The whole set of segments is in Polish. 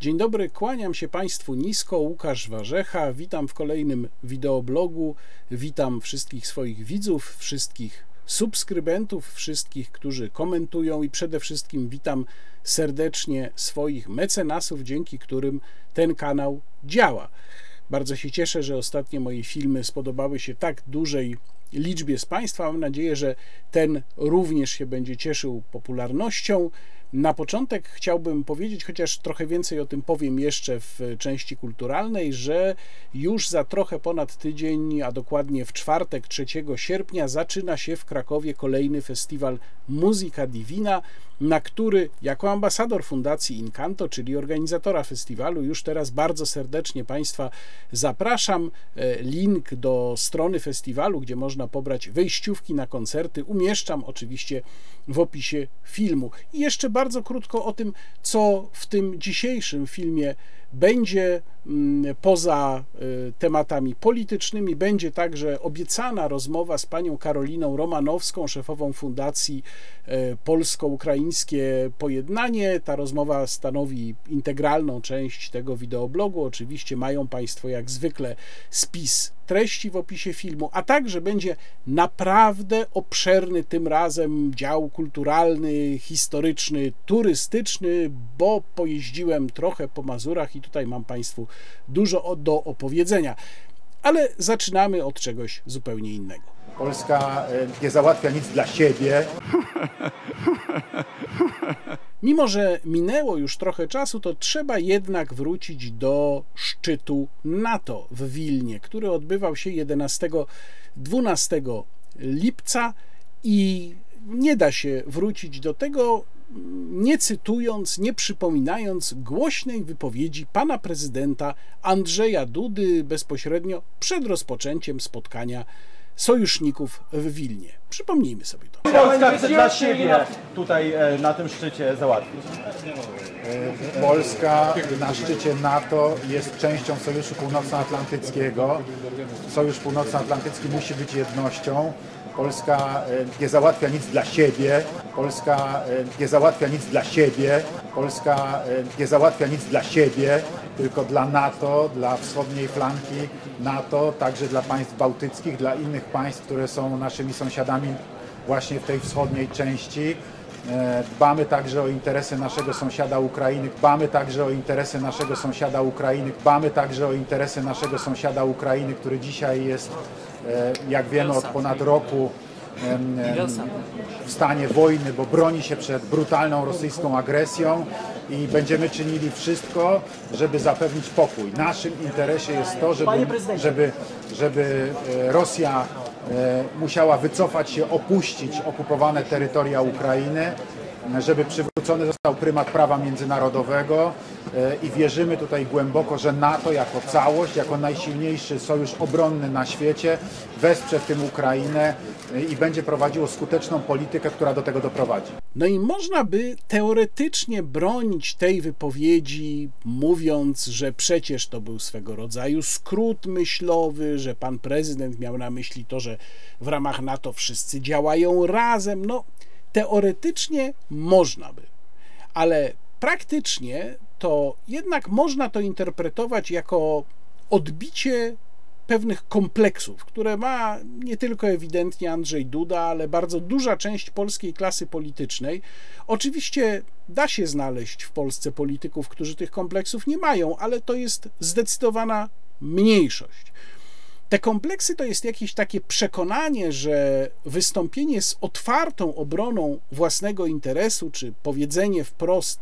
Dzień dobry, kłaniam się Państwu nisko, Łukasz Warzecha, witam w kolejnym wideoblogu, witam wszystkich swoich widzów, wszystkich subskrybentów, wszystkich, którzy komentują i przede wszystkim witam serdecznie swoich mecenasów, dzięki którym ten kanał działa. Bardzo się cieszę, że ostatnie moje filmy spodobały się tak dużej liczbie z Państwa. Mam nadzieję, że ten również się będzie cieszył popularnością. Na początek chciałbym powiedzieć, chociaż trochę więcej o tym powiem jeszcze w części kulturalnej, że już za trochę ponad tydzień, a dokładnie w czwartek 3 sierpnia, zaczyna się w Krakowie kolejny festiwal Muzyka Divina, na który jako ambasador Fundacji Incanto, czyli organizatora festiwalu, już teraz bardzo serdecznie Państwa zapraszam. E, link do strony festiwalu, gdzie można pobrać wejściówki na koncerty, umieszczam oczywiście w opisie filmu. I jeszcze bardzo krótko o tym, co w tym dzisiejszym filmie będzie mm, poza y, tematami politycznymi, będzie także obiecana rozmowa z panią Karoliną Romanowską, szefową Fundacji y, Polsko-Ukraińskie Pojednanie. Ta rozmowa stanowi integralną część tego wideoblogu. Oczywiście mają Państwo jak zwykle spis treści w opisie filmu, a także będzie naprawdę obszerny tym razem dział kulturalny, historyczny, turystyczny, bo pojeździłem trochę po Mazurach i tutaj mam Państwu dużo do opowiedzenia. Ale zaczynamy od czegoś zupełnie innego. Polska e, nie załatwia nic dla siebie. Mimo, że minęło już trochę czasu, to trzeba jednak wrócić do szczytu NATO w Wilnie, który odbywał się 11-12 lipca i nie da się wrócić do tego, nie cytując, nie przypominając głośnej wypowiedzi pana prezydenta Andrzeja Dudy bezpośrednio przed rozpoczęciem spotkania sojuszników w Wilnie. Przypomnijmy sobie to. Polska chce dla siebie tutaj e, na tym szczycie załatwić. Polska na szczycie NATO jest częścią Sojuszu Północnoatlantyckiego. Sojusz Północnoatlantycki musi być jednością. Polska e, nie załatwia nic dla siebie. Polska e, nie załatwia nic dla siebie. Polska nie załatwia nic dla siebie, tylko dla NATO, dla wschodniej flanki NATO, także dla państw bałtyckich, dla innych państw, które są naszymi sąsiadami właśnie w tej wschodniej części. E, dbamy także o interesy naszego sąsiada Ukrainy, dbamy także o interesy naszego sąsiada Ukrainy, dbamy także o interesy naszego sąsiada Ukrainy, który dzisiaj jest, e, jak wiemy, od ponad roku w stanie wojny, bo broni się przed brutalną rosyjską agresją i będziemy czynili wszystko, żeby zapewnić pokój. Naszym interesie jest to, żeby, żeby, żeby e, Rosja e, musiała wycofać się, opuścić okupowane terytoria Ukrainy, żeby przywrócony został prymat prawa międzynarodowego e, i wierzymy tutaj głęboko, że NATO jako całość, jako najsilniejszy sojusz obronny na świecie wesprze w tym Ukrainę e, i będzie prowadziło skuteczną politykę, która do tego doprowadzi. No i można by teoretycznie bronić tej wypowiedzi, mówiąc, że przecież to był swego rodzaju skrót myślowy, że pan prezydent miał na myśli to, że w ramach NATO wszyscy działają razem. No, Teoretycznie można by, ale praktycznie to jednak można to interpretować jako odbicie pewnych kompleksów, które ma nie tylko ewidentnie Andrzej Duda, ale bardzo duża część polskiej klasy politycznej. Oczywiście da się znaleźć w Polsce polityków, którzy tych kompleksów nie mają, ale to jest zdecydowana mniejszość. Te kompleksy to jest jakieś takie przekonanie, że wystąpienie z otwartą obroną własnego interesu, czy powiedzenie wprost,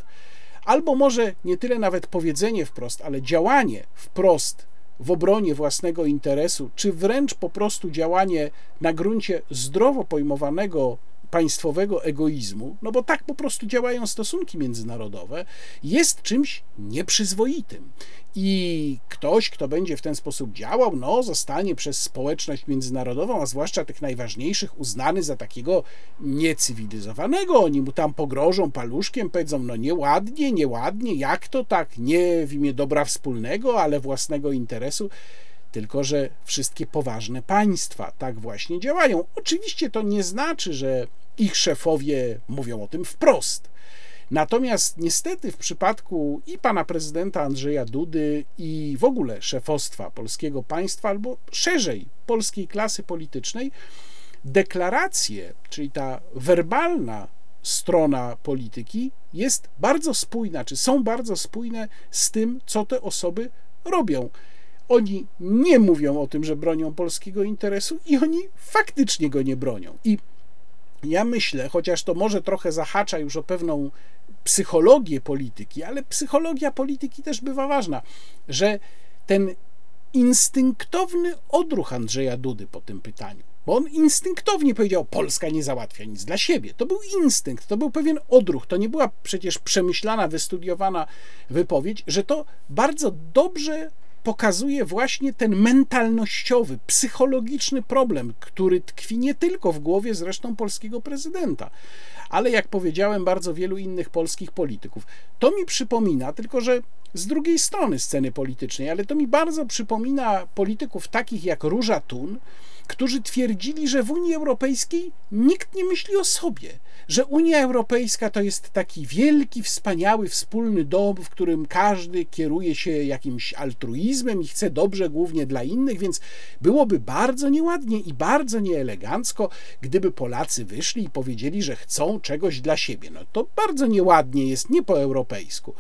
albo może nie tyle nawet powiedzenie wprost, ale działanie wprost w obronie własnego interesu, czy wręcz po prostu działanie na gruncie zdrowo pojmowanego państwowego egoizmu, no bo tak po prostu działają stosunki międzynarodowe, jest czymś nieprzyzwoitym. I ktoś, kto będzie w ten sposób działał, no, zostanie przez społeczność międzynarodową, a zwłaszcza tych najważniejszych, uznany za takiego niecywilizowanego. Oni mu tam pogrożą paluszkiem, powiedzą, no nieładnie, nieładnie, jak to tak, nie w imię dobra wspólnego, ale własnego interesu. Tylko, że wszystkie poważne państwa tak właśnie działają. Oczywiście to nie znaczy, że ich szefowie mówią o tym wprost. Natomiast niestety w przypadku i pana prezydenta Andrzeja Dudy, i w ogóle szefostwa polskiego państwa, albo szerzej polskiej klasy politycznej, deklaracje, czyli ta werbalna strona polityki jest bardzo spójna, czy są bardzo spójne z tym, co te osoby robią. Oni nie mówią o tym, że bronią polskiego interesu i oni faktycznie go nie bronią. I ja myślę, chociaż to może trochę zahacza już o pewną psychologię polityki, ale psychologia polityki też bywa ważna, że ten instynktowny odruch Andrzeja Dudy po tym pytaniu, bo on instynktownie powiedział: Polska nie załatwia nic dla siebie. To był instynkt, to był pewien odruch. To nie była przecież przemyślana, wystudiowana wypowiedź, że to bardzo dobrze pokazuje właśnie ten mentalnościowy, psychologiczny problem, który tkwi nie tylko w głowie zresztą polskiego prezydenta, ale jak powiedziałem, bardzo wielu innych polskich polityków. To mi przypomina, tylko że z drugiej strony sceny politycznej, ale to mi bardzo przypomina polityków takich jak Róża Tun, którzy twierdzili, że w Unii Europejskiej nikt nie myśli o sobie, że Unia Europejska to jest taki wielki, wspaniały, wspólny dom, w którym każdy kieruje się jakimś altruizmem i chce dobrze głównie dla innych, więc byłoby bardzo nieładnie i bardzo nieelegancko, gdyby Polacy wyszli i powiedzieli, że chcą czegoś dla siebie. No to bardzo nieładnie jest, nie po europejsku.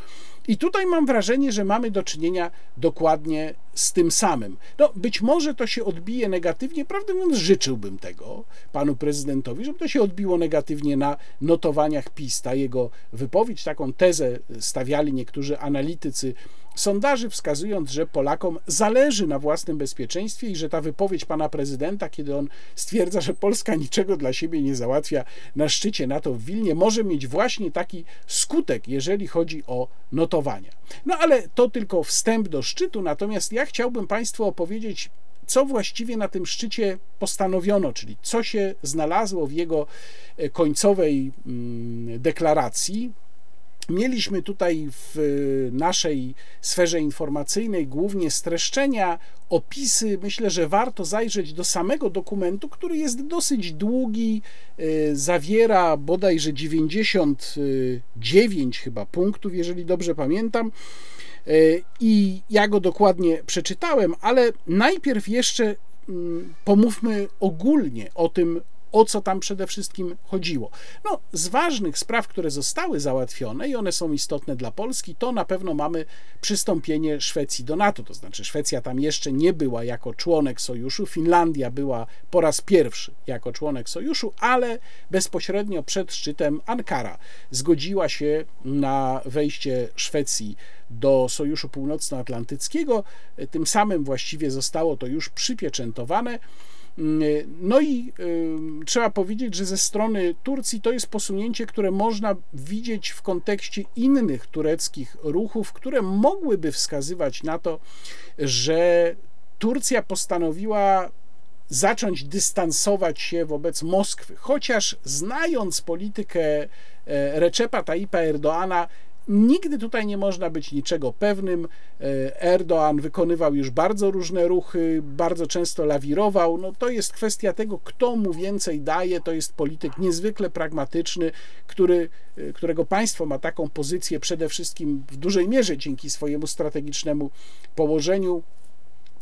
I tutaj mam wrażenie, że mamy do czynienia dokładnie z tym samym. No, być może to się odbije negatywnie, prawdę mówiąc, życzyłbym tego panu prezydentowi, żeby to się odbiło negatywnie na notowaniach PiS. Ta jego wypowiedź, taką tezę stawiali niektórzy analitycy sondaży, wskazując, że Polakom zależy na własnym bezpieczeństwie i że ta wypowiedź pana prezydenta, kiedy on stwierdza, że Polska niczego dla siebie nie załatwia na szczycie NATO w Wilnie, może mieć właśnie taki skutek, jeżeli chodzi o notowania. No ale to tylko wstęp do szczytu, natomiast ja chciałbym Państwu opowiedzieć co właściwie na tym szczycie postanowiono, czyli co się znalazło w jego e, końcowej mm, deklaracji, Mieliśmy tutaj w naszej sferze informacyjnej głównie streszczenia, opisy. Myślę, że warto zajrzeć do samego dokumentu, który jest dosyć długi, e, zawiera bodajże 99 chyba punktów, jeżeli dobrze pamiętam. E, I ja go dokładnie przeczytałem, ale najpierw jeszcze mm, pomówmy ogólnie o tym, o co tam przede wszystkim chodziło. No, z ważnych spraw, które zostały załatwione i one są istotne dla Polski, to na pewno mamy przystąpienie Szwecji do NATO. To znaczy, Szwecja tam jeszcze nie była jako członek sojuszu, Finlandia była po raz pierwszy jako członek sojuszu, ale bezpośrednio przed szczytem Ankara zgodziła się na wejście Szwecji do Sojuszu Północnoatlantyckiego. Tym samym właściwie zostało to już przypieczętowane. No i trzeba powiedzieć, że ze strony Turcji to jest posunięcie, które można widzieć w kontekście innych tureckich ruchów, które mogłyby wskazywać na to, że Turcja postanowiła zacząć dystansować się wobec Moskwy, chociaż znając politykę e, Recepa Tayyipa Erdoana, Nigdy tutaj nie można być niczego pewnym. E, Erdoğan wykonywał już bardzo różne ruchy, bardzo często lawirował. No to jest kwestia tego, kto mu więcej daje. To jest polityk niezwykle pragmatyczny, który, e, którego państwo ma taką pozycję przede wszystkim w dużej mierze dzięki swojemu strategicznemu położeniu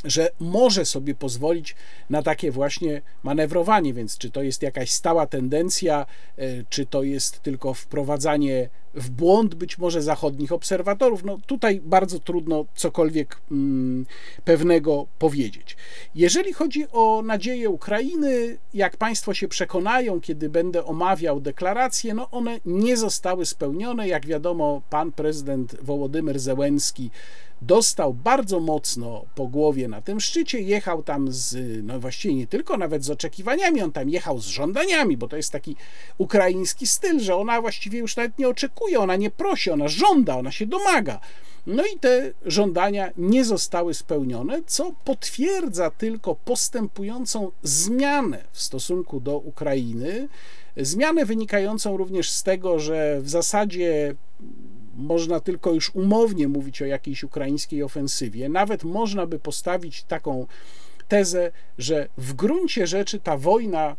że może sobie pozwolić na takie właśnie manewrowanie, więc czy to jest jakaś stała tendencja, e, czy to jest tylko wprowadzanie w błąd być może zachodnich obserwatorów, no tutaj bardzo trudno cokolwiek mm, pewnego powiedzieć. Jeżeli chodzi o nadzieję Ukrainy, jak Państwo się przekonają, kiedy będę omawiał deklaracje, no one nie zostały spełnione. Jak wiadomo, pan prezydent Wołodymyr Zełenski dostał bardzo mocno po głowie na tym szczycie, jechał tam z, no właściwie nie tylko nawet z oczekiwaniami, on tam jechał z żądaniami, bo to jest taki ukraiński styl, że ona właściwie już nawet nie oczekuje, ona nie prosi, ona żąda, ona się domaga. No i te żądania nie zostały spełnione, co potwierdza tylko postępującą zmianę w stosunku do Ukrainy, zmianę wynikającą również z tego, że w zasadzie można tylko już umownie mówić o jakiejś ukraińskiej ofensywie. Nawet można by postawić taką tezę, że w gruncie rzeczy ta wojna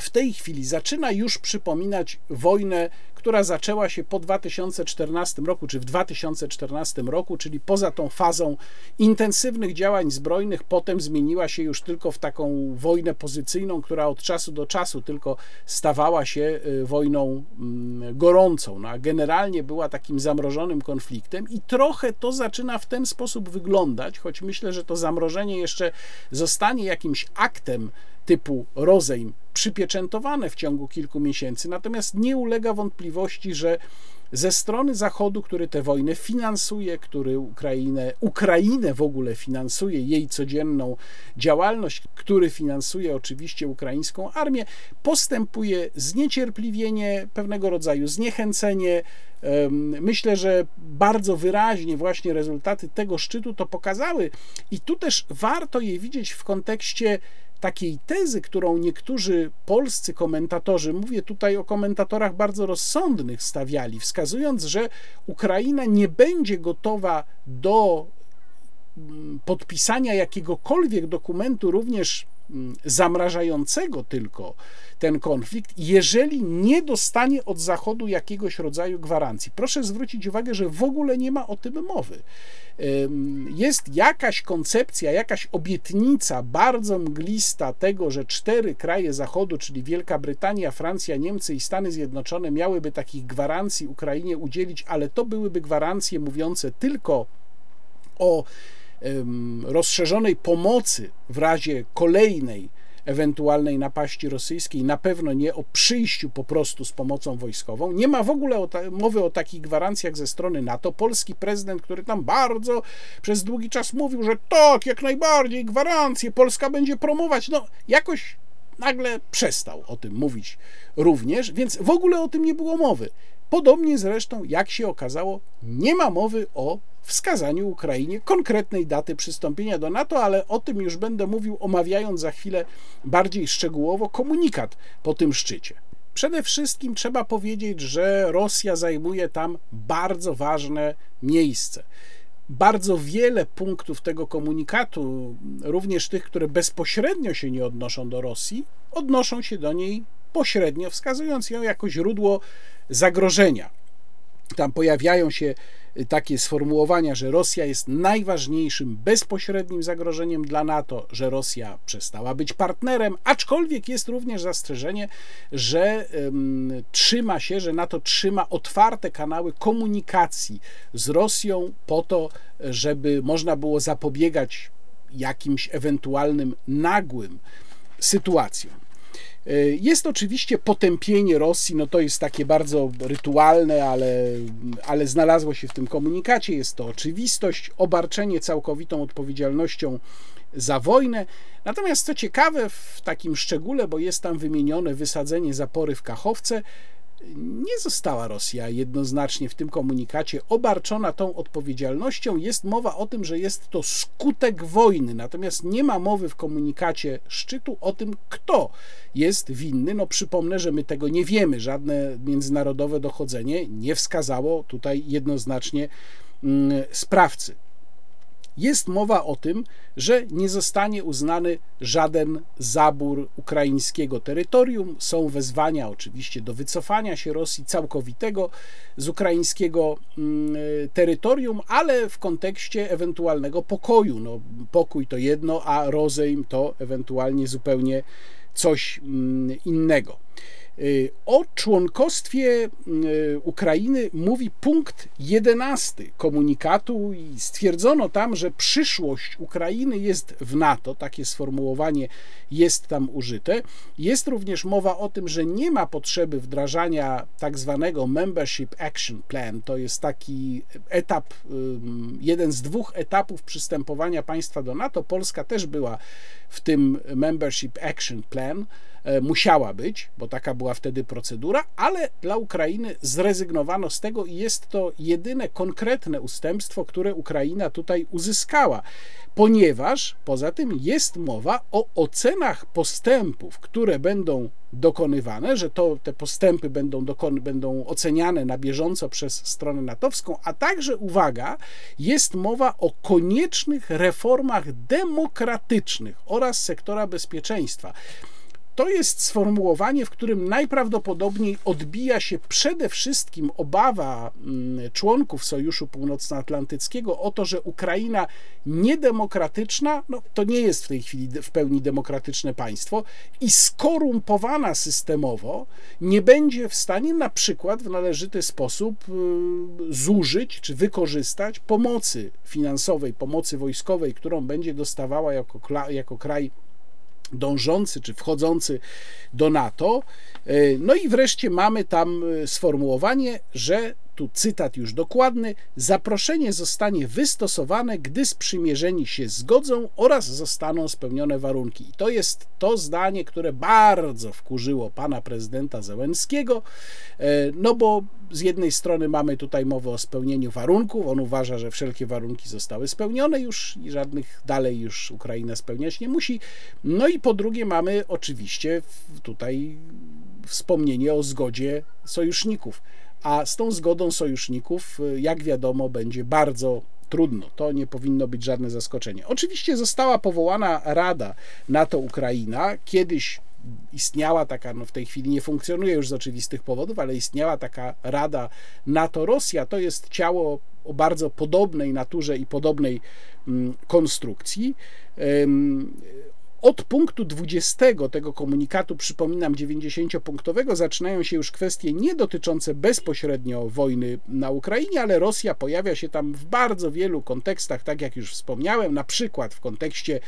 w tej chwili zaczyna już przypominać wojnę, która zaczęła się po 2014 roku, czy w 2014 roku, czyli poza tą fazą intensywnych działań zbrojnych, potem zmieniła się już tylko w taką wojnę pozycyjną, która od czasu do czasu tylko stawała się y, wojną mm, gorącą, no a generalnie była takim zamrożonym konfliktem i trochę to zaczyna w ten sposób wyglądać, choć myślę, że to zamrożenie jeszcze zostanie jakimś aktem typu rozejm przypieczętowane w ciągu kilku miesięcy. Natomiast nie ulega wątpliwości, że ze strony Zachodu, który tę wojnę finansuje, który Ukrainę, Ukrainę w ogóle finansuje, jej codzienną działalność, który finansuje oczywiście ukraińską armię, postępuje zniecierpliwienie, pewnego rodzaju zniechęcenie. Myślę, że bardzo wyraźnie właśnie rezultaty tego szczytu to pokazały, i tu też warto je widzieć w kontekście takiej tezy, którą niektórzy polscy komentatorzy, mówię tutaj o komentatorach bardzo rozsądnych, stawiali, wskazując, że Ukraina nie będzie gotowa do mm, podpisania jakiegokolwiek dokumentu, również zamrażającego tylko ten konflikt, jeżeli nie dostanie od Zachodu jakiegoś rodzaju gwarancji. Proszę zwrócić uwagę, że w ogóle nie ma o tym mowy. Jest jakaś koncepcja, jakaś obietnica bardzo mglista tego, że cztery kraje Zachodu, czyli Wielka Brytania, Francja, Niemcy i Stany Zjednoczone, miałyby takich gwarancji Ukrainie udzielić, ale to byłyby gwarancje mówiące tylko o rozszerzonej pomocy w razie kolejnej ewentualnej napaści rosyjskiej, na pewno nie o przyjściu po prostu z pomocą wojskową. Nie ma w ogóle o ta, mowy o takich gwarancjach ze strony NATO. Polski prezydent, który tam bardzo przez długi czas mówił, że tak, jak najbardziej, gwarancje, Polska będzie promować, no jakoś nagle przestał o tym mówić również, więc w ogóle o tym nie było mowy. Podobnie zresztą, jak się okazało, nie ma mowy o wskazaniu Ukrainie konkretnej daty przystąpienia do NATO, ale o tym już będę mówił, omawiając za chwilę bardziej szczegółowo komunikat po tym szczycie. Przede wszystkim trzeba powiedzieć, że Rosja zajmuje tam bardzo ważne miejsce. Bardzo wiele punktów tego komunikatu, również tych, które bezpośrednio się nie odnoszą do Rosji, odnoszą się do niej pośrednio, wskazując ją jako źródło zagrożenia. Tam pojawiają się takie sformułowania, że Rosja jest najważniejszym bezpośrednim zagrożeniem dla NATO, że Rosja przestała być partnerem, aczkolwiek jest również zastrzeżenie, że um, trzyma się, że NATO trzyma otwarte kanały komunikacji z Rosją po to, żeby można było zapobiegać jakimś ewentualnym nagłym sytuacjom. Jest oczywiście potępienie Rosji, no to jest takie bardzo rytualne, ale, ale znalazło się w tym komunikacie. Jest to oczywistość, obarczenie całkowitą odpowiedzialnością za wojnę. Natomiast co ciekawe, w takim szczególe, bo jest tam wymienione wysadzenie zapory w Kachowce, nie została Rosja jednoznacznie w tym komunikacie obarczona tą odpowiedzialnością. Jest mowa o tym, że jest to skutek wojny, natomiast nie ma mowy w komunikacie szczytu o tym, kto jest winny. No przypomnę, że my tego nie wiemy. Żadne międzynarodowe dochodzenie nie wskazało tutaj jednoznacznie mm, sprawcy jest mowa o tym, że nie zostanie uznany żaden zabór ukraińskiego terytorium. Są wezwania oczywiście do wycofania się Rosji całkowitego z ukraińskiego mm, terytorium, ale w kontekście ewentualnego pokoju. No, pokój to jedno, a rozejm to ewentualnie zupełnie coś mm, innego. Y, o członkostwie y, Ukrainy mówi punkt 11 komunikatu i stwierdzono tam, że przyszłość Ukrainy jest w NATO, takie sformułowanie jest tam użyte. Jest również mowa o tym, że nie ma potrzeby wdrażania tak zwanego Membership Action Plan. To jest taki etap, jeden z dwóch etapów przystępowania państwa do NATO. Polska też była w tym Membership Action Plan musiała być, bo taka była wtedy procedura, ale dla Ukrainy zrezygnowano z tego i jest to jedyne konkretne ustępstwo, które Ukraina tutaj uzyskała, ponieważ poza tym jest mowa o ocenach postępów, które będą dokonywane, że to te postępy będą, dokon, będą oceniane na bieżąco przez stronę natowską, a także, uwaga, jest mowa o koniecznych reformach demokratycznych oraz sektora bezpieczeństwa. To jest sformułowanie, w którym najprawdopodobniej odbija się przede wszystkim obawa mm, członków Sojuszu Północnoatlantyckiego o to, że Ukraina niedemokratyczna, no to nie jest w tej chwili w pełni demokratyczne państwo i skorumpowana systemowo nie będzie w stanie na przykład w należyty sposób y, zużyć czy wykorzystać pomocy finansowej, pomocy wojskowej, którą będzie dostawała jako, jako kraj dążący czy wchodzący do NATO. E, no i wreszcie mamy tam e, sformułowanie, że tu cytat już dokładny, zaproszenie zostanie wystosowane, gdy sprzymierzeni się zgodzą oraz zostaną spełnione warunki. I to jest to zdanie, które bardzo wkurzyło pana prezydenta Zełenskiego, e, no bo z jednej strony mamy tutaj mowę o spełnieniu warunków, on uważa, że wszelkie warunki zostały spełnione już i żadnych dalej już Ukraina spełniać nie musi. No i po drugie mamy oczywiście tutaj wspomnienie o zgodzie sojuszników a z tą zgodą sojuszników, y, jak wiadomo, będzie bardzo trudno. To nie powinno być żadne zaskoczenie. Oczywiście została powołana Rada NATO-Ukraina. Kiedyś istniała taka, no w tej chwili nie funkcjonuje już z oczywistych powodów, ale istniała taka Rada NATO-Rosja. To jest ciało o bardzo podobnej naturze i podobnej mm, konstrukcji. Od punktu 20 tego komunikatu, przypominam, 90-punktowego, zaczynają się już kwestie nie dotyczące bezpośrednio wojny na Ukrainie, ale Rosja pojawia się tam w bardzo wielu kontekstach, tak jak już wspomniałem, na przykład w kontekście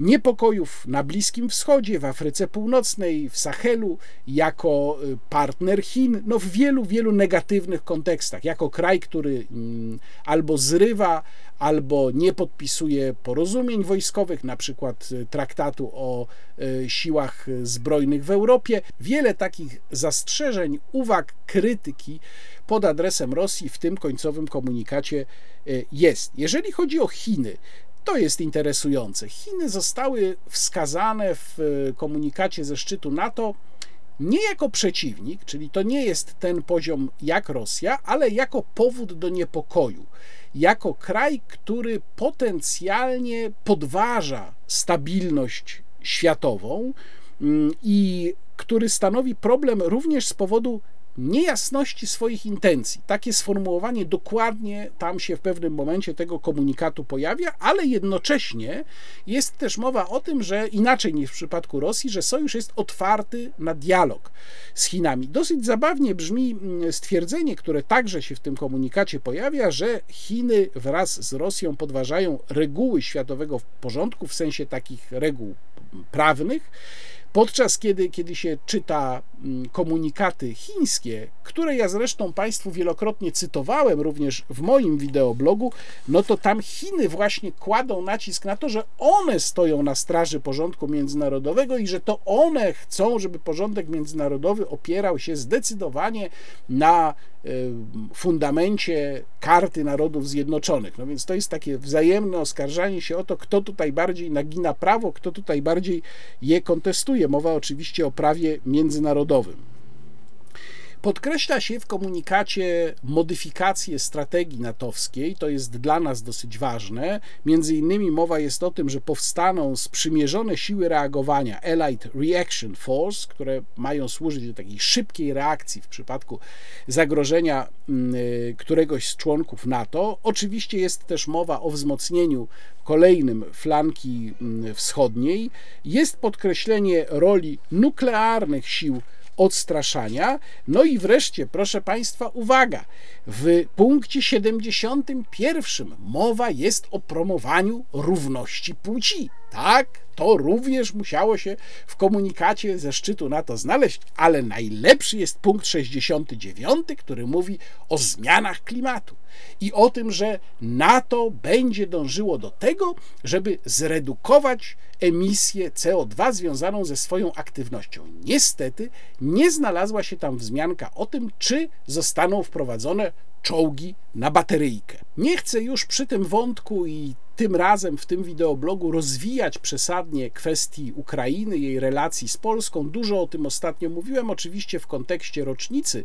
niepokojów na Bliskim Wschodzie, w Afryce Północnej, w Sahelu, jako y, partner Chin, no w wielu, wielu negatywnych kontekstach, jako kraj, który mm, albo zrywa albo nie podpisuje porozumień wojskowych, na przykład y, traktatu o y, siłach zbrojnych w Europie. Wiele takich zastrzeżeń, uwag, krytyki pod adresem Rosji w tym końcowym komunikacie y, jest. Jeżeli chodzi o Chiny, to jest interesujące. Chiny zostały wskazane w komunikacie ze szczytu NATO nie jako przeciwnik, czyli to nie jest ten poziom jak Rosja, ale jako powód do niepokoju. Jako kraj, który potencjalnie podważa stabilność światową mm, i który stanowi problem również z powodu niejasności swoich intencji. Takie sformułowanie dokładnie tam się w pewnym momencie tego komunikatu pojawia, ale jednocześnie jest też mowa o tym, że inaczej niż w przypadku Rosji, że sojusz jest otwarty na dialog z Chinami. Dosyć zabawnie brzmi mm, stwierdzenie, które także się w tym komunikacie pojawia, że Chiny wraz z Rosją podważają reguły światowego porządku w sensie takich reguł prawnych Podczas kiedy, kiedy się czyta mm, komunikaty chińskie, które ja zresztą Państwu wielokrotnie cytowałem również w moim wideoblogu, no to tam Chiny właśnie kładą nacisk na to, że one stoją na straży porządku międzynarodowego i że to one chcą, żeby porządek międzynarodowy opierał się zdecydowanie na fundamencie karty Narodów Zjednoczonych. No więc to jest takie wzajemne oskarżanie się o to, kto tutaj bardziej nagina prawo, kto tutaj bardziej je kontestuje. Mowa oczywiście o prawie międzynarodowym. Podkreśla się w komunikacie modyfikację strategii natowskiej, to jest dla nas dosyć ważne. Między innymi mowa jest o tym, że powstaną sprzymierzone siły reagowania, Allied Reaction Force, które mają służyć do takiej szybkiej reakcji w przypadku zagrożenia mm, y, któregoś z członków NATO. Oczywiście jest też mowa o wzmocnieniu kolejnym flanki mm, wschodniej. Jest podkreślenie roli nuklearnych sił odstraszania. No i wreszcie, proszę Państwa, uwaga, w punkcie 71 mowa jest o promowaniu równości płci. Tak, to również musiało się w komunikacie ze szczytu NATO znaleźć, ale najlepszy jest punkt 69, który mówi o zmianach klimatu i o tym, że NATO będzie dążyło do tego, żeby zredukować emisję CO2 związaną ze swoją aktywnością. Niestety nie znalazła się tam wzmianka o tym, czy zostaną wprowadzone czołgi na bateryjkę. Nie chcę już przy tym wątku i tym razem w tym wideoblogu rozwijać przesadnie kwestii Ukrainy, jej relacji z Polską. Dużo o tym ostatnio mówiłem, oczywiście w kontekście rocznicy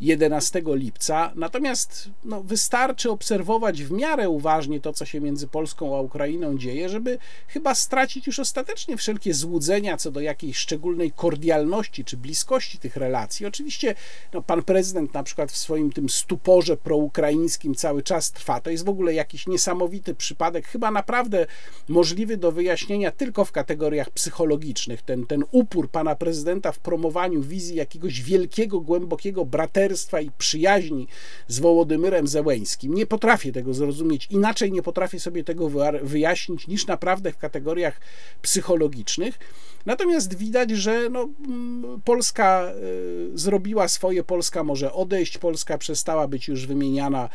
11 lipca. Natomiast no, wystarczy obserwować w miarę uważnie to, co się między Polską a Ukrainą dzieje, żeby chyba stracić już ostatecznie wszelkie złudzenia co do jakiejś szczególnej kordialności czy bliskości tych relacji. Oczywiście no, pan prezydent na przykład w swoim tym stuporze proukraińskim cały czas trwa. To jest w ogóle jakiś niesamowity przypadek, chyba naprawdę możliwy do wyjaśnienia tylko w kategoriach psychologicznych. Ten, ten upór pana prezydenta w promowaniu wizji jakiegoś wielkiego, głębokiego braterstwa i przyjaźni z Wołodymyrem Zełęńskim. Nie potrafię tego zrozumieć, inaczej nie potrafię sobie tego wyjaśnić niż naprawdę w kategoriach psychologicznych. Natomiast widać, że no, mm, Polska y, zrobiła swoje, Polska może odejść, Polska przestała być już wymieniana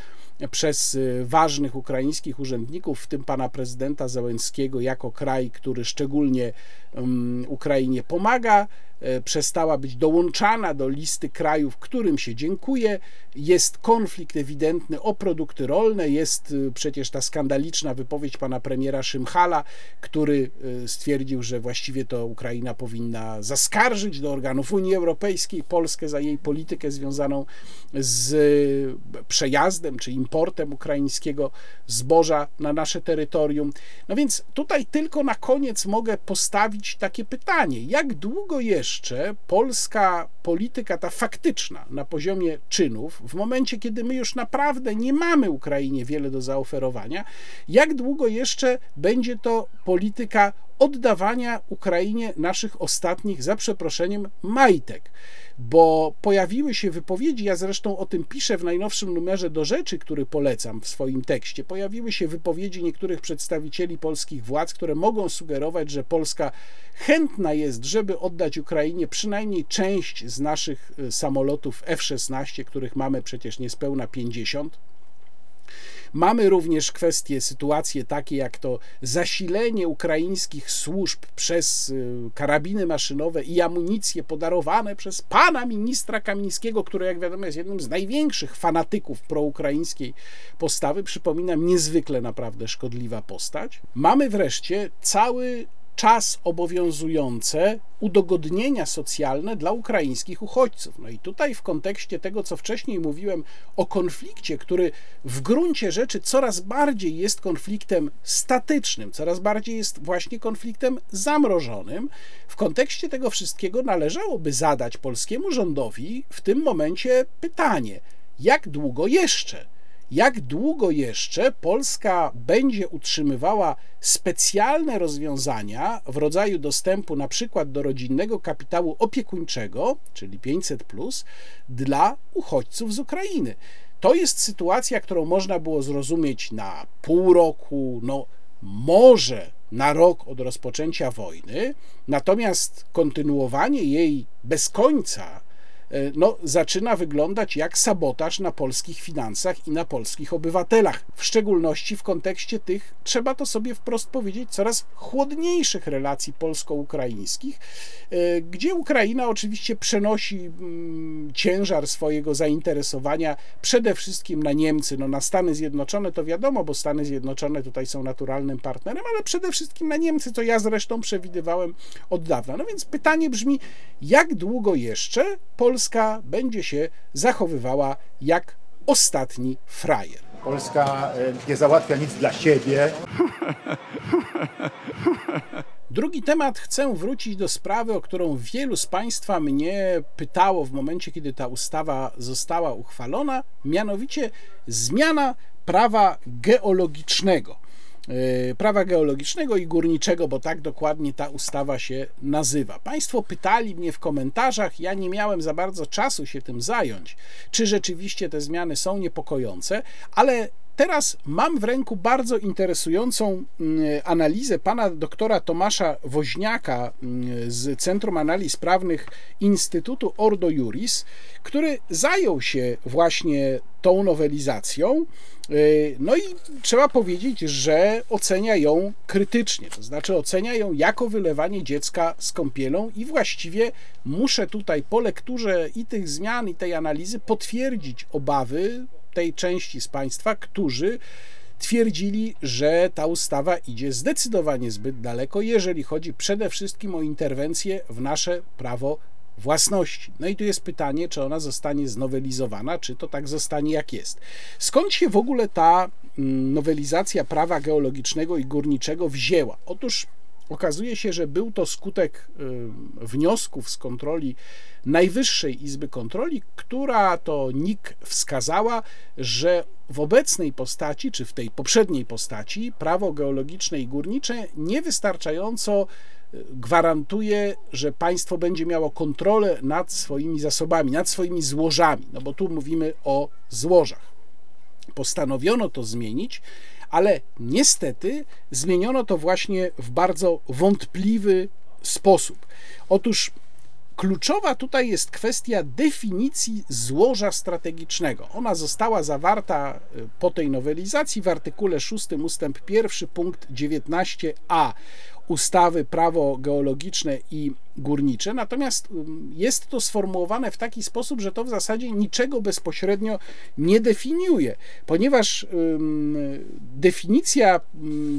przez y, ważnych ukraińskich urzędników, w tym pana prezydenta Załęckiego, jako kraj, który szczególnie mm, Ukrainie pomaga. E, przestała być dołączana do listy krajów, którym się dziękuję. Jest konflikt ewidentny o produkty rolne, jest y, przecież ta skandaliczna wypowiedź pana premiera Szymchala, który y, stwierdził, że właściwie to Ukraina powinna zaskarżyć do organów Unii Europejskiej Polskę za jej politykę związaną z przejazdem czy importem ukraińskiego zboża na nasze terytorium. No więc tutaj tylko na koniec mogę postawić takie pytanie: jak długo jeszcze polska polityka, ta faktyczna na poziomie czynów, w momencie, kiedy my już naprawdę nie mamy Ukrainie wiele do zaoferowania, jak długo jeszcze będzie to polityka oddawania Ukrainie naszych ostatnich, za przeproszeniem, majtek. Bo pojawiły się wypowiedzi, ja zresztą o tym piszę w najnowszym numerze do rzeczy, który polecam w swoim tekście. Pojawiły się wypowiedzi niektórych przedstawicieli polskich władz, które mogą sugerować, że Polska chętna jest, żeby oddać Ukrainie przynajmniej część z naszych y, samolotów F-16, których mamy przecież niespełna 50 Mamy również kwestie, sytuacje takie jak to zasilenie ukraińskich służb przez y, karabiny maszynowe i amunicje podarowane przez pana ministra Kamińskiego, który jak wiadomo jest jednym z największych fanatyków proukraińskiej postawy. Przypominam, niezwykle naprawdę szkodliwa postać. Mamy wreszcie cały czas obowiązujące udogodnienia socjalne dla ukraińskich uchodźców. No i tutaj w kontekście tego, co wcześniej mówiłem o konflikcie, który w gruncie rzeczy coraz bardziej jest konfliktem statycznym, coraz bardziej jest właśnie konfliktem zamrożonym, w kontekście tego wszystkiego należałoby zadać polskiemu rządowi w tym momencie pytanie, jak długo jeszcze? Jak długo jeszcze Polska będzie utrzymywała specjalne rozwiązania w rodzaju dostępu na przykład do rodzinnego kapitału opiekuńczego, czyli 500, dla uchodźców z Ukrainy. To jest sytuacja, którą można było zrozumieć na pół roku, no może na rok od rozpoczęcia wojny, natomiast kontynuowanie jej bez końca no, zaczyna wyglądać jak sabotaż na polskich finansach i na polskich obywatelach. W szczególności w kontekście tych, trzeba to sobie wprost powiedzieć, coraz chłodniejszych relacji polsko-ukraińskich, e, gdzie Ukraina oczywiście przenosi mm, ciężar swojego zainteresowania przede wszystkim na Niemcy, no na Stany Zjednoczone to wiadomo, bo Stany Zjednoczone tutaj są naturalnym partnerem, ale przede wszystkim na Niemcy, co ja zresztą przewidywałem od dawna. No więc pytanie brzmi, jak długo jeszcze Polska Polska będzie się zachowywała jak ostatni frajer. Polska e, nie załatwia nic dla siebie. Drugi temat chcę wrócić do sprawy, o którą wielu z Państwa mnie pytało w momencie, kiedy ta ustawa została uchwalona, mianowicie zmiana prawa geologicznego. E, prawa geologicznego i górniczego, bo tak dokładnie ta ustawa się nazywa. Państwo pytali mnie w komentarzach, ja nie miałem za bardzo czasu się tym zająć, czy rzeczywiście te zmiany są niepokojące, ale Teraz mam w ręku bardzo interesującą mm, analizę pana doktora Tomasza Woźniaka mm, z Centrum Analiz Prawnych Instytutu Ordo Juris, który zajął się właśnie tą nowelizacją. Y, no i trzeba powiedzieć, że ocenia ją krytycznie, to znaczy ocenia ją jako wylewanie dziecka z kąpielą i właściwie muszę tutaj po lekturze i tych zmian, i tej analizy potwierdzić obawy tej części z Państwa, którzy twierdzili, że ta ustawa idzie zdecydowanie zbyt daleko, jeżeli chodzi przede wszystkim o interwencję w nasze prawo własności. No i tu jest pytanie, czy ona zostanie znowelizowana, czy to tak zostanie jak jest. Skąd się w ogóle ta mm, nowelizacja prawa geologicznego i górniczego wzięła? Otóż okazuje się, że był to skutek y, wniosków z kontroli Najwyższej Izby Kontroli, która to NIK wskazała, że w obecnej postaci, czy w tej poprzedniej postaci, prawo geologiczne i górnicze niewystarczająco gwarantuje, że państwo będzie miało kontrolę nad swoimi zasobami, nad swoimi złożami, no bo tu mówimy o złożach. Postanowiono to zmienić, ale niestety zmieniono to właśnie w bardzo wątpliwy sposób. Otóż Kluczowa tutaj jest kwestia definicji złoża strategicznego. Ona została zawarta y, po tej nowelizacji w artykule 6 ustęp 1 punkt 19a ustawy prawo geologiczne i górnicze, natomiast jest to sformułowane w taki sposób, że to w zasadzie niczego bezpośrednio nie definiuje, ponieważ definicja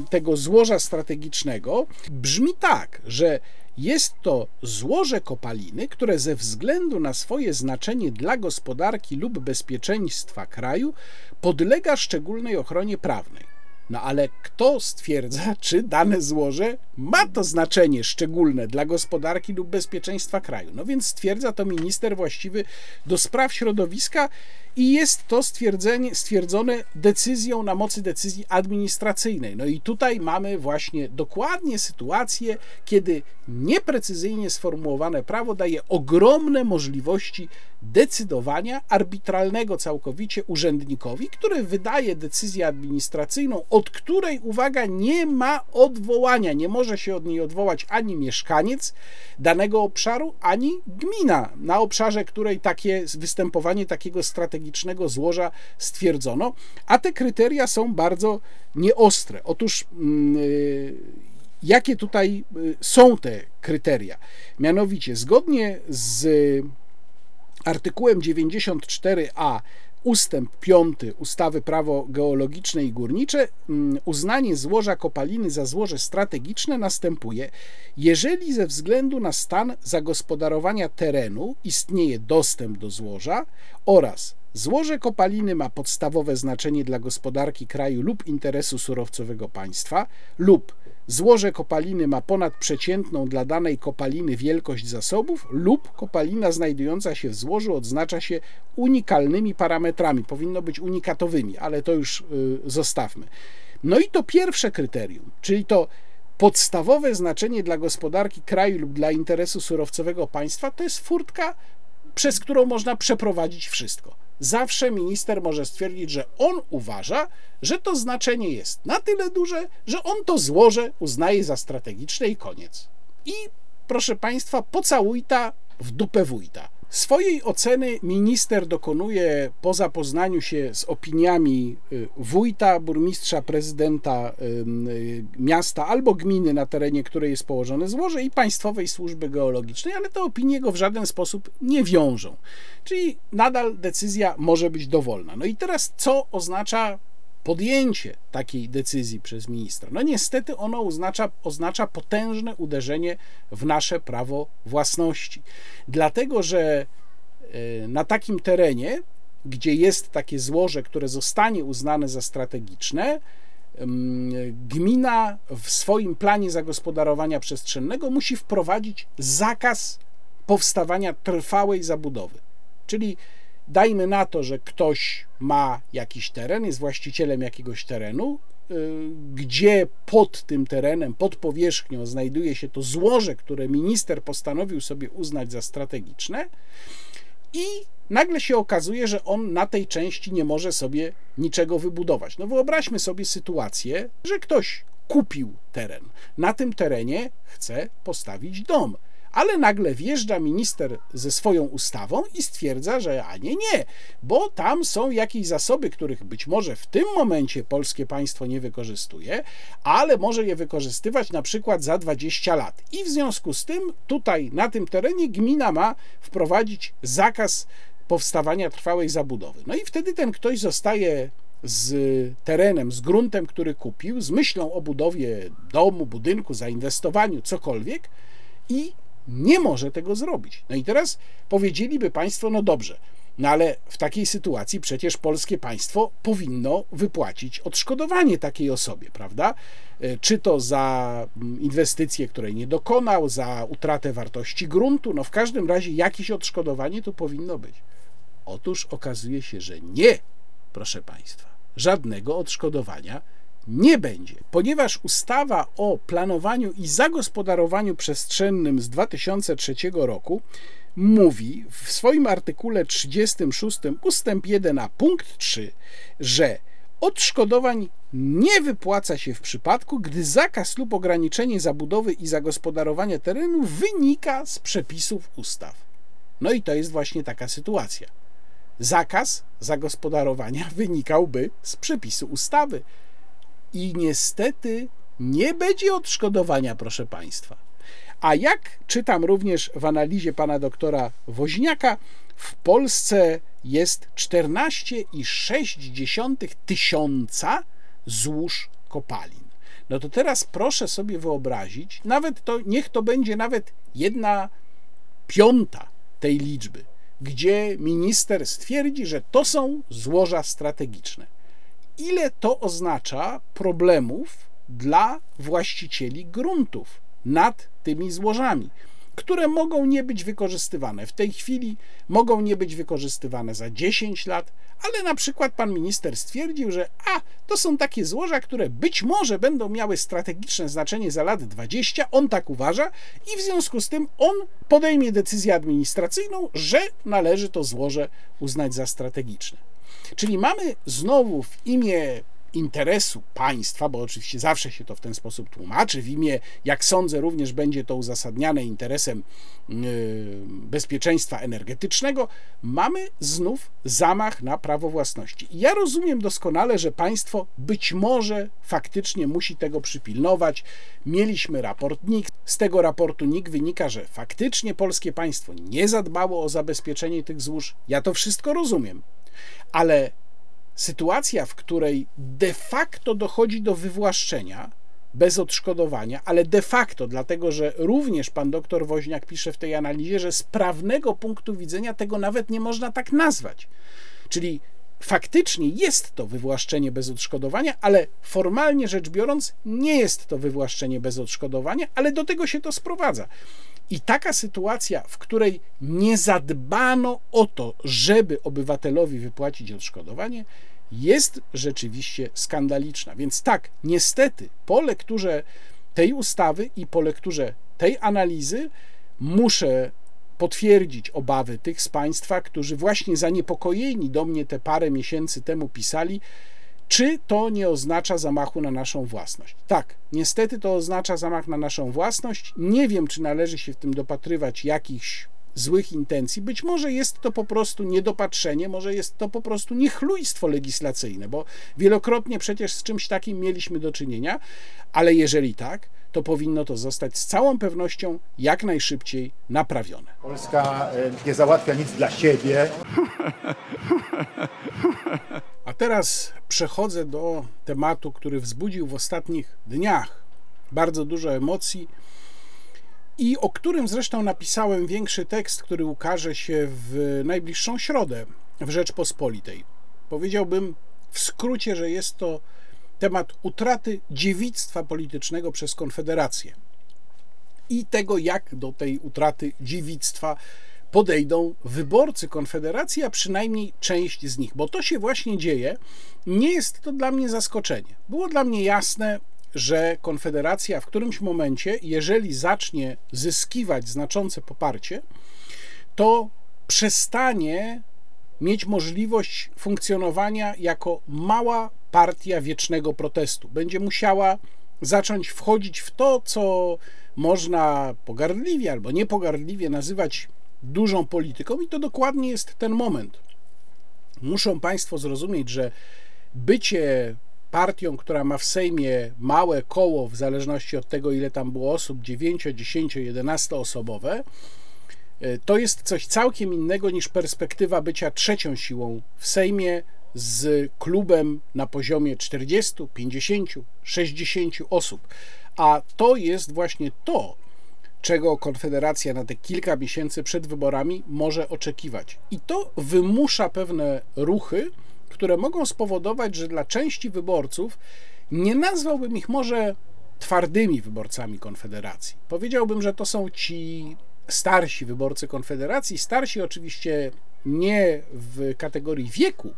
tego złoża strategicznego brzmi tak, że jest to złoże kopaliny, które ze względu na swoje znaczenie dla gospodarki lub bezpieczeństwa kraju podlega szczególnej ochronie prawnej. No ale kto stwierdza, czy dane złoże ma to znaczenie szczególne dla gospodarki lub bezpieczeństwa kraju? No więc stwierdza to minister właściwy do spraw środowiska i jest to stwierdzenie, stwierdzone decyzją na mocy decyzji administracyjnej. No i tutaj mamy właśnie dokładnie sytuację, kiedy nieprecyzyjnie sformułowane prawo daje ogromne możliwości decydowania arbitralnego całkowicie urzędnikowi, który wydaje decyzję administracyjną, od której, uwaga, nie ma odwołania, nie może się od niej odwołać ani mieszkaniec danego obszaru, ani gmina, na obszarze której takie występowanie takiego strategicznego złoża stwierdzono, a te kryteria są bardzo nieostre. Otóż yy, jakie tutaj y, są te kryteria? Mianowicie, zgodnie z artykułem 94a ustęp 5 ustawy Prawo Geologiczne i Górnicze mm, uznanie złoża kopaliny za złoże strategiczne następuje, jeżeli ze względu na stan zagospodarowania terenu istnieje dostęp do złoża oraz Złoże kopaliny ma podstawowe znaczenie dla gospodarki kraju lub interesu surowcowego państwa, lub złoże kopaliny ma ponadprzeciętną dla danej kopaliny wielkość zasobów, lub kopalina znajdująca się w złożu odznacza się unikalnymi parametrami. Powinno być unikatowymi, ale to już y, zostawmy. No i to pierwsze kryterium, czyli to podstawowe znaczenie dla gospodarki kraju lub dla interesu surowcowego państwa, to jest furtka, przez którą można przeprowadzić wszystko zawsze minister może stwierdzić, że on uważa, że to znaczenie jest na tyle duże, że on to złoże uznaje za strategiczne i koniec. I proszę Państwa, pocałujta w dupę wójta. Swojej oceny minister dokonuje po zapoznaniu się z opiniami y, wójta, burmistrza, prezydenta y, miasta albo gminy, na terenie której jest położone złoże i Państwowej Służby Geologicznej, ale te opinie go w żaden sposób nie wiążą. Czyli nadal decyzja może być dowolna. No i teraz co oznacza podjęcie takiej decyzji przez ministra. No niestety ono oznacza, oznacza potężne uderzenie w nasze prawo własności. Dlatego, że e, na takim terenie, gdzie jest takie złoże, które zostanie uznane za strategiczne, gmina w swoim planie zagospodarowania przestrzennego musi wprowadzić zakaz powstawania trwałej zabudowy. Czyli Dajmy na to, że ktoś ma jakiś teren, jest właścicielem jakiegoś terenu, y, gdzie pod tym terenem, pod powierzchnią znajduje się to złoże, które minister postanowił sobie uznać za strategiczne, i nagle się okazuje, że on na tej części nie może sobie niczego wybudować. No wyobraźmy sobie sytuację, że ktoś kupił teren. Na tym terenie chce postawić dom ale nagle wjeżdża minister ze swoją ustawą i stwierdza, że a nie, nie, bo tam są jakieś zasoby, których być może w tym momencie polskie państwo nie wykorzystuje, ale może je wykorzystywać na przykład za 20 lat. I w związku z tym tutaj na tym terenie gmina ma wprowadzić zakaz powstawania trwałej zabudowy. No i wtedy ten ktoś zostaje z terenem, z gruntem, który kupił, z myślą o budowie domu, budynku, zainwestowaniu, cokolwiek i nie może tego zrobić. No i teraz powiedzieliby Państwo, no dobrze, no ale w takiej sytuacji przecież polskie państwo powinno wypłacić odszkodowanie takiej osobie, prawda? E, czy to za mm, inwestycje, której nie dokonał, za utratę wartości gruntu, no w każdym razie jakieś odszkodowanie to powinno być. Otóż okazuje się, że nie, proszę Państwa, żadnego odszkodowania nie będzie, ponieważ ustawa o planowaniu i zagospodarowaniu przestrzennym z 2003 roku mówi w swoim artykule 36 ustęp 1 a punkt 3, że odszkodowań nie wypłaca się w przypadku, gdy zakaz lub ograniczenie zabudowy i zagospodarowania terenu wynika z przepisów ustaw. No i to jest właśnie taka sytuacja. Zakaz zagospodarowania wynikałby z przepisu ustawy. I niestety nie będzie odszkodowania, proszę Państwa. A jak czytam również w analizie pana doktora Woźniaka, w Polsce jest 14,6 tysiąca złóż kopalin. No to teraz proszę sobie wyobrazić, nawet to, niech to będzie nawet jedna piąta tej liczby, gdzie minister stwierdzi, że to są złoża strategiczne. Ile to oznacza problemów dla właścicieli gruntów? nad tymi złożami, które mogą nie być wykorzystywane w tej chwili, mogą nie być wykorzystywane za 10 lat, ale na przykład pan minister stwierdził, że a, to są takie złoża, które być może będą miały strategiczne znaczenie za lat 20, on tak uważa i w związku z tym on podejmie decyzję administracyjną, że należy to złoże uznać za strategiczne. Czyli mamy znowu w imię interesu państwa, bo oczywiście zawsze się to w ten sposób tłumaczy, w imię, jak sądzę, również będzie to uzasadniane interesem yy, bezpieczeństwa energetycznego, mamy znów zamach na prawo własności. I ja rozumiem doskonale, że państwo być może faktycznie musi tego przypilnować. Mieliśmy raport NIK, z tego raportu NIK wynika, że faktycznie polskie państwo nie zadbało o zabezpieczenie tych złóż. Ja to wszystko rozumiem. Ale sytuacja, w której de facto dochodzi do wywłaszczenia bez odszkodowania, ale de facto, dlatego że również pan doktor Woźniak pisze w tej analizie, że z prawnego punktu widzenia tego nawet nie można tak nazwać. Czyli faktycznie jest to wywłaszczenie bez odszkodowania, ale formalnie rzecz biorąc, nie jest to wywłaszczenie bez odszkodowania, ale do tego się to sprowadza. I taka sytuacja, w której nie zadbano o to, żeby obywatelowi wypłacić odszkodowanie, jest rzeczywiście skandaliczna. Więc tak, niestety, po lekturze tej ustawy i po lekturze tej analizy muszę potwierdzić obawy tych z Państwa, którzy właśnie zaniepokojeni do mnie te parę miesięcy temu pisali, czy to nie oznacza zamachu na naszą własność. Tak, niestety to oznacza zamach na naszą własność. Nie wiem, czy należy się w tym dopatrywać jakichś złych intencji. Być może jest to po prostu niedopatrzenie, może jest to po prostu niechlujstwo legislacyjne, bo wielokrotnie przecież z czymś takim mieliśmy do czynienia, ale jeżeli tak, to powinno to zostać z całą pewnością jak najszybciej naprawione. Polska e, nie załatwia nic dla siebie. A teraz przechodzę do tematu, który wzbudził w ostatnich dniach bardzo dużo emocji i o którym zresztą napisałem większy tekst, który ukaże się w najbliższą środę w Rzeczpospolitej. Powiedziałbym w skrócie, że jest to temat utraty dziewictwa politycznego przez Konfederację i tego, jak do tej utraty dziewictwa podejdą wyborcy Konfederacji, a przynajmniej część z nich, bo to się właśnie dzieje. Nie jest to dla mnie zaskoczenie. Było dla mnie jasne że Konfederacja w którymś momencie, jeżeli zacznie zyskiwać znaczące poparcie, to przestanie mieć możliwość funkcjonowania jako mała partia wiecznego protestu. Będzie musiała zacząć wchodzić w to, co można pogardliwie albo niepogardliwie nazywać dużą polityką, i to dokładnie jest ten moment. Muszą Państwo zrozumieć, że bycie partią, która ma w Sejmie małe koło, w zależności od tego, ile tam było osób 9, 10, 11 osobowe, to jest coś całkiem innego niż perspektywa bycia trzecią siłą w Sejmie z klubem na poziomie 40, 50, 60 osób. A to jest właśnie to, czego Konfederacja na te kilka miesięcy przed wyborami może oczekiwać. I to wymusza pewne ruchy, które mogą spowodować, że dla części wyborców nie nazwałbym ich może twardymi wyborcami Konfederacji. Powiedziałbym, że to są ci starsi wyborcy Konfederacji. Starsi oczywiście nie w kategorii wieku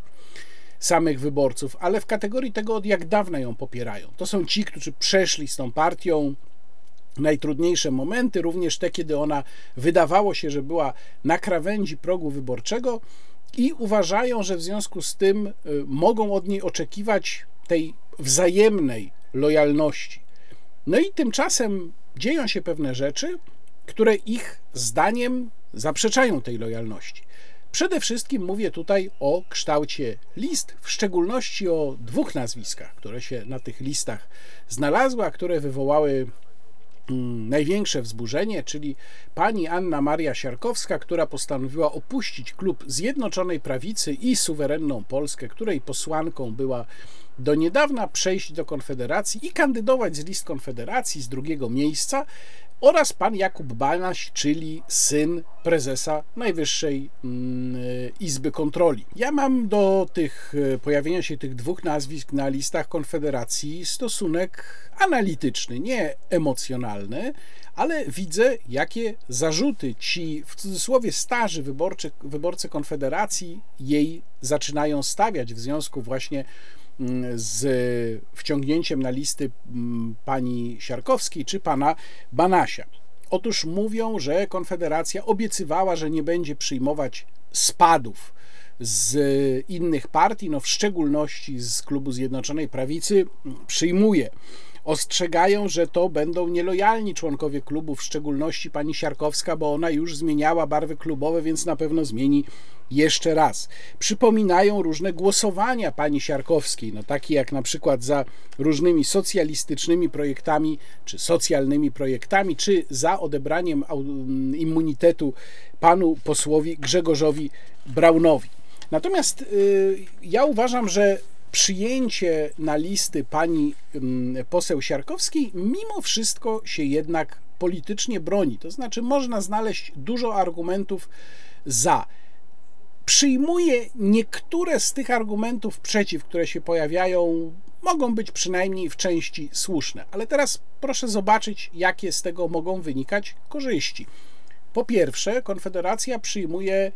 samych wyborców, ale w kategorii tego, od jak dawna ją popierają. To są ci, którzy przeszli z tą partią najtrudniejsze momenty, również te, kiedy ona wydawało się, że była na krawędzi progu wyborczego i uważają, że w związku z tym y, mogą od niej oczekiwać tej wzajemnej lojalności. No i tymczasem dzieją się pewne rzeczy, które ich zdaniem zaprzeczają tej lojalności. Przede wszystkim mówię tutaj o kształcie list, w szczególności o dwóch nazwiskach, które się na tych listach znalazły, a które wywołały największe wzburzenie, czyli pani Anna Maria Siarkowska, która postanowiła opuścić klub Zjednoczonej Prawicy i suwerenną Polskę, której posłanką była do niedawna, przejść do Konfederacji i kandydować z list Konfederacji z drugiego miejsca, oraz pan Jakub Banaś, czyli syn prezesa Najwyższej mm, Izby Kontroli. Ja mam do tych e, pojawienia się tych dwóch nazwisk na listach Konfederacji stosunek analityczny, nie emocjonalny, ale widzę, jakie zarzuty ci w cudzysłowie starzy wyborczy, wyborcy Konfederacji jej zaczynają stawiać w związku właśnie z wciągnięciem na listy mm, pani Siarkowskiej czy pana Banasia. Otóż mówią, że Konfederacja obiecywała, że nie będzie przyjmować spadów z innych partii, no w szczególności z klubu Zjednoczonej Prawicy, przyjmuje. Ostrzegają, że to będą nielojalni członkowie klubu, w szczególności pani Siarkowska, bo ona już zmieniała barwy klubowe, więc na pewno zmieni jeszcze raz. Przypominają różne głosowania pani Siarkowskiej, no takie jak na przykład za różnymi socjalistycznymi projektami, czy socjalnymi projektami, czy za odebraniem immunitetu panu posłowi Grzegorzowi Braunowi. Natomiast y, ja uważam, że przyjęcie na listy pani poseł Siarkowskiej mimo wszystko się jednak politycznie broni. To znaczy, można znaleźć dużo argumentów za przyjmuję niektóre z tych argumentów przeciw, które się pojawiają, mogą być przynajmniej w części słuszne. Ale teraz proszę zobaczyć, jakie z tego mogą wynikać korzyści. Po pierwsze, Konfederacja przyjmuje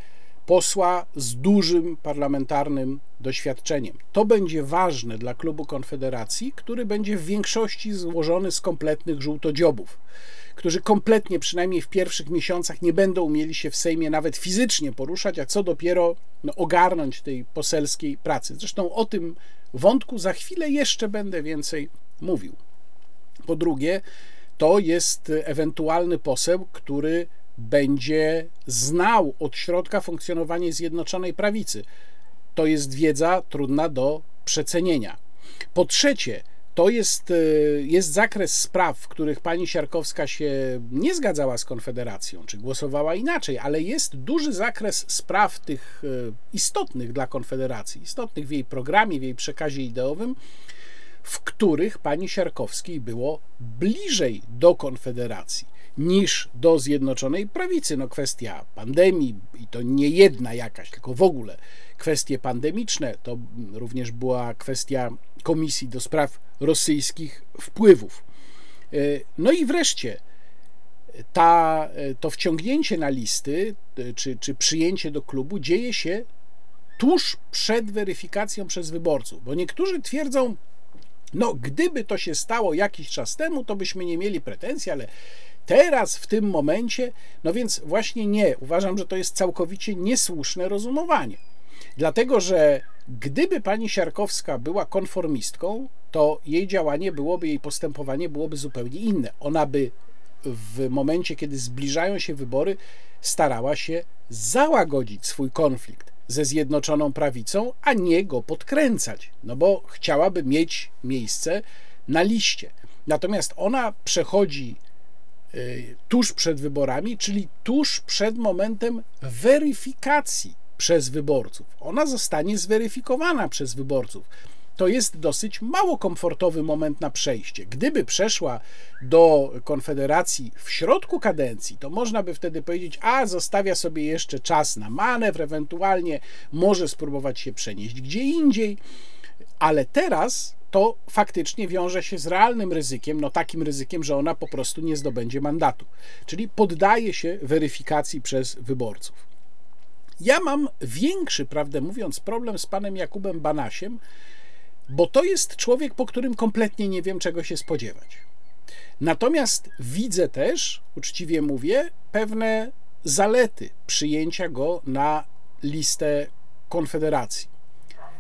posła z dużym parlamentarnym doświadczeniem. To będzie ważne dla klubu Konfederacji, który będzie w większości złożony z kompletnych żółtodziobów którzy kompletnie, przynajmniej w pierwszych miesiącach, nie będą umieli się w Sejmie nawet fizycznie poruszać, a co dopiero no, ogarnąć tej poselskiej pracy. Zresztą o tym wątku za chwilę jeszcze będę więcej mówił. Po drugie, to jest ewentualny poseł, który będzie znał od środka funkcjonowanie Zjednoczonej Prawicy. To jest wiedza trudna do przecenienia. Po trzecie, to jest, e, jest zakres spraw, w których pani Siarkowska się nie zgadzała z Konfederacją, czy głosowała inaczej, ale jest duży zakres spraw tych e, istotnych dla Konfederacji, istotnych w jej programie, w jej przekazie ideowym, w których pani Siarkowskiej było bliżej do Konfederacji niż do Zjednoczonej Prawicy. No kwestia pandemii i to nie jedna jakaś, tylko w ogóle kwestie pandemiczne, to również była kwestia Komisji do Spraw Rosyjskich Wpływów. E, no i wreszcie ta, e, to wciągnięcie na listy e, czy, czy przyjęcie do klubu dzieje się tuż przed weryfikacją przez wyborców, bo niektórzy twierdzą, no, gdyby to się stało jakiś czas temu, to byśmy nie mieli pretensji, ale teraz, w tym momencie, no więc właśnie nie. Uważam, że to jest całkowicie niesłuszne rozumowanie. Dlatego, że gdyby pani Siarkowska była konformistką, to jej działanie byłoby, jej postępowanie byłoby zupełnie inne. Ona by w momencie, kiedy zbliżają się wybory, starała się załagodzić swój konflikt ze Zjednoczoną Prawicą, a nie go podkręcać, no bo chciałaby mieć miejsce na liście. Natomiast ona przechodzi y, tuż przed wyborami, czyli tuż przed momentem weryfikacji przez wyborców. Ona zostanie zweryfikowana przez wyborców. To jest dosyć mało komfortowy moment na przejście. Gdyby przeszła do Konfederacji w środku kadencji, to można by wtedy powiedzieć: A, zostawia sobie jeszcze czas na manewr, ewentualnie może spróbować się przenieść gdzie indziej. Ale teraz to faktycznie wiąże się z realnym ryzykiem, no takim ryzykiem, że ona po prostu nie zdobędzie mandatu. Czyli poddaje się weryfikacji przez wyborców. Ja mam większy, prawdę mówiąc, problem z panem Jakubem Banasiem, bo to jest człowiek, po którym kompletnie nie wiem, czego się spodziewać. Natomiast widzę też, uczciwie mówię, pewne zalety przyjęcia go na listę Konfederacji.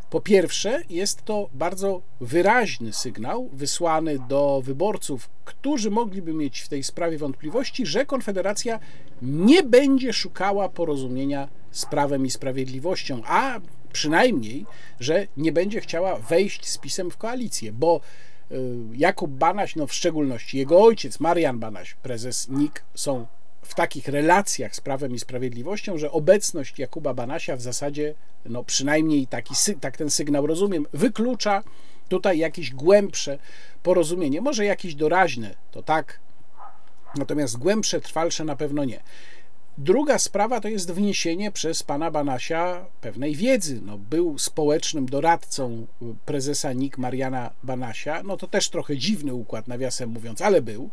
Po pierwsze, jest to bardzo wyraźny sygnał wysłany do wyborców, którzy mogliby mieć w tej sprawie wątpliwości, że Konfederacja nie będzie szukała porozumienia z prawem i sprawiedliwością, a przynajmniej, że nie będzie chciała wejść z pisem w koalicję, bo y, Jakub Banaś, no w szczególności jego ojciec, Marian Banaś, prezes NIK, są w takich relacjach z Prawem i Sprawiedliwością, że obecność Jakuba Banasia w zasadzie, no przynajmniej taki, tak ten sygnał rozumiem, wyklucza tutaj jakieś głębsze porozumienie. Może jakieś doraźne, to tak, natomiast głębsze, trwalsze na pewno nie. Druga sprawa to jest wniesienie przez pana Banasia pewnej wiedzy. No, był społecznym doradcą prezesa NIK Mariana Banasia. No to też trochę dziwny układ, nawiasem mówiąc, ale był.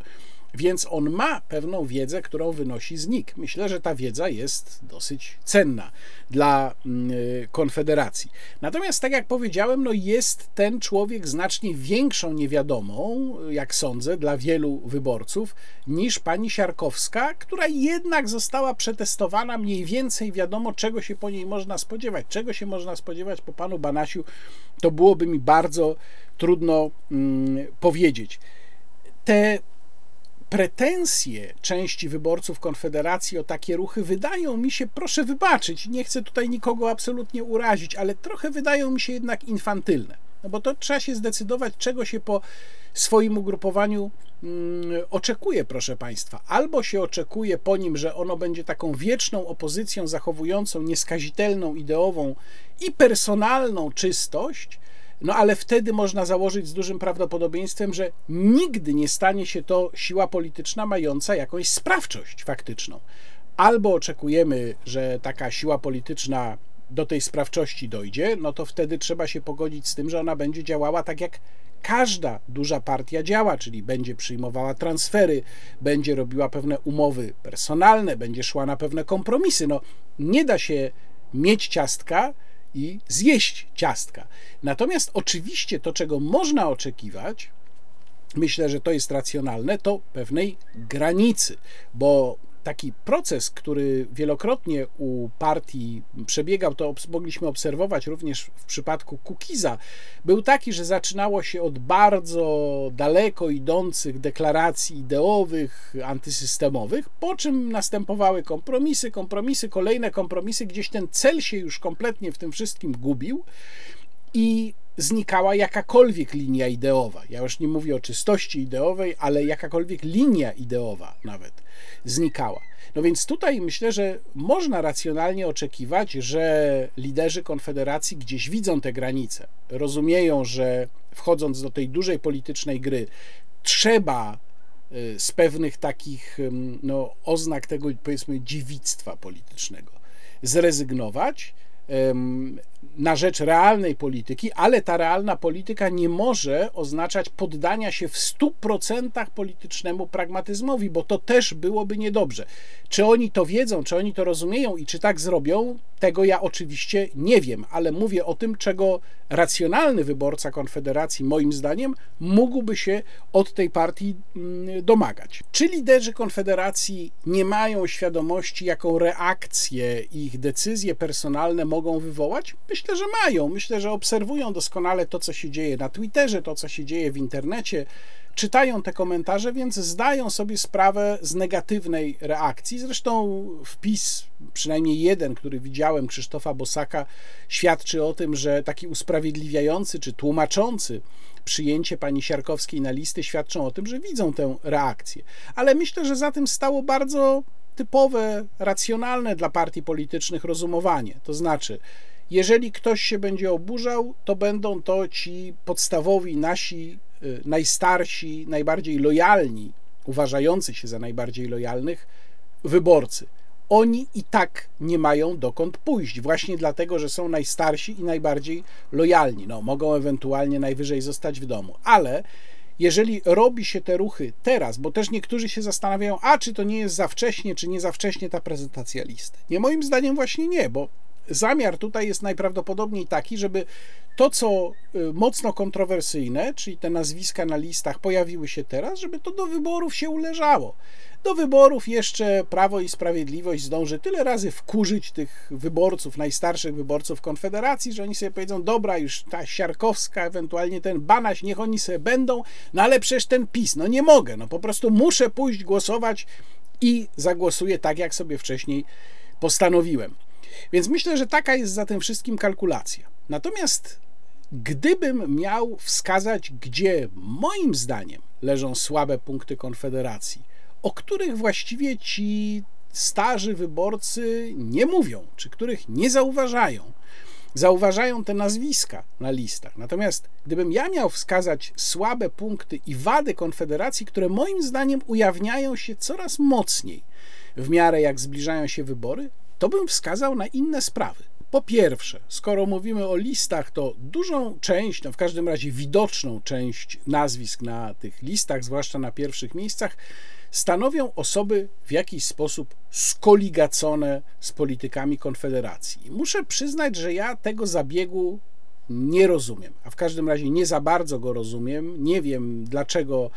Więc on ma pewną wiedzę, którą wynosi z NIK. Myślę, że ta wiedza jest dosyć cenna dla mm, Konfederacji. Natomiast, tak jak powiedziałem, no jest ten człowiek znacznie większą niewiadomą, jak sądzę, dla wielu wyborców, niż pani Siarkowska, która jednak została przetestowana, mniej więcej wiadomo, czego się po niej można spodziewać. Czego się można spodziewać po panu Banasiu, to byłoby mi bardzo trudno mm, powiedzieć. Te pretensje części wyborców Konfederacji o takie ruchy wydają mi się, proszę wybaczyć, nie chcę tutaj nikogo absolutnie urazić, ale trochę wydają mi się jednak infantylne. No bo to trzeba się zdecydować, czego się po swoim ugrupowaniu mm, oczekuje, proszę Państwa. Albo się oczekuje po nim, że ono będzie taką wieczną opozycją zachowującą nieskazitelną, ideową i personalną czystość, no ale wtedy można założyć z dużym prawdopodobieństwem, że nigdy nie stanie się to siła polityczna mająca jakąś sprawczość faktyczną. Albo oczekujemy, że taka siła polityczna do tej sprawczości dojdzie, no to wtedy trzeba się pogodzić z tym, że ona będzie działała tak jak każda duża partia działa, czyli będzie przyjmowała transfery, będzie robiła pewne umowy personalne, będzie szła na pewne kompromisy. No, nie da się mieć ciastka i zjeść ciastka. Natomiast oczywiście to, czego można oczekiwać, myślę, że to jest racjonalne, to pewnej granicy, bo taki proces, który wielokrotnie u partii przebiegał, to mogliśmy obserwować również w przypadku Kukiza, był taki, że zaczynało się od bardzo daleko idących deklaracji ideowych, antysystemowych, po czym następowały kompromisy, kompromisy, kolejne kompromisy, gdzieś ten cel się już kompletnie w tym wszystkim gubił i znikała jakakolwiek linia ideowa. Ja już nie mówię o czystości ideowej, ale jakakolwiek linia ideowa nawet znikała. No więc tutaj myślę, że można racjonalnie oczekiwać, że liderzy Konfederacji gdzieś widzą te granice, rozumieją, że wchodząc do tej dużej politycznej gry, trzeba y, z pewnych takich no, oznak tego, powiedzmy, dziewictwa politycznego zrezygnować na rzecz realnej polityki, ale ta realna polityka nie może oznaczać poddania się w 100% politycznemu pragmatyzmowi, bo to też byłoby niedobrze. Czy oni to wiedzą, czy oni to rozumieją i czy tak zrobią, tego ja oczywiście nie wiem, ale mówię o tym, czego racjonalny wyborca Konfederacji, moim zdaniem, mógłby się od tej partii mm, domagać. Czy liderzy Konfederacji nie mają świadomości, jaką reakcję ich decyzje personalne mogą wywołać? Myślę, że mają. Myślę, że obserwują doskonale to, co się dzieje na Twitterze, to, co się dzieje w internecie, czytają te komentarze, więc zdają sobie sprawę z negatywnej reakcji. Zresztą wpis, przynajmniej jeden, który widziałem Krzysztofa Bosaka, świadczy o tym, że taki usprawiedliwiający czy tłumaczący przyjęcie pani Siarkowskiej na listy świadczą o tym, że widzą tę reakcję. Ale myślę, że za tym stało bardzo typowe, racjonalne dla partii politycznych rozumowanie. To znaczy, jeżeli ktoś się będzie oburzał, to będą to ci podstawowi, nasi y, najstarsi, najbardziej lojalni, uważający się za najbardziej lojalnych wyborcy. Oni i tak nie mają dokąd pójść, właśnie dlatego, że są najstarsi i najbardziej lojalni. No, mogą ewentualnie najwyżej zostać w domu, ale jeżeli robi się te ruchy teraz, bo też niektórzy się zastanawiają, a czy to nie jest za wcześnie, czy nie za wcześnie ta prezentacja listy. Nie, moim zdaniem właśnie nie, bo zamiar tutaj jest najprawdopodobniej taki, żeby to, co y, mocno kontrowersyjne, czyli te nazwiska na listach pojawiły się teraz, żeby to do wyborów się uleżało. Do wyborów jeszcze Prawo i Sprawiedliwość zdąży tyle razy wkurzyć tych wyborców, najstarszych wyborców Konfederacji, że oni sobie powiedzą, dobra, już ta Siarkowska, ewentualnie ten Banaś, niech oni sobie będą, no ale przecież ten PiS, no nie mogę, no po prostu muszę pójść głosować i zagłosuję tak, jak sobie wcześniej postanowiłem. Więc myślę, że taka jest za tym wszystkim kalkulacja. Natomiast gdybym miał wskazać, gdzie moim zdaniem leżą słabe punkty Konfederacji, o których właściwie ci starzy wyborcy nie mówią, czy których nie zauważają, zauważają te nazwiska na listach. Natomiast gdybym ja miał wskazać słabe punkty i wady Konfederacji, które moim zdaniem ujawniają się coraz mocniej w miarę jak zbliżają się wybory, to bym wskazał na inne sprawy. Po pierwsze, skoro mówimy o listach, to dużą część, no w każdym razie widoczną część nazwisk na tych listach, zwłaszcza na pierwszych miejscach, stanowią osoby w jakiś sposób skoligacone z politykami Konfederacji. Muszę przyznać, że ja tego zabiegu nie rozumiem, a w każdym razie nie za bardzo go rozumiem. Nie wiem, dlaczego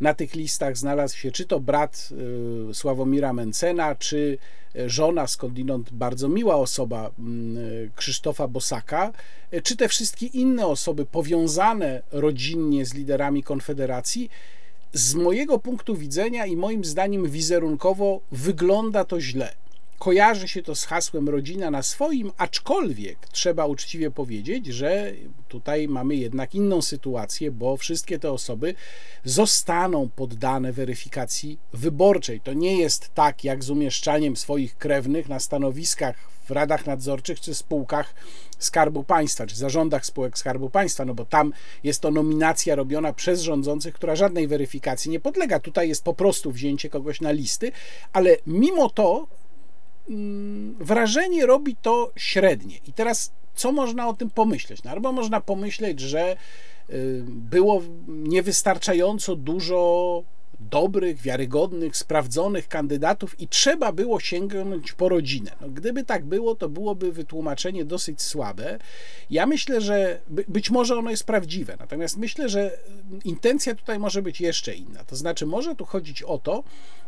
na tych listach znalazł się czy to brat y, Sławomira Mencena, czy żona, skądinąd bardzo miła osoba y, Krzysztofa Bosaka, y, czy te wszystkie inne osoby powiązane rodzinnie z liderami Konfederacji. Z mojego punktu widzenia i moim zdaniem wizerunkowo wygląda to źle kojarzy się to z hasłem rodzina na swoim, aczkolwiek trzeba uczciwie powiedzieć, że tutaj mamy jednak inną sytuację, bo wszystkie te osoby zostaną poddane weryfikacji wyborczej. To nie jest tak jak z umieszczaniem swoich krewnych na stanowiskach w radach nadzorczych czy spółkach Skarbu Państwa, czy zarządach spółek Skarbu Państwa, no bo tam jest to nominacja robiona przez rządzących, która żadnej weryfikacji nie podlega. Tutaj jest po prostu wzięcie kogoś na listy, ale mimo to wrażenie robi to średnie. I teraz co można o tym pomyśleć? No, albo można pomyśleć, że y, było niewystarczająco dużo dobrych, wiarygodnych, sprawdzonych kandydatów i trzeba było sięgnąć po rodzinę. No, gdyby tak było, to byłoby wytłumaczenie dosyć słabe. Ja myślę, że by, być może ono jest prawdziwe, natomiast myślę, że intencja tutaj może być jeszcze inna. To znaczy, może tu chodzić o to,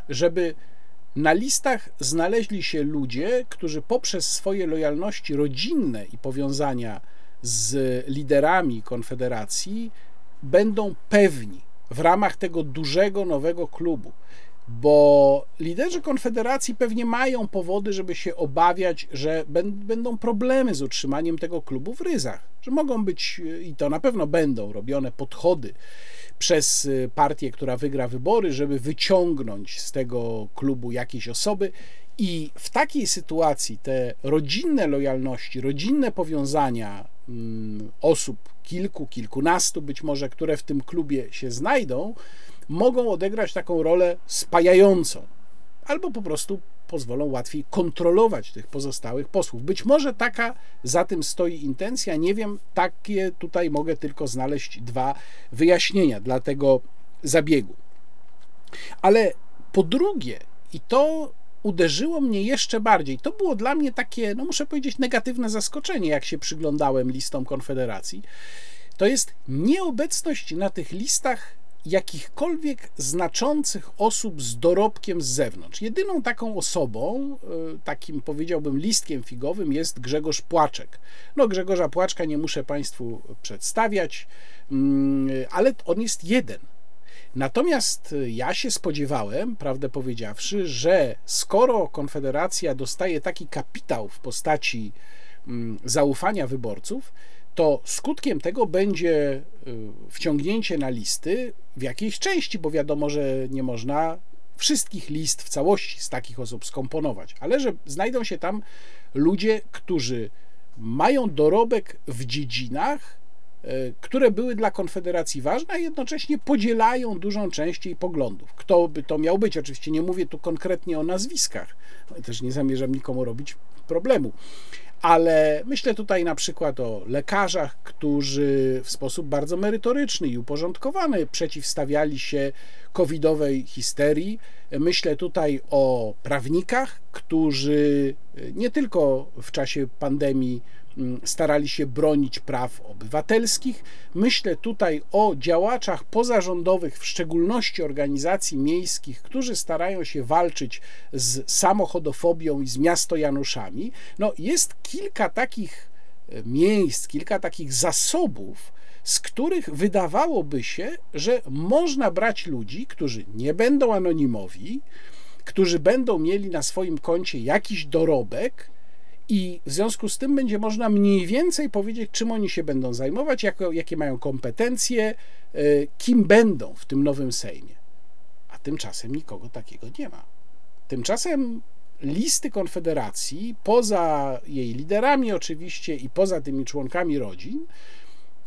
żeby na listach znaleźli się ludzie, którzy poprzez swoje lojalności rodzinne i powiązania z liderami Konfederacji będą pewni w ramach tego dużego nowego klubu, bo liderzy Konfederacji pewnie mają powody, żeby się obawiać, że będą problemy z utrzymaniem tego klubu w ryzach, że mogą być i to na pewno będą robione podchody przez y, partię, która wygra wybory, żeby wyciągnąć z tego klubu jakieś osoby. I w takiej sytuacji te rodzinne lojalności, rodzinne powiązania mm, osób, kilku, kilkunastu być może, które w tym klubie się znajdą, mogą odegrać taką rolę spajającą albo po prostu pozwolą łatwiej kontrolować tych pozostałych posłów. Być może taka za tym stoi intencja, nie wiem, takie tutaj mogę tylko znaleźć dwa wyjaśnienia dla tego zabiegu. Ale po drugie, i to uderzyło mnie jeszcze bardziej, to było dla mnie takie, no muszę powiedzieć, negatywne zaskoczenie, jak się przyglądałem listom Konfederacji. To jest nieobecność na tych listach jakichkolwiek znaczących osób z dorobkiem z zewnątrz. Jedyną taką osobą, e, takim powiedziałbym listkiem figowym jest Grzegorz Płaczek. No Grzegorza Płaczka nie muszę Państwu przedstawiać, mm, ale on jest jeden. Natomiast ja się spodziewałem, prawdę powiedziawszy, że skoro Konfederacja dostaje taki kapitał w postaci mm, zaufania wyborców, to skutkiem tego będzie y, wciągnięcie na listy w jakiejś części, bo wiadomo, że nie można wszystkich list w całości z takich osób skomponować, ale że znajdą się tam ludzie, którzy mają dorobek w dziedzinach, e, które były dla Konfederacji ważne, a jednocześnie podzielają dużą część jej poglądów. Kto by to miał być? Oczywiście nie mówię tu konkretnie o nazwiskach, też nie zamierzam nikomu robić problemu ale myślę tutaj na przykład o lekarzach, którzy w sposób bardzo merytoryczny i uporządkowany przeciwstawiali się covidowej histerii. Myślę tutaj o prawnikach, którzy nie tylko w czasie pandemii starali się bronić praw obywatelskich. Myślę tutaj o działaczach pozarządowych, w szczególności organizacji miejskich, którzy starają się walczyć z samochodofobią i z miastojanuszami. No, jest kilka takich e, miejsc, kilka takich zasobów, z których wydawałoby się, że można brać ludzi, którzy nie będą anonimowi, którzy będą mieli na swoim koncie jakiś dorobek, i w związku z tym będzie można mniej więcej powiedzieć, czym oni się będą zajmować, jako, jakie mają kompetencje, e, kim będą w tym nowym Sejmie. A tymczasem nikogo takiego nie ma. Tymczasem listy Konfederacji, poza jej liderami oczywiście i poza tymi członkami rodzin,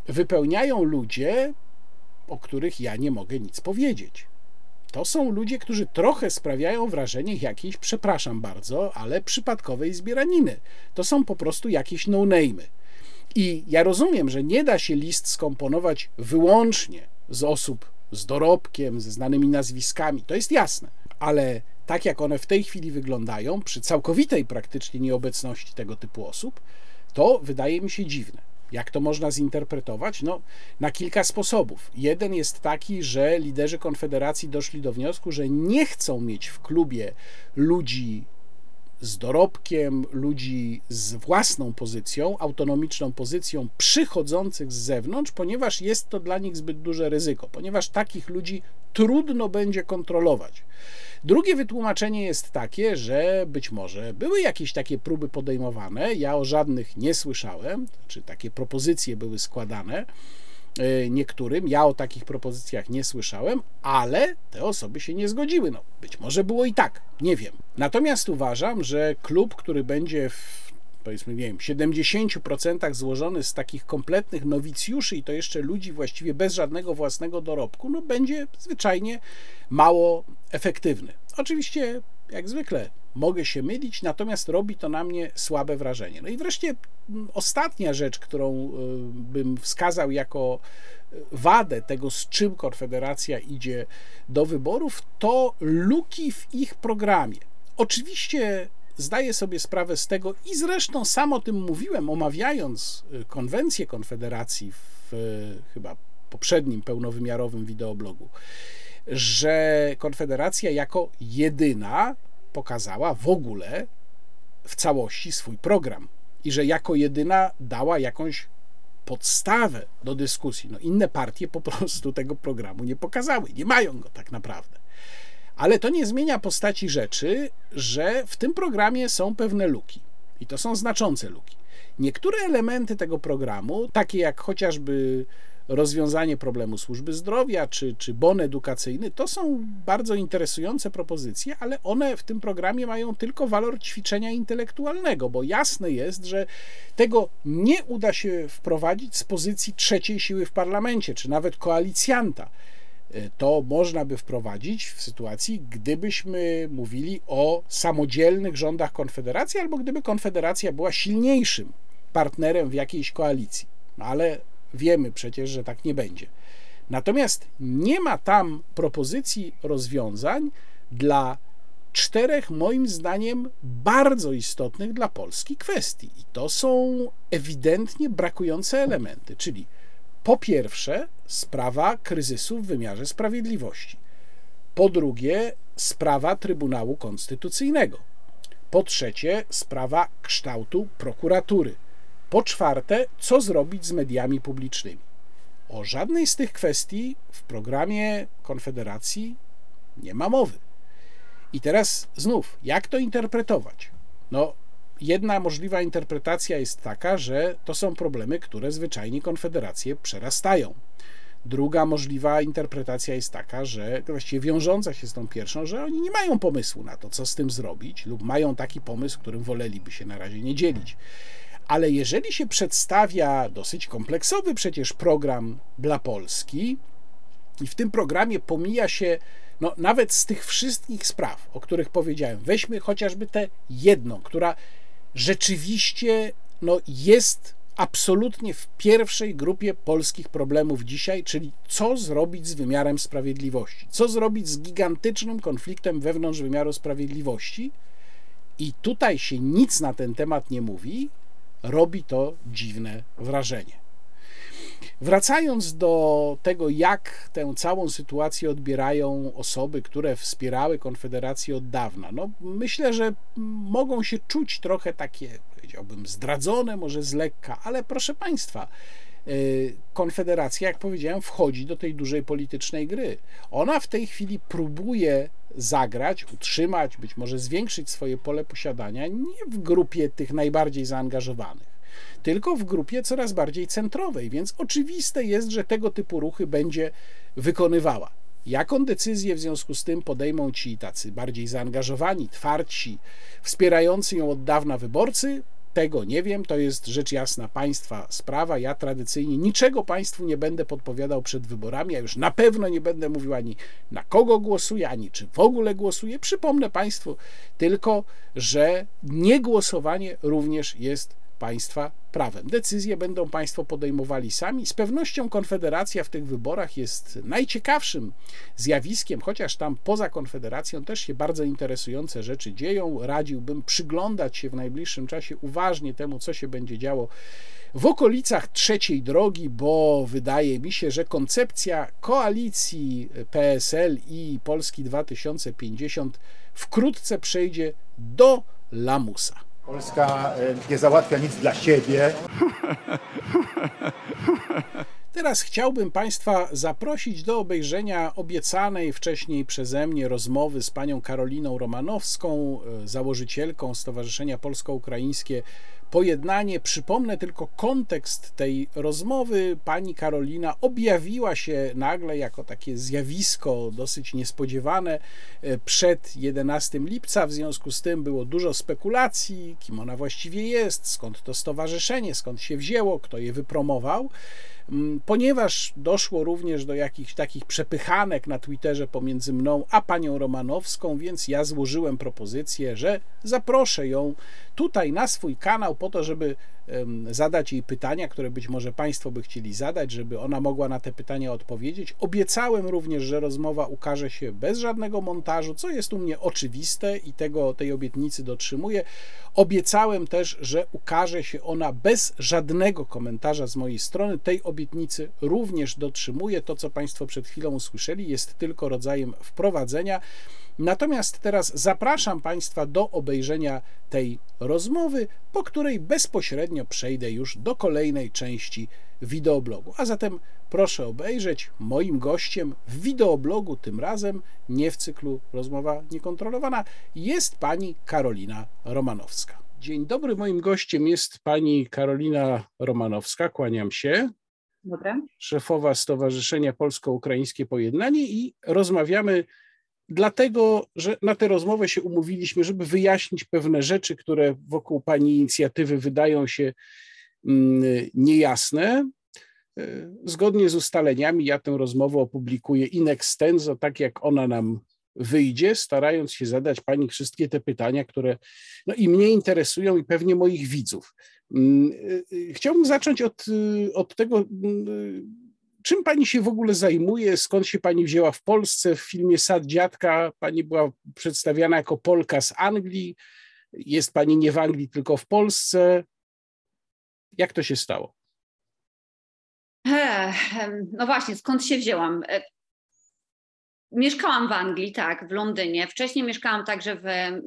wypełniają ludzie, o których ja nie mogę nic powiedzieć. To są ludzie, którzy trochę sprawiają wrażenie jakiejś, przepraszam bardzo, ale przypadkowej zbieraniny. To są po prostu jakieś no-name'y. I ja rozumiem, że nie da się list skomponować wyłącznie z osób z dorobkiem, ze znanymi nazwiskami, to jest jasne, ale tak jak one w tej chwili wyglądają, przy całkowitej praktycznie nieobecności tego typu osób, to wydaje mi się dziwne. Jak to można zinterpretować? No, na kilka sposobów. Jeden jest taki, że liderzy Konfederacji doszli do wniosku, że nie chcą mieć w klubie ludzi z dorobkiem, ludzi z własną pozycją, autonomiczną pozycją, przychodzących z zewnątrz, ponieważ jest to dla nich zbyt duże ryzyko, ponieważ takich ludzi trudno będzie kontrolować. Drugie wytłumaczenie jest takie, że być może były jakieś takie próby podejmowane, ja o żadnych nie słyszałem, czy takie propozycje były składane niektórym. Ja o takich propozycjach nie słyszałem, ale te osoby się nie zgodziły. No, być może było i tak, nie wiem. Natomiast uważam, że klub, który będzie w powiedzmy, nie wiem, 70% złożony z takich kompletnych nowicjuszy i to jeszcze ludzi właściwie bez żadnego własnego dorobku, no będzie zwyczajnie mało efektywny. Oczywiście, jak zwykle, mogę się mylić, natomiast robi to na mnie słabe wrażenie. No i wreszcie mm, ostatnia rzecz, którą y, bym wskazał jako y, wadę tego, z czym Konfederacja idzie do wyborów, to luki w ich programie. Oczywiście zdaję sobie sprawę z tego i zresztą sam o tym mówiłem, omawiając y, konwencję Konfederacji w chyba poprzednim pełnowymiarowym wideoblogu że Konfederacja jako jedyna pokazała w ogóle w całości swój program i że jako jedyna dała jakąś podstawę do dyskusji. No inne partie po prostu tego programu nie pokazały, nie mają go tak naprawdę. Ale to nie zmienia postaci rzeczy, że w tym programie są pewne luki i to są znaczące luki. Niektóre elementy tego programu, takie jak chociażby rozwiązanie problemu służby zdrowia czy, czy bon edukacyjny, to są bardzo interesujące propozycje, ale one w tym programie mają tylko walor ćwiczenia intelektualnego, bo jasne jest, że tego nie uda się wprowadzić z pozycji trzeciej siły w parlamencie, czy nawet koalicjanta to można by wprowadzić w sytuacji, gdybyśmy mówili o samodzielnych rządach Konfederacji, albo gdyby Konfederacja była silniejszym partnerem w jakiejś koalicji. No ale Wiemy przecież, że tak nie będzie. Natomiast nie ma tam propozycji rozwiązań dla czterech, moim zdaniem, bardzo istotnych dla Polski kwestii. I to są ewidentnie brakujące elementy, czyli po pierwsze, sprawa kryzysu w wymiarze sprawiedliwości. Po drugie, sprawa Trybunału Konstytucyjnego. Po trzecie, sprawa kształtu prokuratury. Po czwarte, co zrobić z mediami publicznymi? O żadnej z tych kwestii w programie Konfederacji nie ma mowy. I teraz znów, jak to interpretować? No, jedna możliwa interpretacja jest taka, że to są problemy, które zwyczajnie Konfederację przerastają. Druga możliwa interpretacja jest taka, że właściwie wiążąca się z tą pierwszą, że oni nie mają pomysłu na to, co z tym zrobić, lub mają taki pomysł, którym woleliby się na razie nie dzielić. Ale jeżeli się przedstawia dosyć kompleksowy przecież program dla Polski, i w tym programie pomija się no, nawet z tych wszystkich spraw, o których powiedziałem, weźmy chociażby tę jedną, która rzeczywiście no, jest absolutnie w pierwszej grupie polskich problemów dzisiaj, czyli co zrobić z wymiarem sprawiedliwości, co zrobić z gigantycznym konfliktem wewnątrz wymiaru sprawiedliwości. I tutaj się nic na ten temat nie mówi, robi to dziwne wrażenie. Wracając do tego, jak tę całą sytuację odbierają osoby, które wspierały Konfederację od dawna, no myślę, że mogą się czuć trochę takie, powiedziałbym, zdradzone, może z lekka, ale proszę Państwa, Konfederacja, jak powiedziałem, wchodzi do tej dużej politycznej gry. Ona w tej chwili próbuje zagrać, utrzymać, być może zwiększyć swoje pole posiadania nie w grupie tych najbardziej zaangażowanych tylko w grupie coraz bardziej centrowej, więc oczywiste jest, że tego typu ruchy będzie wykonywała. Jaką decyzję w związku z tym podejmą ci tacy bardziej zaangażowani, twardsi, wspierający ją od dawna wyborcy? Tego nie wiem, to jest rzecz jasna państwa sprawa. Ja tradycyjnie niczego państwu nie będę podpowiadał przed wyborami, a już na pewno nie będę mówił ani na kogo głosuję, ani czy w ogóle głosuję. Przypomnę państwu tylko, że niegłosowanie również jest państwa prawem. Decyzje będą państwo podejmowali sami. Z pewnością Konfederacja w tych wyborach jest najciekawszym zjawiskiem, chociaż tam poza Konfederacją też się bardzo interesujące rzeczy dzieją. Radziłbym przyglądać się w najbliższym czasie uważnie temu, co się będzie działo w okolicach trzeciej drogi, bo wydaje mi się, że koncepcja koalicji PSL i Polski 2050 wkrótce przejdzie do lamusa. Polska e, nie załatwia nic dla siebie. Teraz chciałbym Państwa zaprosić do obejrzenia obiecanej wcześniej przeze mnie rozmowy z panią Karoliną Romanowską, e, założycielką Stowarzyszenia Polsko-Ukraińskie pojednanie. Przypomnę tylko kontekst tej rozmowy. Pani Karolina objawiła się nagle jako takie zjawisko dosyć niespodziewane e, przed 11 lipca. W związku z tym było dużo spekulacji, kim ona właściwie jest, skąd to stowarzyszenie, skąd się wzięło, kto je wypromował. Mm, ponieważ doszło również do jakichś takich przepychanek na Twitterze pomiędzy mną a panią Romanowską, więc ja złożyłem propozycję, że zaproszę ją tutaj na swój kanał po to, żeby zadać jej pytania, które być może Państwo by chcieli zadać, żeby ona mogła na te pytania odpowiedzieć. Obiecałem również, że rozmowa ukaże się bez żadnego montażu, co jest u mnie oczywiste i tego, tej obietnicy dotrzymuję. Obiecałem też, że ukaże się ona bez żadnego komentarza z mojej strony. Tej obietnicy również dotrzymuję. To, co Państwo przed chwilą usłyszeli, jest tylko rodzajem wprowadzenia. Natomiast teraz zapraszam Państwa do obejrzenia tej rozmowy, po której bezpośrednio przejdę już do kolejnej części wideoblogu. A zatem proszę obejrzeć moim gościem w wideoblogu, tym razem nie w cyklu Rozmowa Niekontrolowana, jest pani Karolina Romanowska. Dzień dobry, moim gościem jest pani Karolina Romanowska, kłaniam się. Dobra. Szefowa Stowarzyszenia Polsko-Ukraińskie Pojednanie i rozmawiamy dlatego, że na tę rozmowę się umówiliśmy, żeby wyjaśnić pewne rzeczy, które wokół Pani inicjatywy wydają się mm, niejasne. E, zgodnie z ustaleniami ja tę rozmowę opublikuję in extenso, tak jak ona nam wyjdzie, starając się zadać Pani wszystkie te pytania, które no, i mnie interesują, i pewnie moich widzów. Mm, e, e, chciałbym zacząć od, od tego, mm, Czym pani się w ogóle zajmuje? Skąd się pani wzięła w Polsce? W filmie Sad Dziadka pani była przedstawiana jako Polka z Anglii. Jest pani nie w Anglii, tylko w Polsce. Jak to się stało? No właśnie, skąd się wzięłam? E, Mieszkałam w Anglii, tak, w Londynie. Wcześniej mieszkałam także w,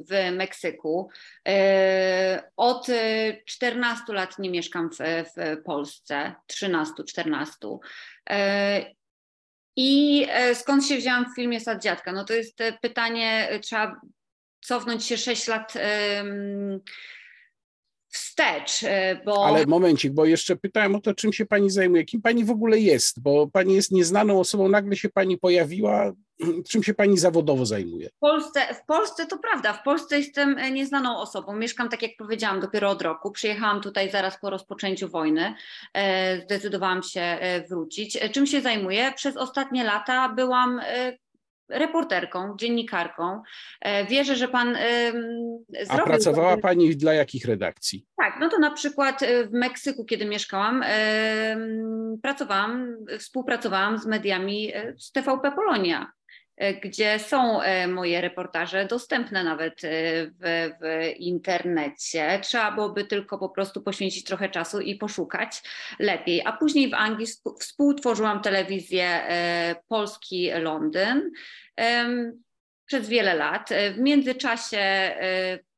w Meksyku. E, od 14 lat nie mieszkam w, w Polsce, 13-14. E, I e, skąd się wzięłam w filmie Sad Dziadka? No to jest pytanie, trzeba cofnąć się 6 lat wstecz, e, bo... Ale momencik, bo jeszcze pytałem o to, czym się pani zajmuje, kim pani w ogóle jest, bo pani jest nieznaną osobą, nagle się pani pojawiła, czym się pani zawodowo zajmuje? W Polsce, w Polsce to prawda, w Polsce jestem e, nieznaną osobą, mieszkam tak jak powiedziałam dopiero od roku, przyjechałam tutaj zaraz po rozpoczęciu wojny, e, zdecydowałam się wrócić. Czym się zajmuję? Przez ostatnie lata byłam reporterką, dziennikarką. E, wierzę, że pan. A pracowała pani dla jakich redakcji? Tak, no to na przykład e, w Meksyku, kiedy mieszkałam, pracowałam, współpracowałam z mediami e, z TVP Polonia. Gdzie są moje reportaże dostępne nawet w, w, internecie. Trzeba byłoby tylko po prostu poświęcić trochę czasu i poszukać lepiej. A później w Anglii współtworzyłam telewizję Polski Londyn przez wiele lat. W międzyczasie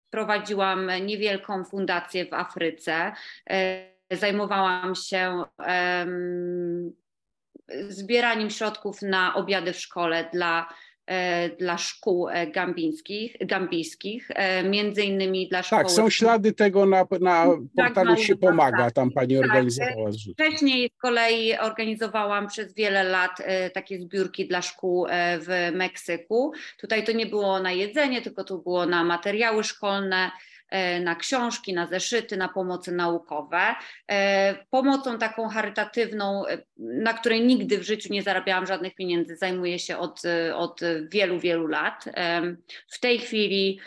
prowadziłam niewielką fundację w Afryce. Zajmowałam się zbieraniem środków na obiady w szkole dla, e, dla szkół e, gambijskich, gambijskich, e, między innymi dla szkoły. Tak, są ślady tego na, na tak, portalu się pomaga, tam pani tak, organizowała zrzut. Wcześniej z kolei organizowałam przez wiele lat takie zbiórki dla szkół w Meksyku. Tutaj to nie było na jedzenie, tylko to było na materiały szkolne, E, na książki, na zeszyty, na pomocy naukowe. E, pomocą taką charytatywną, e, na której nigdy w życiu nie zarabiałam żadnych pieniędzy, zajmuję się od, od wielu, wielu lat. W tej chwili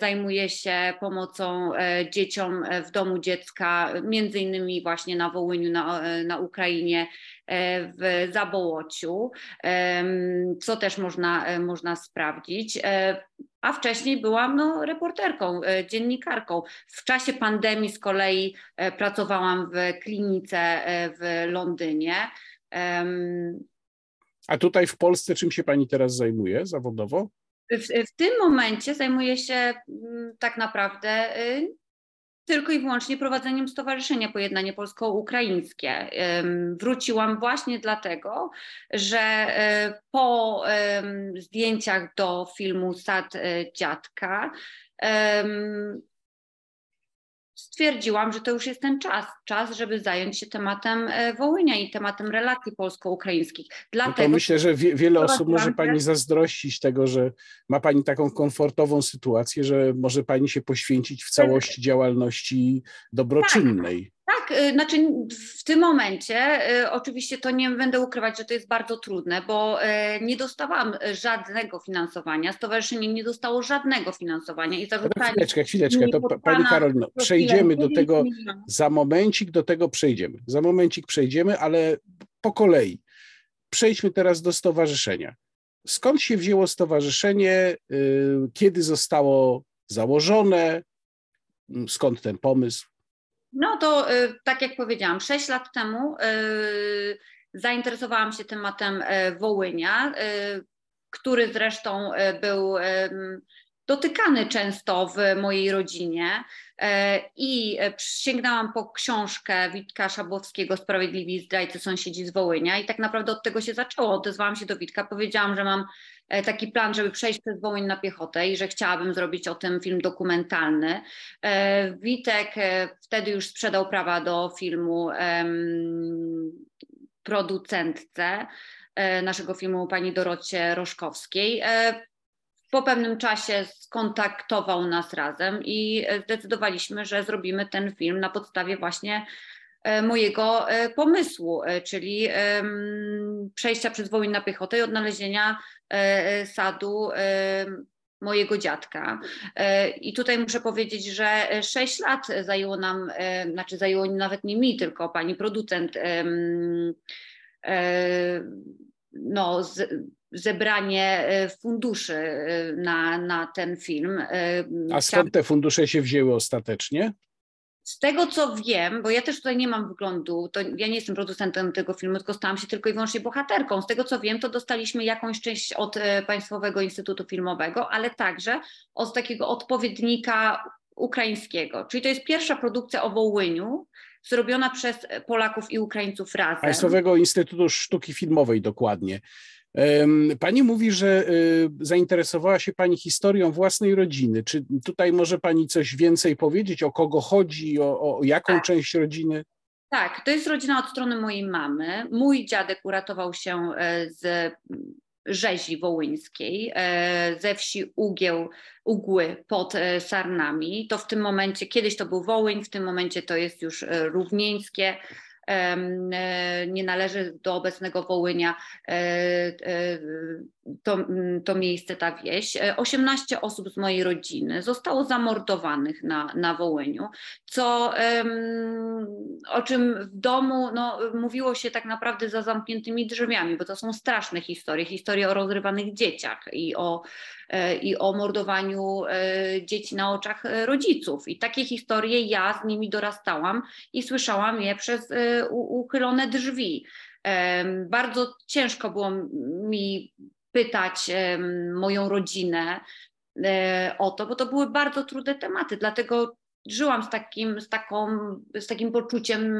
zajmuję się pomocą dzieciom w domu dziecka, między innymi właśnie na Wołyniu, na, na Ukrainie, w Zabołociu, co też można, można sprawdzić a wcześniej byłam no, reporterką, e, dziennikarką. W czasie pandemii z kolei e, pracowałam w klinice e, w Londynie. A tutaj w Polsce czym się pani teraz zajmuje zawodowo? W, w tym momencie zajmuję się mm, tak naprawdę tylko i wyłącznie prowadzeniem Stowarzyszenia Pojednanie Polsko-Ukraińskie. Wróciłam właśnie dlatego, że e, po zdjęciach do filmu Sad e, Dziadka stwierdziłam, że to już jest ten czas, czas, żeby zająć się tematem e, Wołynia i tematem relacji polsko-ukraińskich. Dlatego, no to myślę, że wie, wiele osób może pani zazdrościć tego, że ma pani taką komfortową sytuację, że może pani się poświęcić w całości działalności dobroczynnej. Tak. Tak, y, znaczy w tym momencie y, oczywiście to nie będę ukrywać, że to jest bardzo trudne, bo y, nie dostawałam żadnego finansowania, stowarzyszenie nie dostało żadnego finansowania i zarzucanie... Chwileczkę, chwileczkę, to Pani Karolino, przejdziemy do tego, za momencik do tego przejdziemy, za momencik przejdziemy, ale po kolei. Przejdźmy teraz do stowarzyszenia. Skąd się wzięło stowarzyszenie, kiedy zostało założone, skąd ten pomysł? No to y, tak jak powiedziałam, 6 lat temu y, zainteresowałam się tematem y, Wołynia, który zresztą był dotykany często w mojej rodzinie i sięgnęłam po książkę Witka Szabłowskiego Sprawiedliwi zdrajcy sąsiedzi z Wołynia i tak naprawdę od tego się zaczęło. Odezwałam się do Witka, powiedziałam, że mam taki plan, żeby przejść przez Wołyń na piechotę i że chciałabym zrobić o tym film dokumentalny. E, Witek e, wtedy już sprzedał prawa do filmu producentce naszego filmu pani Dorocie Roszkowskiej. Po pewnym czasie skontaktował nas razem i zdecydowaliśmy, że zrobimy ten film na podstawie właśnie E, mojego e, pomysłu, e, czyli przejścia przez Wołyń na piechotę i odnalezienia sadu mojego dziadka. I tutaj muszę powiedzieć, że 6 lat zajęło nam, znaczy zajęło nawet nie mi, tylko pani producent, no, zebranie funduszy na, na ten film. A skąd te fundusze się wzięły ostatecznie? Z tego co wiem, bo ja też tutaj nie mam wglądu, to ja nie jestem producentem tego filmu, tylko stałam się tylko i wyłącznie bohaterką. Z tego co wiem, to dostaliśmy jakąś część od e, Państwowego Instytutu Filmowego, ale także od takiego odpowiednika ukraińskiego. Czyli to jest pierwsza produkcja o Wołyniu, zrobiona przez Polaków i Ukraińców razem. Państwowego Instytutu Sztuki Filmowej dokładnie. Pani mówi, że y, zainteresowała się Pani historią własnej rodziny. Czy tutaj może Pani coś więcej powiedzieć, o kogo chodzi, o, o jaką tak. część rodziny? Tak, to jest rodzina od strony mojej mamy. Mój dziadek uratował się e, z rzezi wołyńskiej, e, ze wsi Ugieł, Ugły pod e, Sarnami. To w tym momencie, kiedyś to był Wołyń, w tym momencie to jest już Równieńskie. E, nie należy do obecnego Wołynia e, e, to, to miejsce, ta wieś. 18 osób z mojej rodziny zostało zamordowanych na, na Wołyniu, co o czym w domu no, mówiło się tak naprawdę za zamkniętymi drzwiami, bo to są straszne historie, historie o rozrywanych dzieciach i o i o mordowaniu dzieci na oczach rodziców. I takie historie ja z nimi dorastałam i słyszałam je przez uchylone drzwi. Bardzo ciężko było mi pytać moją rodzinę o to, bo to były bardzo trudne tematy, dlatego żyłam z takim, z, taką, z takim poczuciem,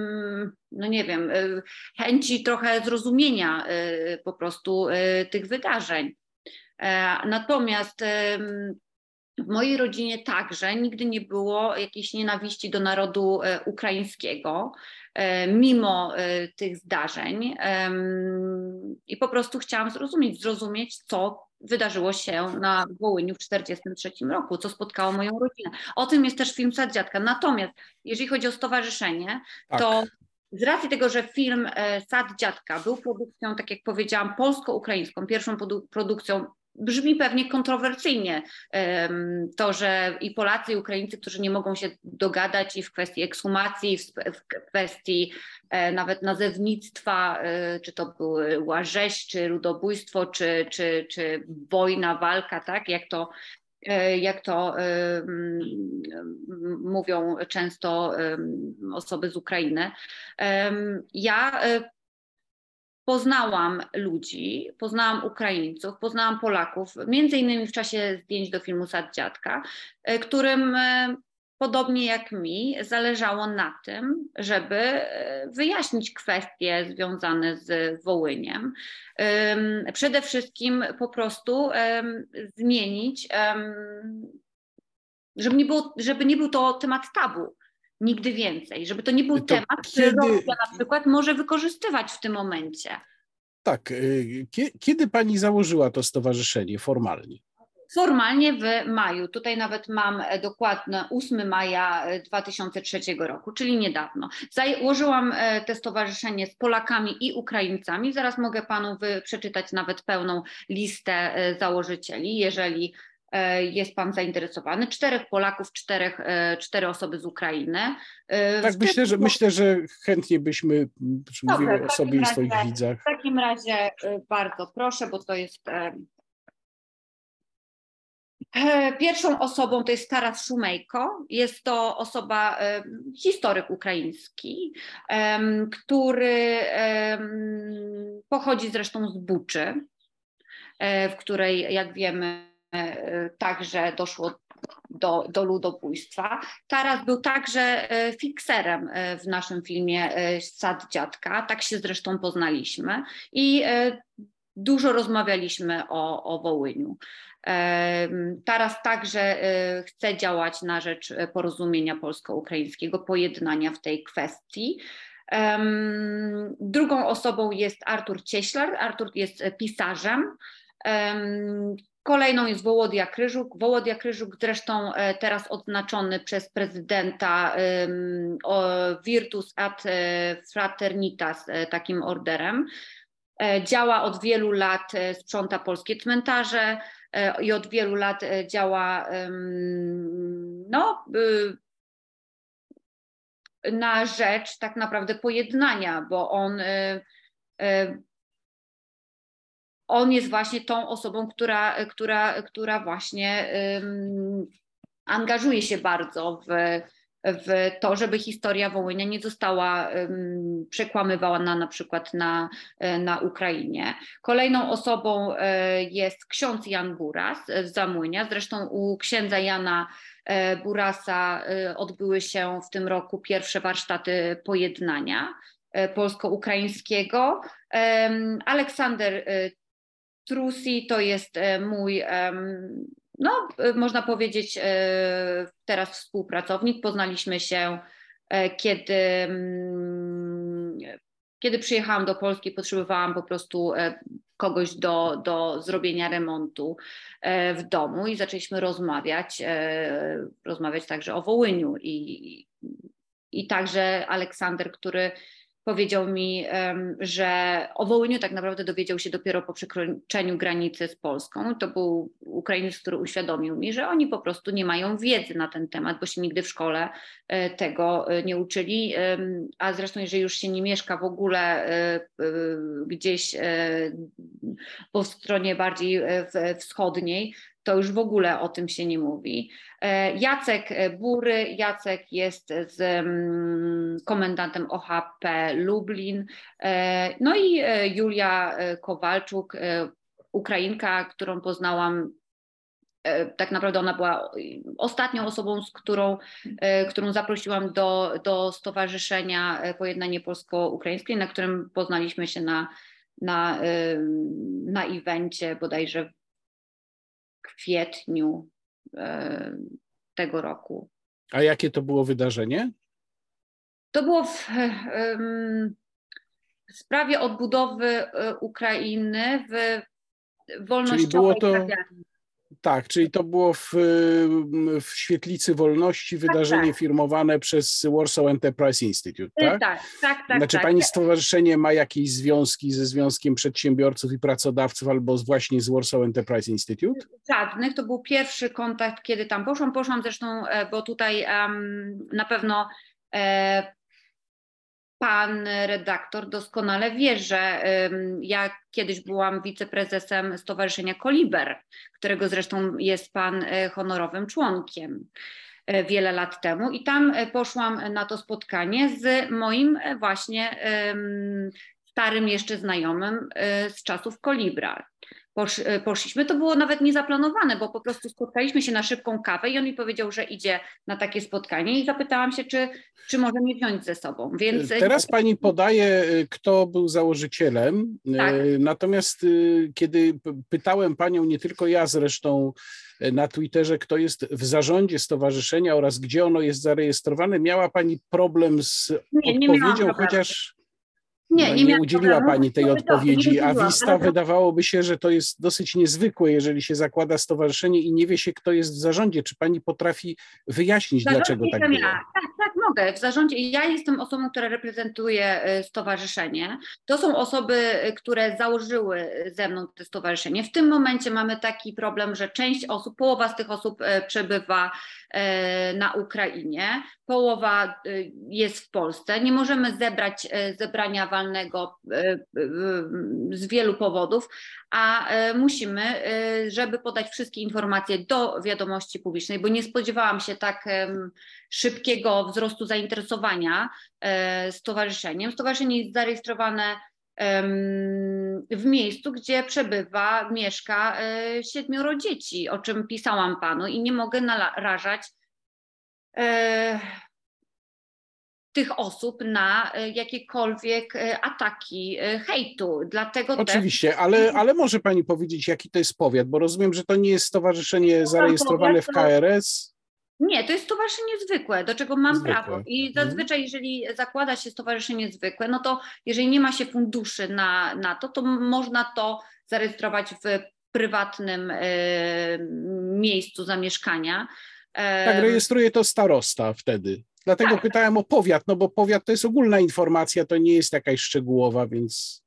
no nie wiem, chęci trochę zrozumienia po prostu tych wydarzeń. E, natomiast w mojej rodzinie także nigdy nie było jakiejś nienawiści do narodu e, ukraińskiego, e, mimo tych zdarzeń. I po prostu chciałam zrozumieć, zrozumieć, co wydarzyło się na Wołyniu w 1943 roku, co spotkało moją rodzinę. O tym jest też film Sad Dziadka. Natomiast jeżeli chodzi o stowarzyszenie, tak. to z racji tego, że film Sad Dziadka był produkcją, tak jak powiedziałam, polsko-ukraińską, pierwszą produkcją brzmi pewnie kontrowersyjnie to, że i Polacy, i Ukraińcy, którzy nie mogą się dogadać i w kwestii ekshumacji, w kwestii e, nawet nazewnictwa, e, czy to była rzeź, czy ludobójstwo, czy, czy, czy wojna, walka, tak, jak to e, jak to mówią często osoby z Ukrainy. Ja poznałam ludzi, poznałam Ukraińców, poznałam Polaków, między innymi w czasie zdjęć do filmu Sad Dziadka, e, którym e, podobnie jak mi zależało na tym, żeby e, wyjaśnić kwestie związane z Wołyniem. Przede wszystkim po prostu zmienić, żeby nie, było, żeby nie był to temat tabu nigdy więcej, żeby to nie był to temat, kiedy... który Rosja na przykład może wykorzystywać w tym momencie. Tak. Y, kiedy pani założyła to stowarzyszenie formalnie? Formalnie w maju. Tutaj nawet mam e, dokładne 8 maja 2003 e, roku, czyli niedawno. Założyłam e, te stowarzyszenie z Polakami i Ukraińcami. Zaraz mogę panu przeczytać nawet pełną listę założycieli, jeżeli jest Pan zainteresowany. Czterech Polaków, czterech, e, cztery osoby z Ukrainy. E, tak, myślę że, myślę, że chętnie byśmy mówili o sobie i swoich widzach. W takim razie bardzo proszę, bo to jest Pierwszą osobą to jest Taras Szumejko. Jest to osoba, historyk ukraiński, który pochodzi zresztą z Buczy, w której, jak wiemy, E, także doszło do, do ludobójstwa. Taras był także e, fikserem e, w naszym filmie Sad Dziadka, tak się zresztą poznaliśmy i dużo rozmawialiśmy o, o Wołyniu. Taras także chce działać na rzecz porozumienia polsko-ukraińskiego, pojednania w tej kwestii. Drugą osobą jest Artur Cieślar. Artur jest pisarzem, Kolejną jest Wołodia Kryżuk. Wołodia Kryżuk zresztą e, teraz odznaczony przez prezydenta Virtus ad e, Fraternitas e, takim orderem. Działa od wielu lat, sprząta polskie cmentarze i od wielu lat działa no, na rzecz tak naprawdę pojednania, bo on on jest właśnie tą osobą, która, która, która właśnie um, angażuje się bardzo w, w to, żeby historia Wołynia nie została um, przekłamywana na przykład na, na Ukrainie. Kolejną osobą e, jest ksiądz Jan Buras z Zamłynia. Zresztą u księdza Jana e, Burasa e, odbyły się w tym roku pierwsze warsztaty pojednania polsko-ukraińskiego. Aleksander Trusi to jest mój, no można powiedzieć, teraz współpracownik. Poznaliśmy się, kiedy mm, kiedy przyjechałam do Polski, potrzebowałam po prostu e, kogoś do, do zrobienia remontu e, w domu i zaczęliśmy rozmawiać, e, rozmawiać także o Wołyniu i, i także Aleksander, który powiedział mi, że o Wołyniu tak naprawdę dowiedział się dopiero po przekroczeniu granicy z Polską. To był Ukrainiec, który uświadomił mi, że oni po prostu nie mają wiedzy na ten temat, bo się nigdy w szkole e, tego e, nie uczyli. A zresztą, jeżeli już się nie mieszka w ogóle e, gdzieś po stronie bardziej wschodniej, to już w ogóle o tym się nie mówi. E, Jacek Bury, Jacek jest z mm, komendantem OHP Lublin, e, no i e, Julia Kowalczuk, Ukrainka, którą poznałam tak naprawdę ona była ostatnią osobą, z którą, którą zaprosiłam do, do Stowarzyszenia Pojednanie Polsko-Ukraińskie, na którym poznaliśmy się na, na, na evencie bodajże kwietniu e, tego roku. A jakie to było wydarzenie? To było w, w sprawie odbudowy e, Ukrainy w wolnościowej Czyli było to, kawiarni. Tak, czyli to było w, w Świetlicy Wolności tak, wydarzenie tak, tak. firmowane przez Warsaw Enterprise Institute, tak? Tak, tak, tak. Znaczy tak, pani tak. stowarzyszenie ma jakieś związki ze Związkiem Przedsiębiorców i Pracodawców albo z właśnie z Warsaw Enterprise Institute? Żadnych, to był pierwszy kontakt, kiedy tam poszłam. Poszłam zresztą, e, bo tutaj um, na pewno e, pan redaktor doskonale wie, że ja kiedyś byłam wiceprezesem Stowarzyszenia Koliber, którego zresztą jest pan e, honorowym członkiem e, wiele lat temu i tam e, poszłam na to spotkanie z moim właśnie starym jeszcze znajomym z czasów Kolibra. Posz, e, poszliśmy. To było nawet niezaplanowane, bo po prostu spotkaliśmy się na szybką kawę i on mi powiedział, że idzie na takie spotkanie i zapytałam się, czy, czy może mnie wziąć ze sobą. Więc... E, teraz pani podaje, e, kto był założycielem. Tak. Natomiast kiedy pytałem panią, nie tylko ja zresztą na Twitterze, kto jest w zarządzie stowarzyszenia oraz gdzie ono jest zarejestrowane, miała pani problem z nie, odpowiedzią, nie chociaż nie, no, nie, nie udzieliła problemu. Pani tej odpowiedzi, a Wista wydawałoby się, że to jest dosyć niezwykłe, jeżeli się zakłada stowarzyszenie i nie wie się, kto jest w zarządzie. Czy Pani potrafi wyjaśnić, dlaczego tak było? Ja. Tak, tak, mogę. W zarządzie ja jestem osobą, która reprezentuje y, stowarzyszenie. To są osoby, y, które założyły ze mną to stowarzyszenie. W tym momencie mamy taki problem, że część osób, połowa z tych osób y, przebywa na Ukrainie, połowa jest w Polsce. Nie możemy zebrać zebrania walnego z wielu powodów, a musimy, żeby podać wszystkie informacje do wiadomości publicznej, bo nie spodziewałam się tak szybkiego wzrostu zainteresowania stowarzyszeniem. Stowarzyszenie jest zarejestrowane w miejscu, gdzie przebywa, mieszka e, siedmioro dzieci, o czym pisałam panu i nie mogę narażać e, tych osób na e, jakiekolwiek ataki hejtu. Dlatego Oczywiście, też... ale, ale może pani powiedzieć, jaki to jest powiat, bo rozumiem, że to nie jest stowarzyszenie zarejestrowane w KRS. Nie, to jest stowarzyszenie zwykłe, do czego mam zwykłe. prawo. I mhm. zazwyczaj, jeżeli zakłada się stowarzyszenie zwykłe, no to jeżeli nie ma się funduszy na, na to, to można to zarejestrować w prywatnym y, miejscu zamieszkania. Tak, rejestruje to starosta wtedy. Dlatego tak. pytałem o powiat, no bo powiat to jest ogólna informacja, to nie jest jakaś szczegółowa, więc.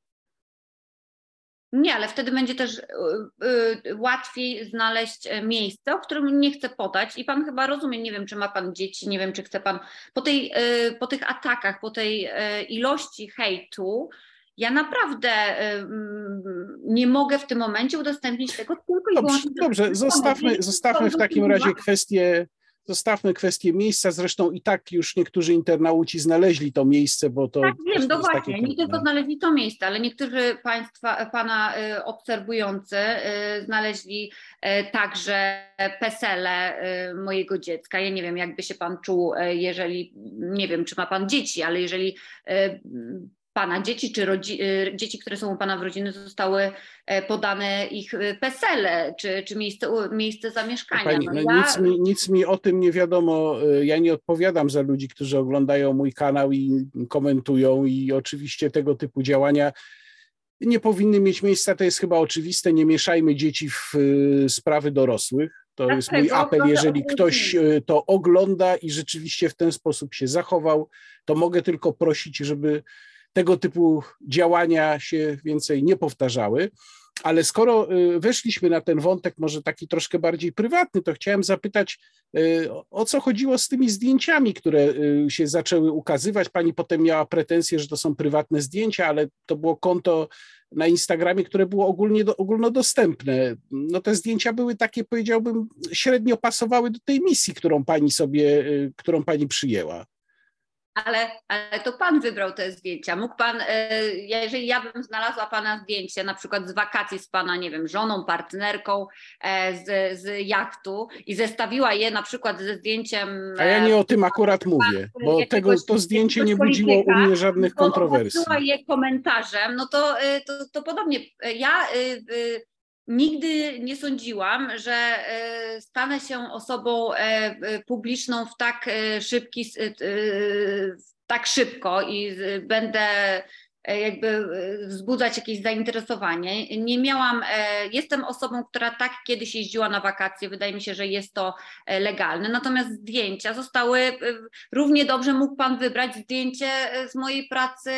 Nie, ale wtedy będzie też y, y, łatwiej znaleźć e, miejsce, o którym nie chcę podać. I pan chyba rozumie, nie wiem, czy ma pan dzieci, nie wiem, czy chce pan. Po, tej, y, po tych atakach, po tej e, ilości hejtu, ja naprawdę nie mogę w tym momencie udostępnić tego tylko i wyłącznie. Dobrze, zostawmy, zostawmy w takim razie kwestię Zostawmy kwestię miejsca, zresztą i tak już niektórzy internauci znaleźli to miejsce, bo to. Tak, wiem, no właśnie, nie tylko znaleźli to miejsce, ale niektórzy Państwa, Pana y, obserwujący y, znaleźli y, także pesele mojego dziecka. Ja nie wiem, jakby się Pan czuł, jeżeli, nie wiem, czy ma Pan dzieci, ale jeżeli pana dzieci, czy rodzi, y, dzieci, które są u pana w rodziny, zostały e, podane ich y, PESEL, czy, czy miejsce, miejsce zamieszkania. Pani, no no ja... nic, mi, nic mi o tym nie wiadomo. Ja nie odpowiadam za ludzi, którzy oglądają mój kanał i komentują, i oczywiście tego typu działania nie powinny mieć miejsca. To jest chyba oczywiste. Nie mieszajmy dzieci w sprawy dorosłych. To tak, jest mój apel. Jeżeli ktoś to ogląda i rzeczywiście w ten sposób się zachował, to mogę tylko prosić, żeby tego typu działania się więcej nie powtarzały. Ale skoro y, weszliśmy na ten wątek, może taki troszkę bardziej prywatny, to chciałem zapytać, y, o co chodziło z tymi zdjęciami, które y, się zaczęły ukazywać. Pani potem miała pretensje, że to są prywatne zdjęcia, ale to było konto na Instagramie, które było ogólnie, ogólnodostępne. No te zdjęcia były takie, powiedziałbym, średnio pasowały do tej misji, którą pani sobie, którą pani przyjęła ale, ale to pan wybrał te zdjęcia. Mógł pan, e, jeżeli ja bym znalazła pana zdjęcie, na przykład z wakacji z pana, nie wiem, żoną, partnerką e, z, z jachtu i zestawiła je na przykład ze zdjęciem. A ja nie o tym akurat mówię, bo tego, to zdjęcie nie budziło u mnie żadnych kontrowersji. je komentarzem, no to, e, to, to podobnie. Ja Nigdy nie sądziłam, że e, stanę się osobą e, e, publiczną w tak szybki, tak szybko i będę jakby wzbudzać jakieś zainteresowanie. Nie miałam, jestem osobą, która tak kiedyś jeździła na wakacje, wydaje mi się, że jest to legalne. Natomiast zdjęcia zostały, równie dobrze mógł Pan wybrać zdjęcie z mojej pracy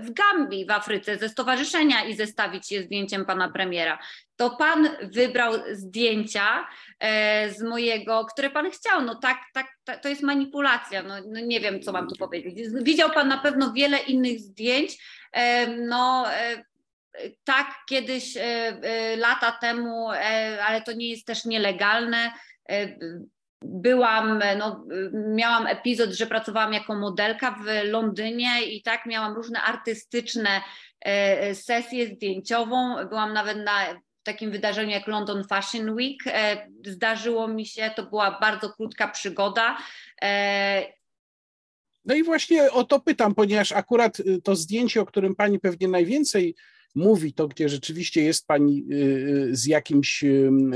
w Gambii w Afryce ze stowarzyszenia i zestawić je zdjęciem pana premiera. To pan wybrał zdjęcia e, z mojego, które pan chciał. No tak, tak, to jest manipulacja. No, no nie wiem, co mam tu powiedzieć. Widział pan na pewno wiele innych zdjęć. E, no, e, tak, kiedyś lata temu, ale to nie jest też nielegalne byłam, no, miałam epizod, że pracowałam jako modelka w Londynie i tak miałam różne artystyczne e, sesje zdjęciową. Byłam nawet na takim wydarzeniu jak London Fashion Week. E, zdarzyło mi się, to była bardzo krótka przygoda. E, no i właśnie o to pytam, ponieważ akurat y, to zdjęcie, o którym pani pewnie najwięcej mówi to, gdzie rzeczywiście jest pani y, y, z jakimś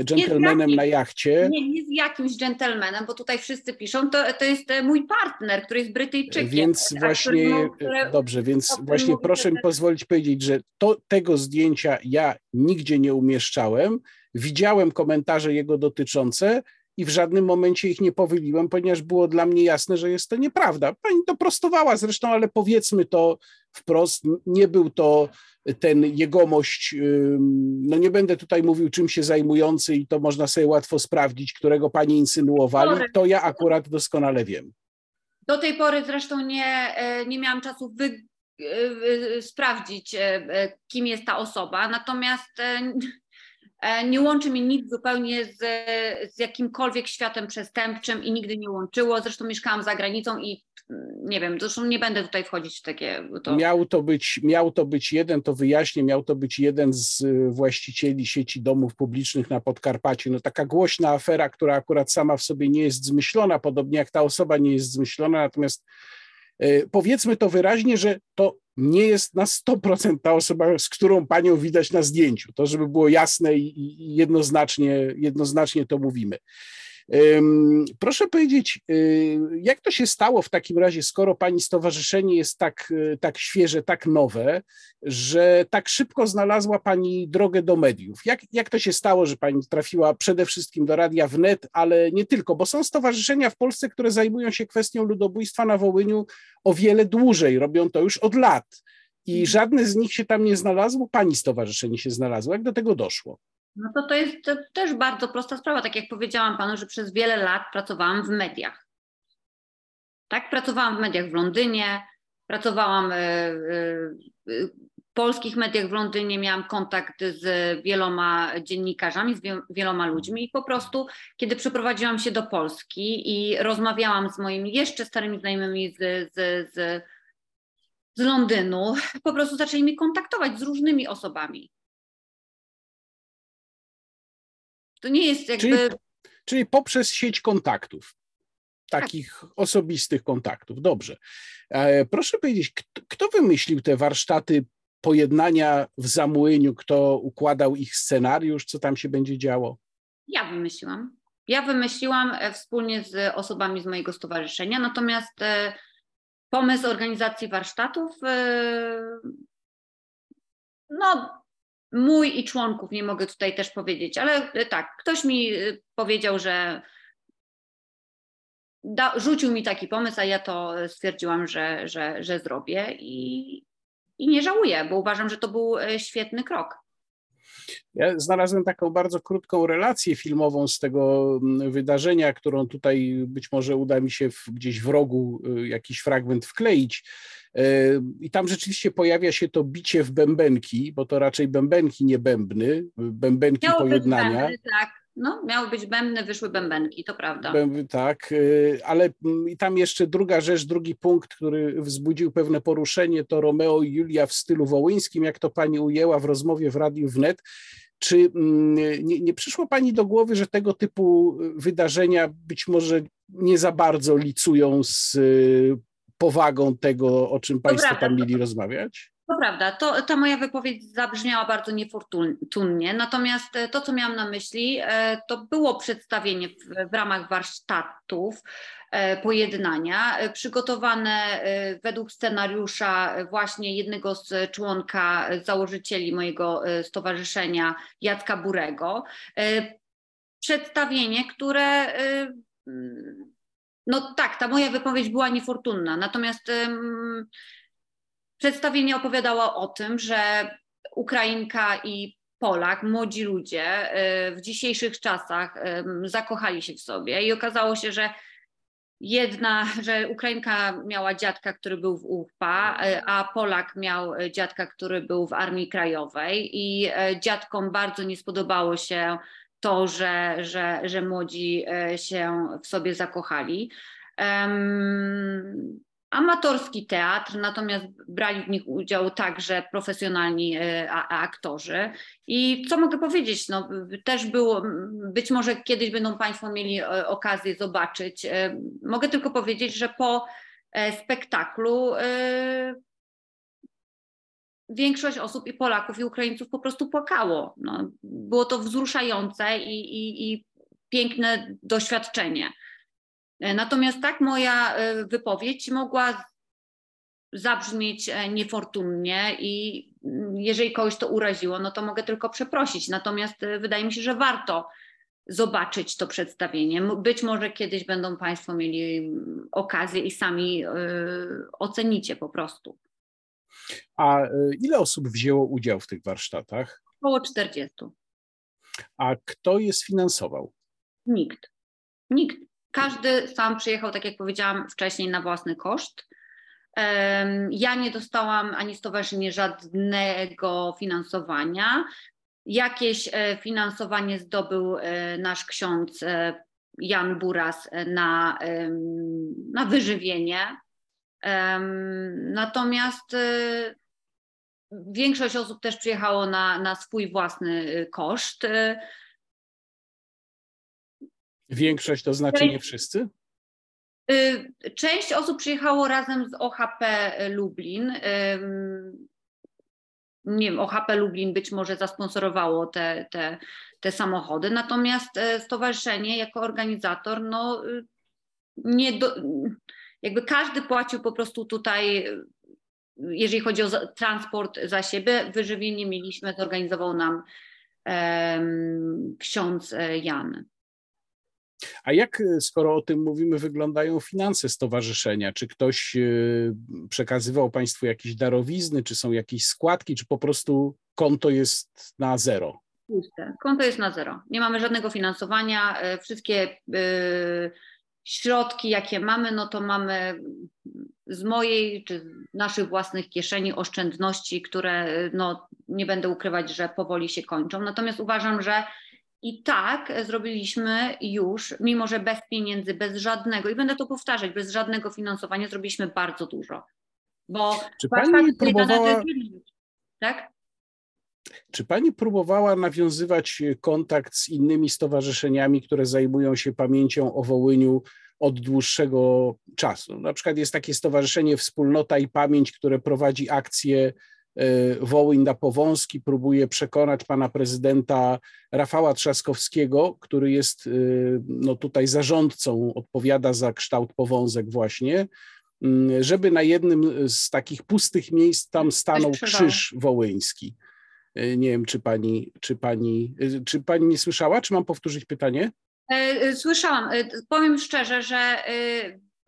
dżentelmenem na jachcie. Nie, nie z jakimś dżentelmenem, bo tutaj wszyscy piszą, to, to jest e, mój partner, który jest Brytyjczykiem. Więc właśnie, które, dobrze, więc właśnie proszę mi pozwolić powiedzieć, że to, tego zdjęcia ja nigdzie nie umieszczałem, widziałem komentarze jego dotyczące, i w żadnym momencie ich nie powyliłem, ponieważ było dla mnie jasne, że jest to nieprawda. Pani to prostowała zresztą, ale powiedzmy to wprost, nie był to ten jegomość, no nie będę tutaj mówił czym się zajmujący i to można sobie łatwo sprawdzić, którego pani insynuowali, to ja akurat doskonale wiem. Do tej pory zresztą nie, e, nie miałam czasu wy, e, e, sprawdzić, kim jest ta osoba, natomiast E, nie łączy mnie nic zupełnie z, z jakimkolwiek światem przestępczym i nigdy nie łączyło. Zresztą mieszkałam za granicą i nie wiem, zresztą nie będę tutaj wchodzić w takie. To... Miał, to być, miał to być jeden, to wyjaśnię, miał to być jeden z y, właścicieli sieci domów publicznych na Podkarpaciu. No taka głośna afera, która akurat sama w sobie nie jest zmyślona, podobnie jak ta osoba nie jest zmyślona, natomiast y, powiedzmy to wyraźnie, że to nie jest na 100% ta osoba, z którą panią widać na zdjęciu. To, żeby było jasne i jednoznacznie, jednoznacznie to mówimy. Proszę powiedzieć, y, jak to się stało w takim razie, skoro pani stowarzyszenie jest tak, y, tak świeże, tak nowe, że tak szybko znalazła pani drogę do mediów? Jak, jak to się stało, że pani trafiła przede wszystkim do Radia Wnet, ale nie tylko, bo są stowarzyszenia w Polsce, które zajmują się kwestią ludobójstwa na Wołyniu o wiele dłużej, robią to już od lat. I mhm. żadne z nich się tam nie znalazło, pani stowarzyszenie się znalazło. Jak do tego doszło? No to to jest też bardzo prosta sprawa. Tak jak powiedziałam panu, że przez wiele lat pracowałam w mediach. Tak, pracowałam w mediach w Londynie, pracowałam e, e, w polskich mediach w Londynie, miałam kontakt z wieloma dziennikarzami, z wieloma ludźmi i po prostu, kiedy przeprowadziłam się do Polski i rozmawiałam z moimi jeszcze starymi znajomymi z, z, z, z Londynu, po prostu zaczęli mnie kontaktować z różnymi osobami To nie jest jakby. Czyli, czyli poprzez sieć kontaktów. takich osobistych kontaktów. Dobrze. E, proszę powiedzieć, kto, kto wymyślił te warsztaty pojednania w Zamłyniu? Kto układał ich scenariusz? Co tam się będzie działo? Ja wymyśliłam. Ja wymyśliłam e, wspólnie z osobami z mojego stowarzyszenia, natomiast e, pomysł organizacji warsztatów, no mój i członków, nie mogę tutaj też powiedzieć, ale tak, ktoś mi powiedział, że da, rzucił mi taki pomysł, a ja to stwierdziłam, że, że, że zrobię i, i nie żałuję, bo uważam, że to był e, świetny krok. Ja znalazłem taką bardzo krótką relację filmową z tego mm, wydarzenia, którą tutaj być może uda mi się w, gdzieś w rogu jakiś fragment wkleić. I tam rzeczywiście pojawia się to bicie w bębenki, bo to raczej bębenki, nie bębny, bębenki Miało pojednania. Bębny, tak. No, miały być bębny, wyszły bębenki, to prawda. Tak, y, ale mm, i tam jeszcze druga rzecz, drugi punkt, który wzbudził pewne poruszenie, to Romeo i Julia w stylu wołyńskim, jak to pani ujęła w rozmowie w Radiu Wnet. Czy mm, nie, nie przyszło pani do głowy, że tego typu wydarzenia być może nie za bardzo licują z y, powagą tego, o czym Państwo tam mieli rozmawiać? To prawda, to, ta moja wypowiedź zabrzmiała bardzo niefortunnie, natomiast e, to, co miałam na myśli, e, to było przedstawienie w, w ramach warsztatów e, pojednania, przygotowane według scenariusza właśnie jednego z członka założycieli mojego stowarzyszenia, Jacka Burego. Przedstawienie, które no tak, ta moja wypowiedź była niefortunna, natomiast Przedstawienie opowiadało o tym, że Ukrainka i Polak, młodzi ludzie y, w dzisiejszych czasach zakochali się w sobie i okazało się, że jedna, że Ukrainka miała dziadka, który był w UPA, y, a Polak miał dziadka, który był w Armii Krajowej i dziadkom bardzo nie spodobało się to, że, że, że młodzi się w sobie zakochali amatorski teatr, natomiast brali w nich udział także profesjonalni e, aktorzy. I co mogę powiedzieć? No, też było, być może kiedyś będą Państwo mieli e, okazję zobaczyć. E, mogę tylko powiedzieć, że po spektaklu większość osób i Polaków i Ukraińców po prostu płakało. No, było to wzruszające i, i, i piękne doświadczenie. E, natomiast tak moja e, wypowiedź mogła zabrzmieć e, niefortunnie i mm, jeżeli kogoś to uraziło, no to mogę tylko przeprosić. Natomiast wydaje mi się, że warto zobaczyć to przedstawienie. Być może kiedyś będą Państwo mieli mm, okazję i sami ocenicie po prostu. A ile osób wzięło udział w tych warsztatach? Około 40. A kto je sfinansował? Nikt. Nikt. Każdy sam przyjechał, tak jak powiedziałam wcześniej, na własny koszt. Ja nie dostałam ani stowarzyszenie żadnego finansowania. Jakieś e, finansowanie zdobył e, nasz ksiądz e, Jan Buras na, na wyżywienie. Natomiast większość osób też przyjechało na, na swój własny koszt. Większość to znaczy nie wszyscy? Y, część osób przyjechało razem z OHP Lublin. Nie wiem, OHP Lublin być może zasponsorowało te, te, te samochody, natomiast e, stowarzyszenie jako organizator, no y, nie do, jakby każdy płacił po prostu tutaj, jeżeli chodzi o transport za siebie, wyżywienie mieliśmy, zorganizował nam um, ksiądz e, Jan. A jak, skoro o tym mówimy, wyglądają finanse stowarzyszenia? Czy ktoś e, przekazywał Państwu jakieś darowizny, czy są jakieś składki, czy po prostu konto jest na zero? Puste. Konto jest na zero. Nie mamy żadnego finansowania. E, wszystkie środki, jakie mamy, no to mamy z mojej czy naszych własnych kieszeni oszczędności, które no, nie będę ukrywać, że powoli się kończą. Natomiast uważam, że i tak zrobiliśmy już, mimo że bez pieniędzy, bez żadnego, i będę to powtarzać, bez żadnego finansowania zrobiliśmy bardzo dużo. Bo Czy pani próbowała... Tak? Czy pani próbowała nawiązywać kontakt z innymi stowarzyszeniami, które zajmują się pamięcią o Wołyniu od dłuższego czasu. Na przykład jest takie stowarzyszenie Wspólnota i Pamięć, które prowadzi akcję E, Wołyń na Powązki próbuje przekonać pana prezydenta Rafała Trzaskowskiego, który jest e, no, tutaj zarządcą, odpowiada za kształt powązek właśnie, mm, żeby na jednym z takich pustych miejsc tam stanął krzyż wołyński. E, nie wiem, czy pani, czy pani, czy pani nie słyszała? Czy mam powtórzyć pytanie? Słyszałam. Powiem szczerze, że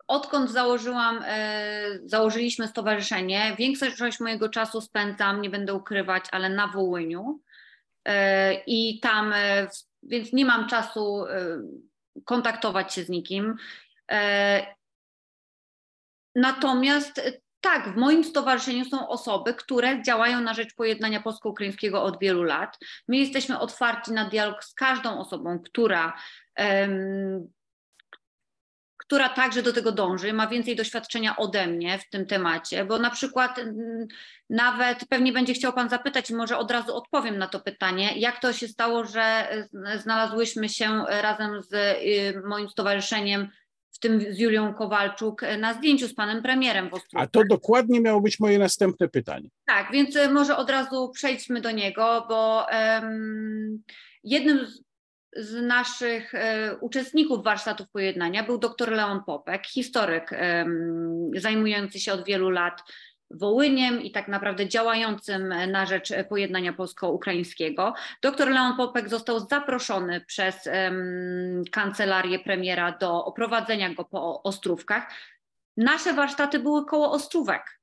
odkąd założyłam, e, założyliśmy stowarzyszenie, większość mojego czasu spędzam, nie będę ukrywać, ale na Wołyniu. E, I tam, e, więc nie mam czasu kontaktować się z nikim. Natomiast tak, w moim stowarzyszeniu są osoby, które działają na rzecz pojednania polsko-ukraińskiego od wielu lat. My jesteśmy otwarci na dialog z każdą osobą, która która także do tego dąży, ma więcej doświadczenia ode mnie w tym temacie, bo na przykład mm, nawet pewnie będzie chciał Pan zapytać i może od razu odpowiem na to pytanie, jak to się stało, że znalazłyśmy się razem z y, moim stowarzyszeniem w tym z Julią Kowalczuk na zdjęciu z panem premierem w Ostrówce. A to dokładnie miało być moje następne pytanie. Tak, więc y, może od razu przejdźmy do niego, bo um, jednym z z naszych e, uczestników warsztatów pojednania był dr Leon Popek, historyk zajmujący się od wielu lat Wołyniem i tak naprawdę działającym na rzecz pojednania polsko-ukraińskiego. Dr Leon Popek został zaproszony przez kancelarię premiera do oprowadzenia go po Ostrówkach. Nasze warsztaty były koło Ostrówek.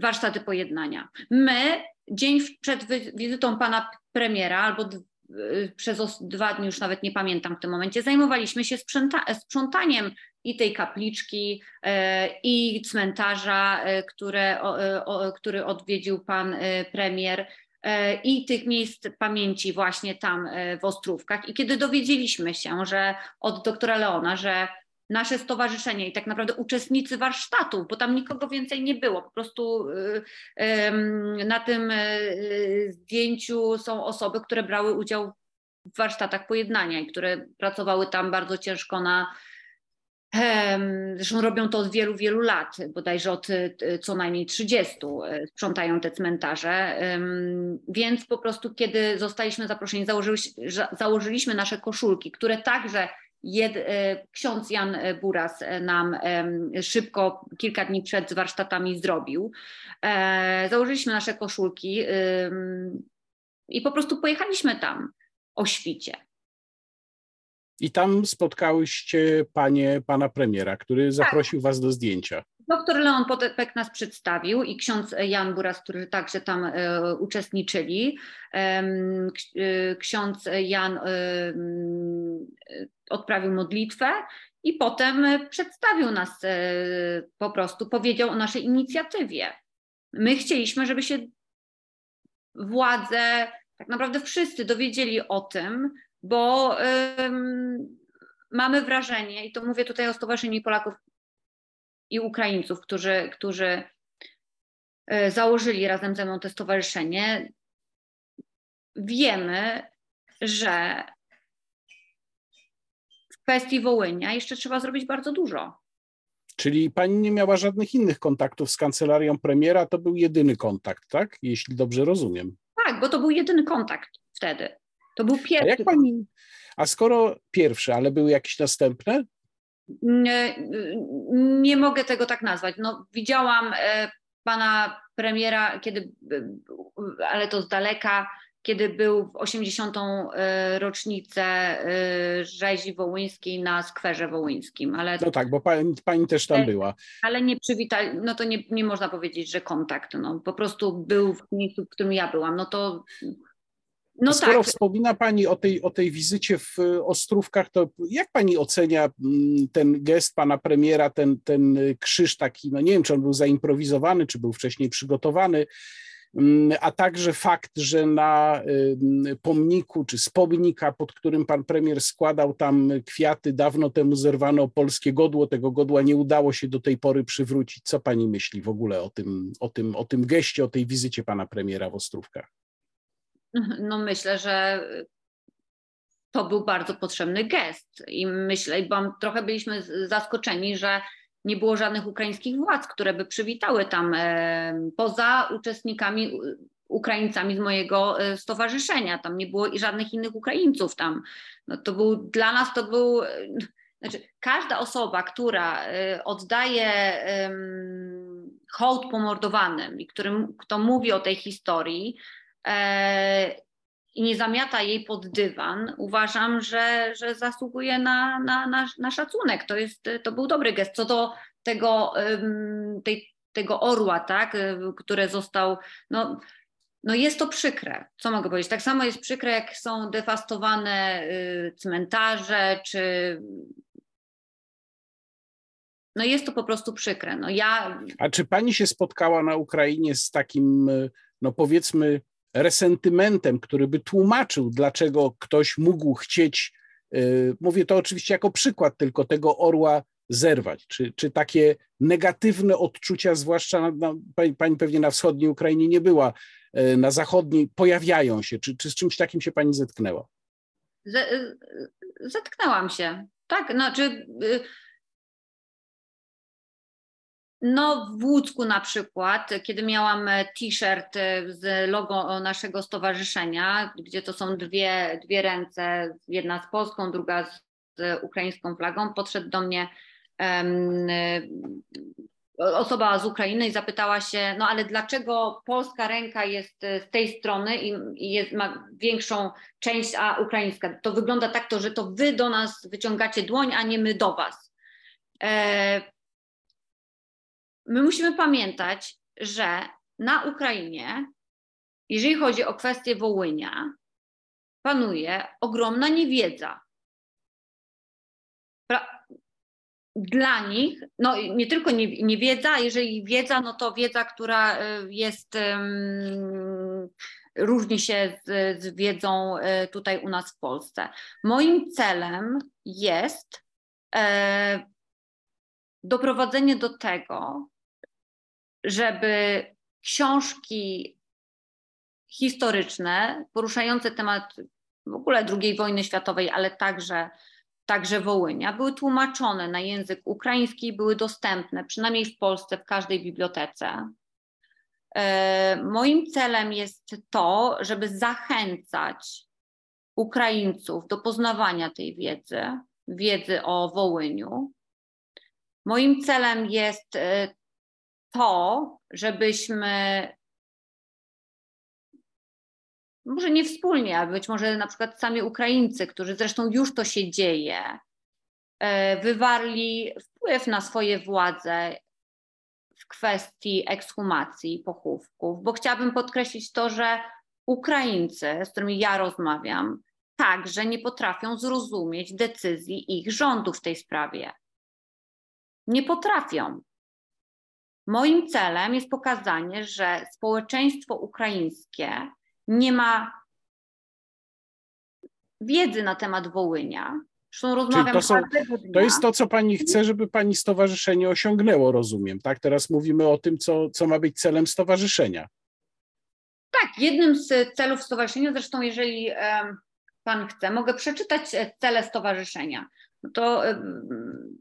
Warsztaty pojednania. My dzień przed wizytą pana premiera, albo Y, przez dwa dni, już nawet nie pamiętam w tym momencie, zajmowaliśmy się sprząta sprzątaniem i tej kapliczki, e, i cmentarza, e, które, e, który odwiedził pan premier, i tych miejsc pamięci właśnie tam w Ostrówkach. I kiedy dowiedzieliśmy się, że od doktora Leona, że nasze stowarzyszenie i tak naprawdę uczestnicy warsztatów, bo tam nikogo więcej nie było. Po prostu y, na tym zdjęciu są osoby, które brały udział w warsztatach pojednania i które pracowały tam bardzo ciężko na. Zresztą robią to od wielu, wielu lat, bodajże od y, co najmniej 30 sprzątają te cmentarze. Więc po prostu, kiedy zostaliśmy zaproszeni, założyliśmy nasze koszulki, które także Jed, e, ksiądz Jan Buras nam szybko, kilka dni przed warsztatami zrobił. E, założyliśmy nasze koszulki i po prostu pojechaliśmy tam o świcie. I tam spotkałyście panie pana premiera, który tak. zaprosił was do zdjęcia. Doktor Leon Potepek nas przedstawił i ksiądz Jan Buras, którzy także tam e, uczestniczyli. E, ksiądz Jan e, odprawił modlitwę i potem przedstawił nas e, po prostu, powiedział o naszej inicjatywie. My chcieliśmy, żeby się władze, tak naprawdę wszyscy dowiedzieli o tym, bo mamy wrażenie, i to mówię tutaj o Stowarzyszeniu Polaków i Ukraińców, którzy, którzy e, założyli razem ze mną to stowarzyszenie, wiemy, że w kwestii Wołynia jeszcze trzeba zrobić bardzo dużo. Czyli pani nie miała żadnych innych kontaktów z kancelarią premiera, to był jedyny kontakt, tak? Jeśli dobrze rozumiem. Tak, bo to był jedyny kontakt wtedy. To był pierwszy. A, jak pani, a skoro pierwszy, ale były jakieś następne? Nie, nie mogę tego tak nazwać. No, widziałam e, pana premiera, kiedy, ale to z daleka, kiedy był w 80. E, rocznicę e, rzezi wołyńskiej na skwerze wołyńskim. Ale, no tak, bo pani, pani też tam była. Ale nie przywitali, no to nie, nie można powiedzieć, że kontakt. No, po prostu był w miejscu, w którym ja byłam. No to no Skoro tak. wspomina Pani o tej, o tej wizycie w Ostrówkach, to jak Pani ocenia mm, ten gest Pana premiera, ten, ten krzyż taki, no nie wiem, czy on był zaimprowizowany, czy był wcześniej przygotowany, mm, a także fakt, że na pomniku czy z pomnika, pod którym pan premier składał tam kwiaty, dawno temu zerwano polskie godło, tego godła nie udało się do tej pory przywrócić. Co pani myśli w ogóle o tym, o tym, o tym geście, o tej wizycie pana premiera w Ostrówkach? No myślę, że to był bardzo potrzebny gest. I myślę, bo trochę byliśmy zaskoczeni, że nie było żadnych ukraińskich władz, które by przywitały tam poza uczestnikami Ukraińcami z mojego e, stowarzyszenia. Tam nie było żadnych innych Ukraińców tam. No to był, dla nas to był, e, znaczy każda osoba, która e, oddaje hołd pomordowanym i którym, kto mówi o tej historii i nie zamiata jej pod dywan, uważam, że, że zasługuje na, na, na, na szacunek. To, jest, to był dobry gest. Co do tego, tej, tego orła, tak, który został, no, no jest to przykre, co mogę powiedzieć. Tak samo jest przykre, jak są dewastowane y, cmentarze, czy no jest to po prostu przykre. No ja... A czy pani się spotkała na Ukrainie z takim, y, no powiedzmy, resentymentem, który by tłumaczył, dlaczego ktoś mógł chcieć, y, mówię to oczywiście jako przykład tylko tego orła zerwać? Czy, czy takie negatywne odczucia, zwłaszcza na, pani, pani pewnie na wschodniej Ukrainie nie była, E, na zachodniej pojawiają się? Czy, czy z czymś takim się pani zetknęła? E, zetknęłam się. Tak, znaczy. No, w Łódzku na przykład, kiedy miałam t-shirt z logo naszego stowarzyszenia, gdzie to są dwie, dwie ręce, jedna z polską, druga z ukraińską flagą, podszedł do mnie um, osoba z Ukrainy i zapytała się, no ale dlaczego polska ręka jest e, z tej strony i, i jest, ma większą część, a ukraińska? To wygląda tak, to, że to wy do nas wyciągacie dłoń, a nie my do was. E, my musimy pamiętać, że na Ukrainie, jeżeli chodzi o kwestię Wołynia, panuje ogromna niewiedza. Dla nich, no nie tylko nie, nie wiedza, jeżeli wiedza, no to wiedza, która y, jest, um, różni się z, z wiedzą y, tutaj u nas w Polsce. Moim celem jest e, doprowadzenie do tego, żeby książki historyczne poruszające temat w ogóle II wojny światowej, ale także także Wołynia, były tłumaczone na język ukraiński, były dostępne, przynajmniej w Polsce, w każdej bibliotece. E, moim celem jest to, żeby zachęcać Ukraińców do poznawania tej wiedzy, wiedzy o Wołyniu. Moim celem jest e, to, żebyśmy może nie wspólnie, a być może na przykład sami Ukraińcy, którzy zresztą już to się dzieje, e, wywarli wpływ na swoje władze w kwestii ekshumacji pochówków, bo chciałabym podkreślić to, że Ukraińcy, z którymi ja rozmawiam, także nie potrafią zrozumieć decyzji ich rządu w tej sprawie. Nie potrafią. Moim celem jest pokazanie, że społeczeństwo ukraińskie nie ma wiedzy na temat Wołynia. Zresztą rozmawiam to, są, to jest to, co pani chce, żeby pani stowarzyszenie osiągnęło, rozumiem. Tak, teraz mówimy o tym, co, co ma być celem stowarzyszenia. Tak, jednym z celów stowarzyszenia, zresztą jeżeli pan chce, mogę przeczytać e, cele stowarzyszenia. No to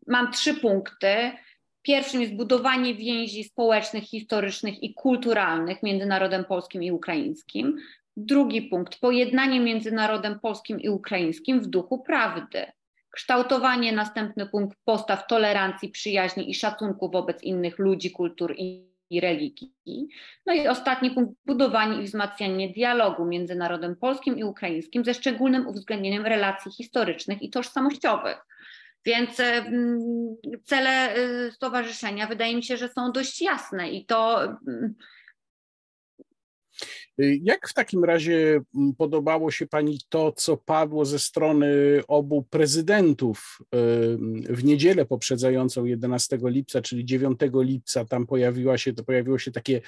mam trzy punkty. Pierwszym jest budowanie więzi społecznych, historycznych i kulturalnych między narodem polskim i ukraińskim. Drugi punkt pojednanie między narodem polskim i ukraińskim w duchu prawdy. Kształtowanie, następny punkt postaw tolerancji, przyjaźni i szacunku wobec innych ludzi, kultur i, religii. No i ostatni punkt budowanie i wzmacnianie dialogu między narodem polskim i ukraińskim ze szczególnym uwzględnieniem relacji historycznych i tożsamościowych. Więc cele y, stowarzyszenia wydaje mi się, że są dość jasne i to. Jak w takim razie podobało się Pani to, co padło ze strony obu prezydentów w niedzielę poprzedzającą 11 lipca, czyli 9 lipca? Tam pojawiła się, to pojawiło się takie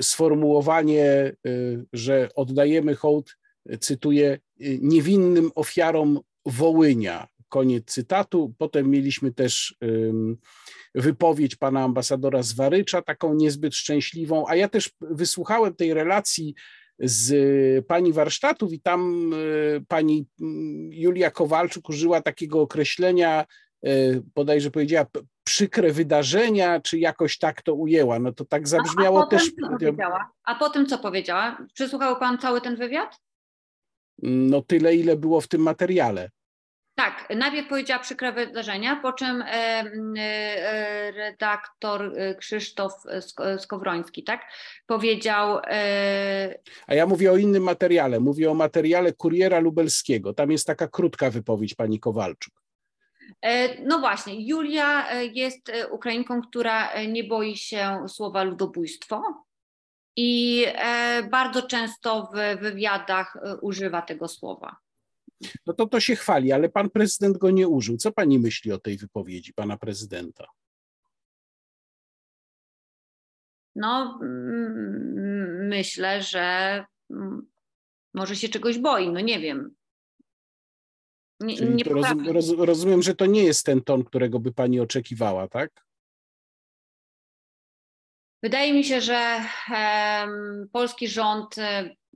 sformułowanie, że oddajemy hołd, cytuję, niewinnym ofiarom Wołynia. Koniec cytatu. Potem mieliśmy też wypowiedź pana ambasadora Zwarycza, taką niezbyt szczęśliwą, a ja też wysłuchałem tej relacji z pani warsztatów i tam pani mm, Julia Kowalczuk użyła takiego określenia, bodajże powiedziała przykre wydarzenia, czy jakoś tak to ujęła. No to tak zabrzmiało a, a też. A potem co powiedziała? Przesłuchał pan cały ten wywiad? No tyle, ile było w tym materiale. Tak, najpierw powiedziała przykre wydarzenia, po czym e, e, redaktor e, Krzysztof Skowroński, tak, powiedział. A ja mówię o innym materiale, mówię o materiale Kuriera Lubelskiego. Tam jest taka krótka wypowiedź pani Kowalczuk. No właśnie, Julia jest Ukrainką, która nie boi się słowa ludobójstwo i bardzo często w wywiadach używa tego słowa no to to się chwali, ale pan prezydent go nie użył. Co pani myśli o tej wypowiedzi pana prezydenta? No, myślę, że może się czegoś boi, no nie wiem. Nie, nie roz, roz, rozumiem, że to nie jest ten ton, którego by pani oczekiwała, tak? Wydaje mi się, że polski rząd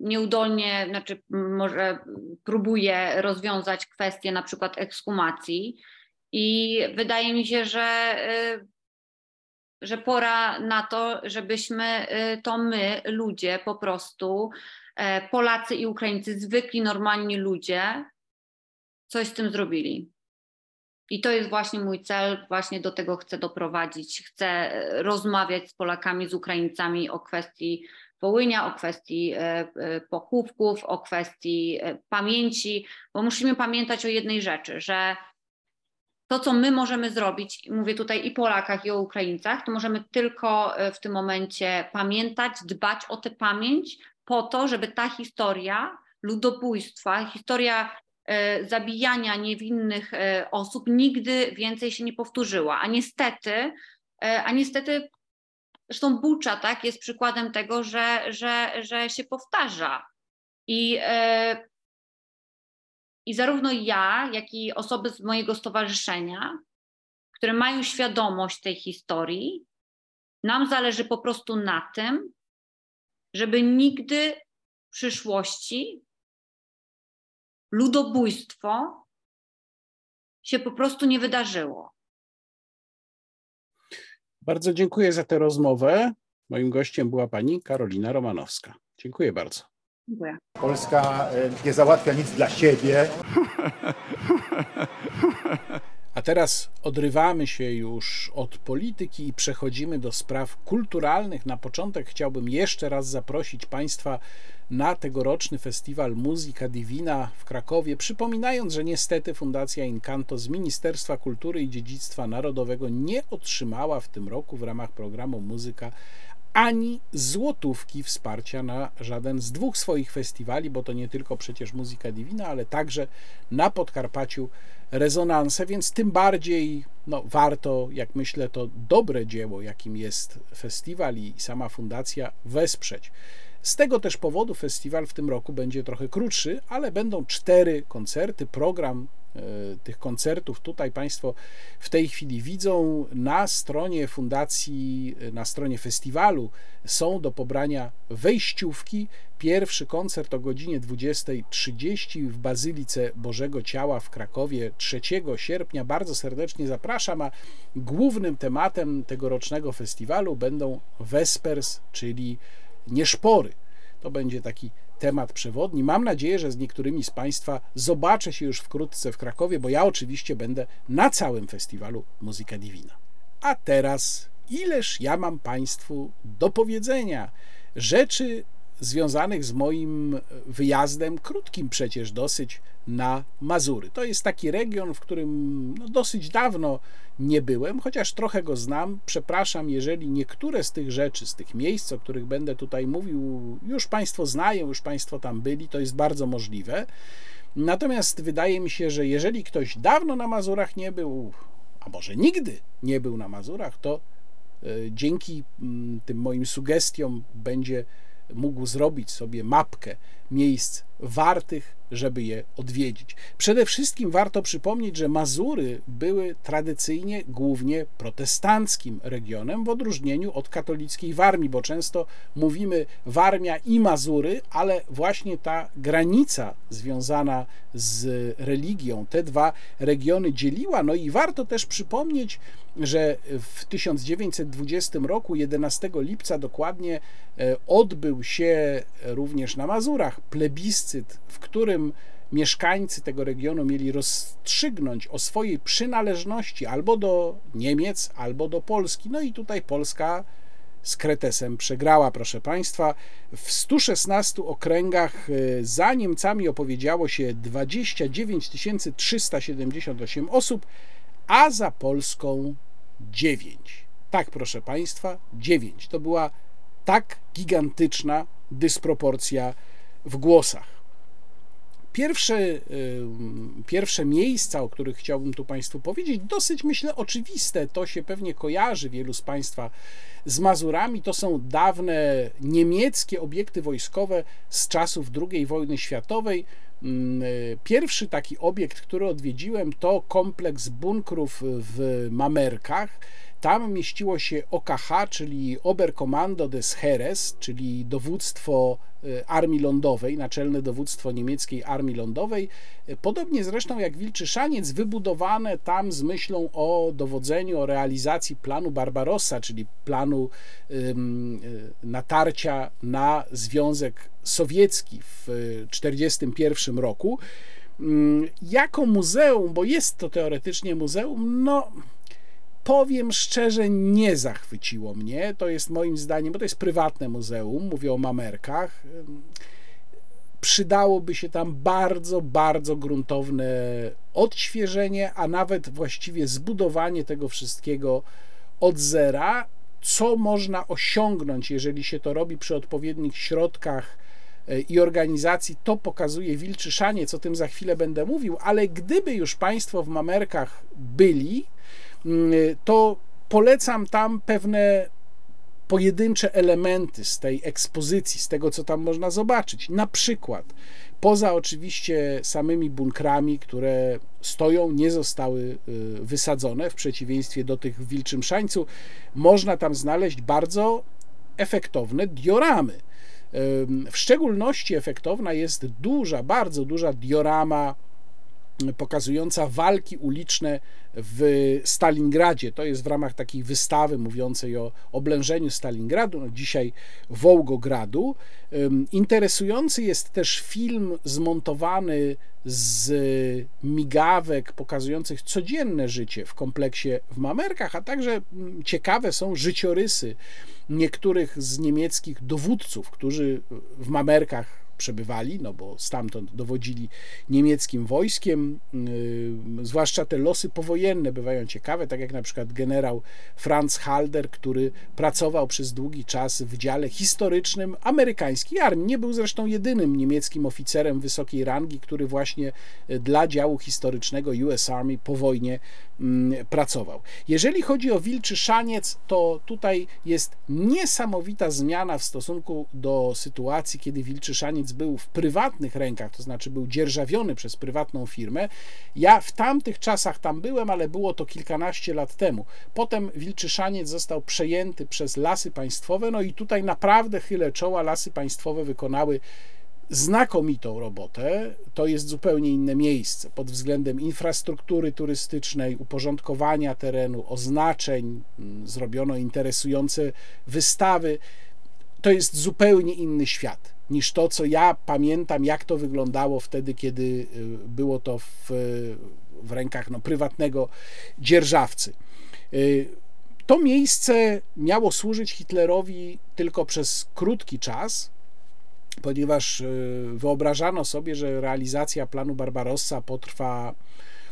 nieudolnie, znaczy może próbuje rozwiązać kwestię na przykład ekshumacji i wydaje mi się, że, y, że pora na to, żebyśmy y, to my, ludzie po prostu, e, Polacy i Ukraińcy, zwykli, normalni ludzie, coś z tym zrobili. I to jest właśnie mój cel, właśnie do tego chcę doprowadzić. Chcę e, rozmawiać z Polakami, z Ukraińcami o kwestii Wołynia, o kwestii e, e, pochówków, o kwestii e, pamięci, bo musimy pamiętać o jednej rzeczy, że to, co my możemy zrobić, mówię tutaj i Polakach, i o Ukraińcach, to możemy tylko w tym momencie pamiętać, dbać o tę pamięć, po to, żeby ta historia ludobójstwa, historia zabijania niewinnych osób nigdy więcej się nie powtórzyła. A niestety, a niestety Zresztą Bucza tak, jest przykładem tego, że, że, że się powtarza. I, e, I zarówno ja, jak i osoby z mojego stowarzyszenia, które mają świadomość tej historii, nam zależy po prostu na tym, żeby nigdy w przyszłości ludobójstwo się po prostu nie wydarzyło. Bardzo dziękuję za tę rozmowę. Moim gościem była pani Karolina Romanowska. Dziękuję bardzo. Dziękuję. Polska e, nie załatwia nic dla siebie. A teraz odrywamy się już od polityki i przechodzimy do spraw kulturalnych. Na początek chciałbym jeszcze raz zaprosić Państwa na tegoroczny festiwal Muzyka Divina w Krakowie, przypominając, że niestety Fundacja Incanto z Ministerstwa Kultury i Dziedzictwa Narodowego nie otrzymała w tym roku w ramach programu Muzyka ani złotówki wsparcia na żaden z dwóch swoich festiwali, bo to nie tylko przecież Muzyka Divina, ale także na Podkarpaciu rezonanse, więc tym bardziej no, warto, jak myślę, to dobre dzieło, jakim jest festiwal i sama fundacja, wesprzeć. Z tego też powodu festiwal w tym roku będzie trochę krótszy, ale będą cztery koncerty. Program e, tych koncertów tutaj Państwo w tej chwili widzą na stronie fundacji, e, na stronie festiwalu są do pobrania wejściówki. Pierwszy koncert o godzinie 20.30 w Bazylice Bożego Ciała w Krakowie 3 sierpnia. Bardzo serdecznie zapraszam, a głównym tematem tegorocznego festiwalu będą Vespers, czyli nieszpory. To będzie taki temat przewodni. Mam nadzieję, że z niektórymi z Państwa zobaczę się już wkrótce w Krakowie, bo ja oczywiście będę na całym festiwalu Muzyka Divina. A teraz, ileż ja mam Państwu do powiedzenia rzeczy związanych z moim wyjazdem, krótkim przecież dosyć, na Mazury. To jest taki region, w którym no, dosyć dawno nie byłem, chociaż trochę go znam. Przepraszam, jeżeli niektóre z tych rzeczy, z tych miejsc, o których będę tutaj mówił, już Państwo znają, już Państwo tam byli, to jest bardzo możliwe. Natomiast wydaje mi się, że jeżeli ktoś dawno na Mazurach nie był, a może nigdy nie był na Mazurach, to e, dzięki mm, tym moim sugestiom będzie mógł zrobić sobie mapkę miejsc wartych, żeby je odwiedzić. Przede wszystkim warto przypomnieć, że Mazury były tradycyjnie głównie protestanckim regionem, w odróżnieniu od katolickiej Warmii, bo często mówimy Warmia i Mazury, ale właśnie ta granica związana z religią te dwa regiony dzieliła. No i warto też przypomnieć, że w 1920 roku, 11 lipca dokładnie, e, odbył się również na Mazurach plebiscyt, w którym mieszkańcy tego regionu mieli rozstrzygnąć o swojej przynależności albo do Niemiec, albo do Polski. No i tutaj Polska z Kretesem przegrała, proszę Państwa. W 116 okręgach e, za Niemcami opowiedziało się 29 378 osób, a za Polską 9. Tak, proszę Państwa, 9. To była tak gigantyczna dysproporcja w głosach. Pierwsze, pierwsze miejsca, o których chciałbym tu Państwu powiedzieć, dosyć myślę oczywiste, to się pewnie kojarzy wielu z Państwa z Mazurami. To są dawne niemieckie obiekty wojskowe z czasów II wojny światowej. Pierwszy taki obiekt, który odwiedziłem, to kompleks bunkrów w Mamerkach. Tam mieściło się OKH, czyli Oberkommando des Heeres, czyli dowództwo e, Armii Lądowej, naczelne dowództwo niemieckiej Armii Lądowej. E, podobnie zresztą jak Wilczy Szaniec, wybudowane tam z myślą o dowodzeniu, o realizacji planu Barbarossa, czyli planu um, natarcia na Związek Sowiecki w 1941 roku. Um, jako muzeum, bo jest to teoretycznie muzeum, no powiem szczerze, nie zachwyciło mnie. To jest moim zdaniem, bo to jest prywatne muzeum, mówię o mamerkach. Przydałoby się tam bardzo, bardzo gruntowne odświeżenie, a nawet właściwie zbudowanie tego wszystkiego od zera. Co można osiągnąć, jeżeli się to robi przy odpowiednich środkach e, i organizacji, to pokazuje Wilczy Szaniec, o tym za chwilę będę mówił, ale gdyby już Państwo w Mamerkach byli, to polecam tam pewne pojedyncze elementy z tej ekspozycji, z tego, co tam można zobaczyć. Na przykład, poza oczywiście samymi bunkrami, które stoją, nie zostały y, wysadzone, w przeciwieństwie do tych w Wilczym Szańcu, można tam znaleźć bardzo efektowne dioramy. W szczególności efektowna jest duża, bardzo duża diorama pokazująca walki uliczne w Stalingradzie. To jest w ramach takiej wystawy mówiącej o oblężeniu Stalingradu, no dzisiaj Wołgogradu. Interesujący jest też film zmontowany z migawek pokazujących codzienne życie w kompleksie w Mamerkach, a także ciekawe są życiorysy niektórych z niemieckich dowódców, którzy w Mamerkach przebywali, no bo stamtąd dowodzili niemieckim wojskiem. Yy, zwłaszcza te losy powojenne bywają ciekawe, tak jak na przykład generał Franz Halder, który pracował przez długi czas w dziale historycznym amerykańskiej armii. Nie był zresztą jedynym niemieckim oficerem wysokiej rangi, który właśnie yy, dla działu historycznego US Army po wojnie mm, pracował. Jeżeli chodzi o Wilczy Szaniec, to tutaj jest niesamowita zmiana w stosunku do sytuacji, kiedy Wilczy Szaniec był w prywatnych rękach, to znaczy był dzierżawiony przez prywatną firmę. Ja w tamtych czasach tam byłem, ale było to kilkanaście lat temu. Potem Wilczyszaniec został przejęty przez lasy państwowe, no i tutaj naprawdę chylę czoła, lasy państwowe wykonały znakomitą robotę. To jest zupełnie inne miejsce pod względem infrastruktury turystycznej, uporządkowania terenu, oznaczeń, zrobiono interesujące wystawy. To jest zupełnie inny świat niż to, co ja pamiętam, jak to wyglądało wtedy, kiedy y, było to w, w rękach no, prywatnego dzierżawcy. Y, to miejsce miało służyć Hitlerowi tylko przez krótki czas, ponieważ y, wyobrażano sobie, że realizacja planu Barbarossa potrwa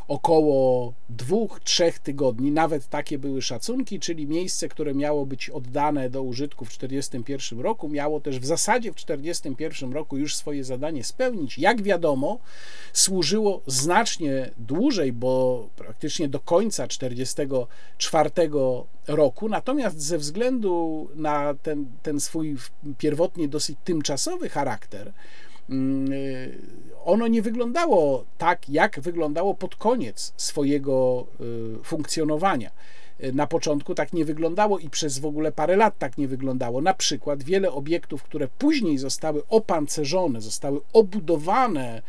około dwóch, trzech tygodni, nawet takie były szacunki, czyli miejsce, które miało być oddane do użytku w 1941 roku, miało też w zasadzie w 1941 roku już swoje zadanie spełnić. Jak wiadomo, służyło znacznie dłużej, bo praktycznie do końca 1944 roku, natomiast ze względu na ten, ten swój pierwotnie dosyć tymczasowy charakter, ono nie wyglądało tak, jak wyglądało pod koniec swojego funkcjonowania. Na początku tak nie wyglądało i przez w ogóle parę lat tak nie wyglądało. Na przykład wiele obiektów, które później zostały opancerzone, zostały obudowane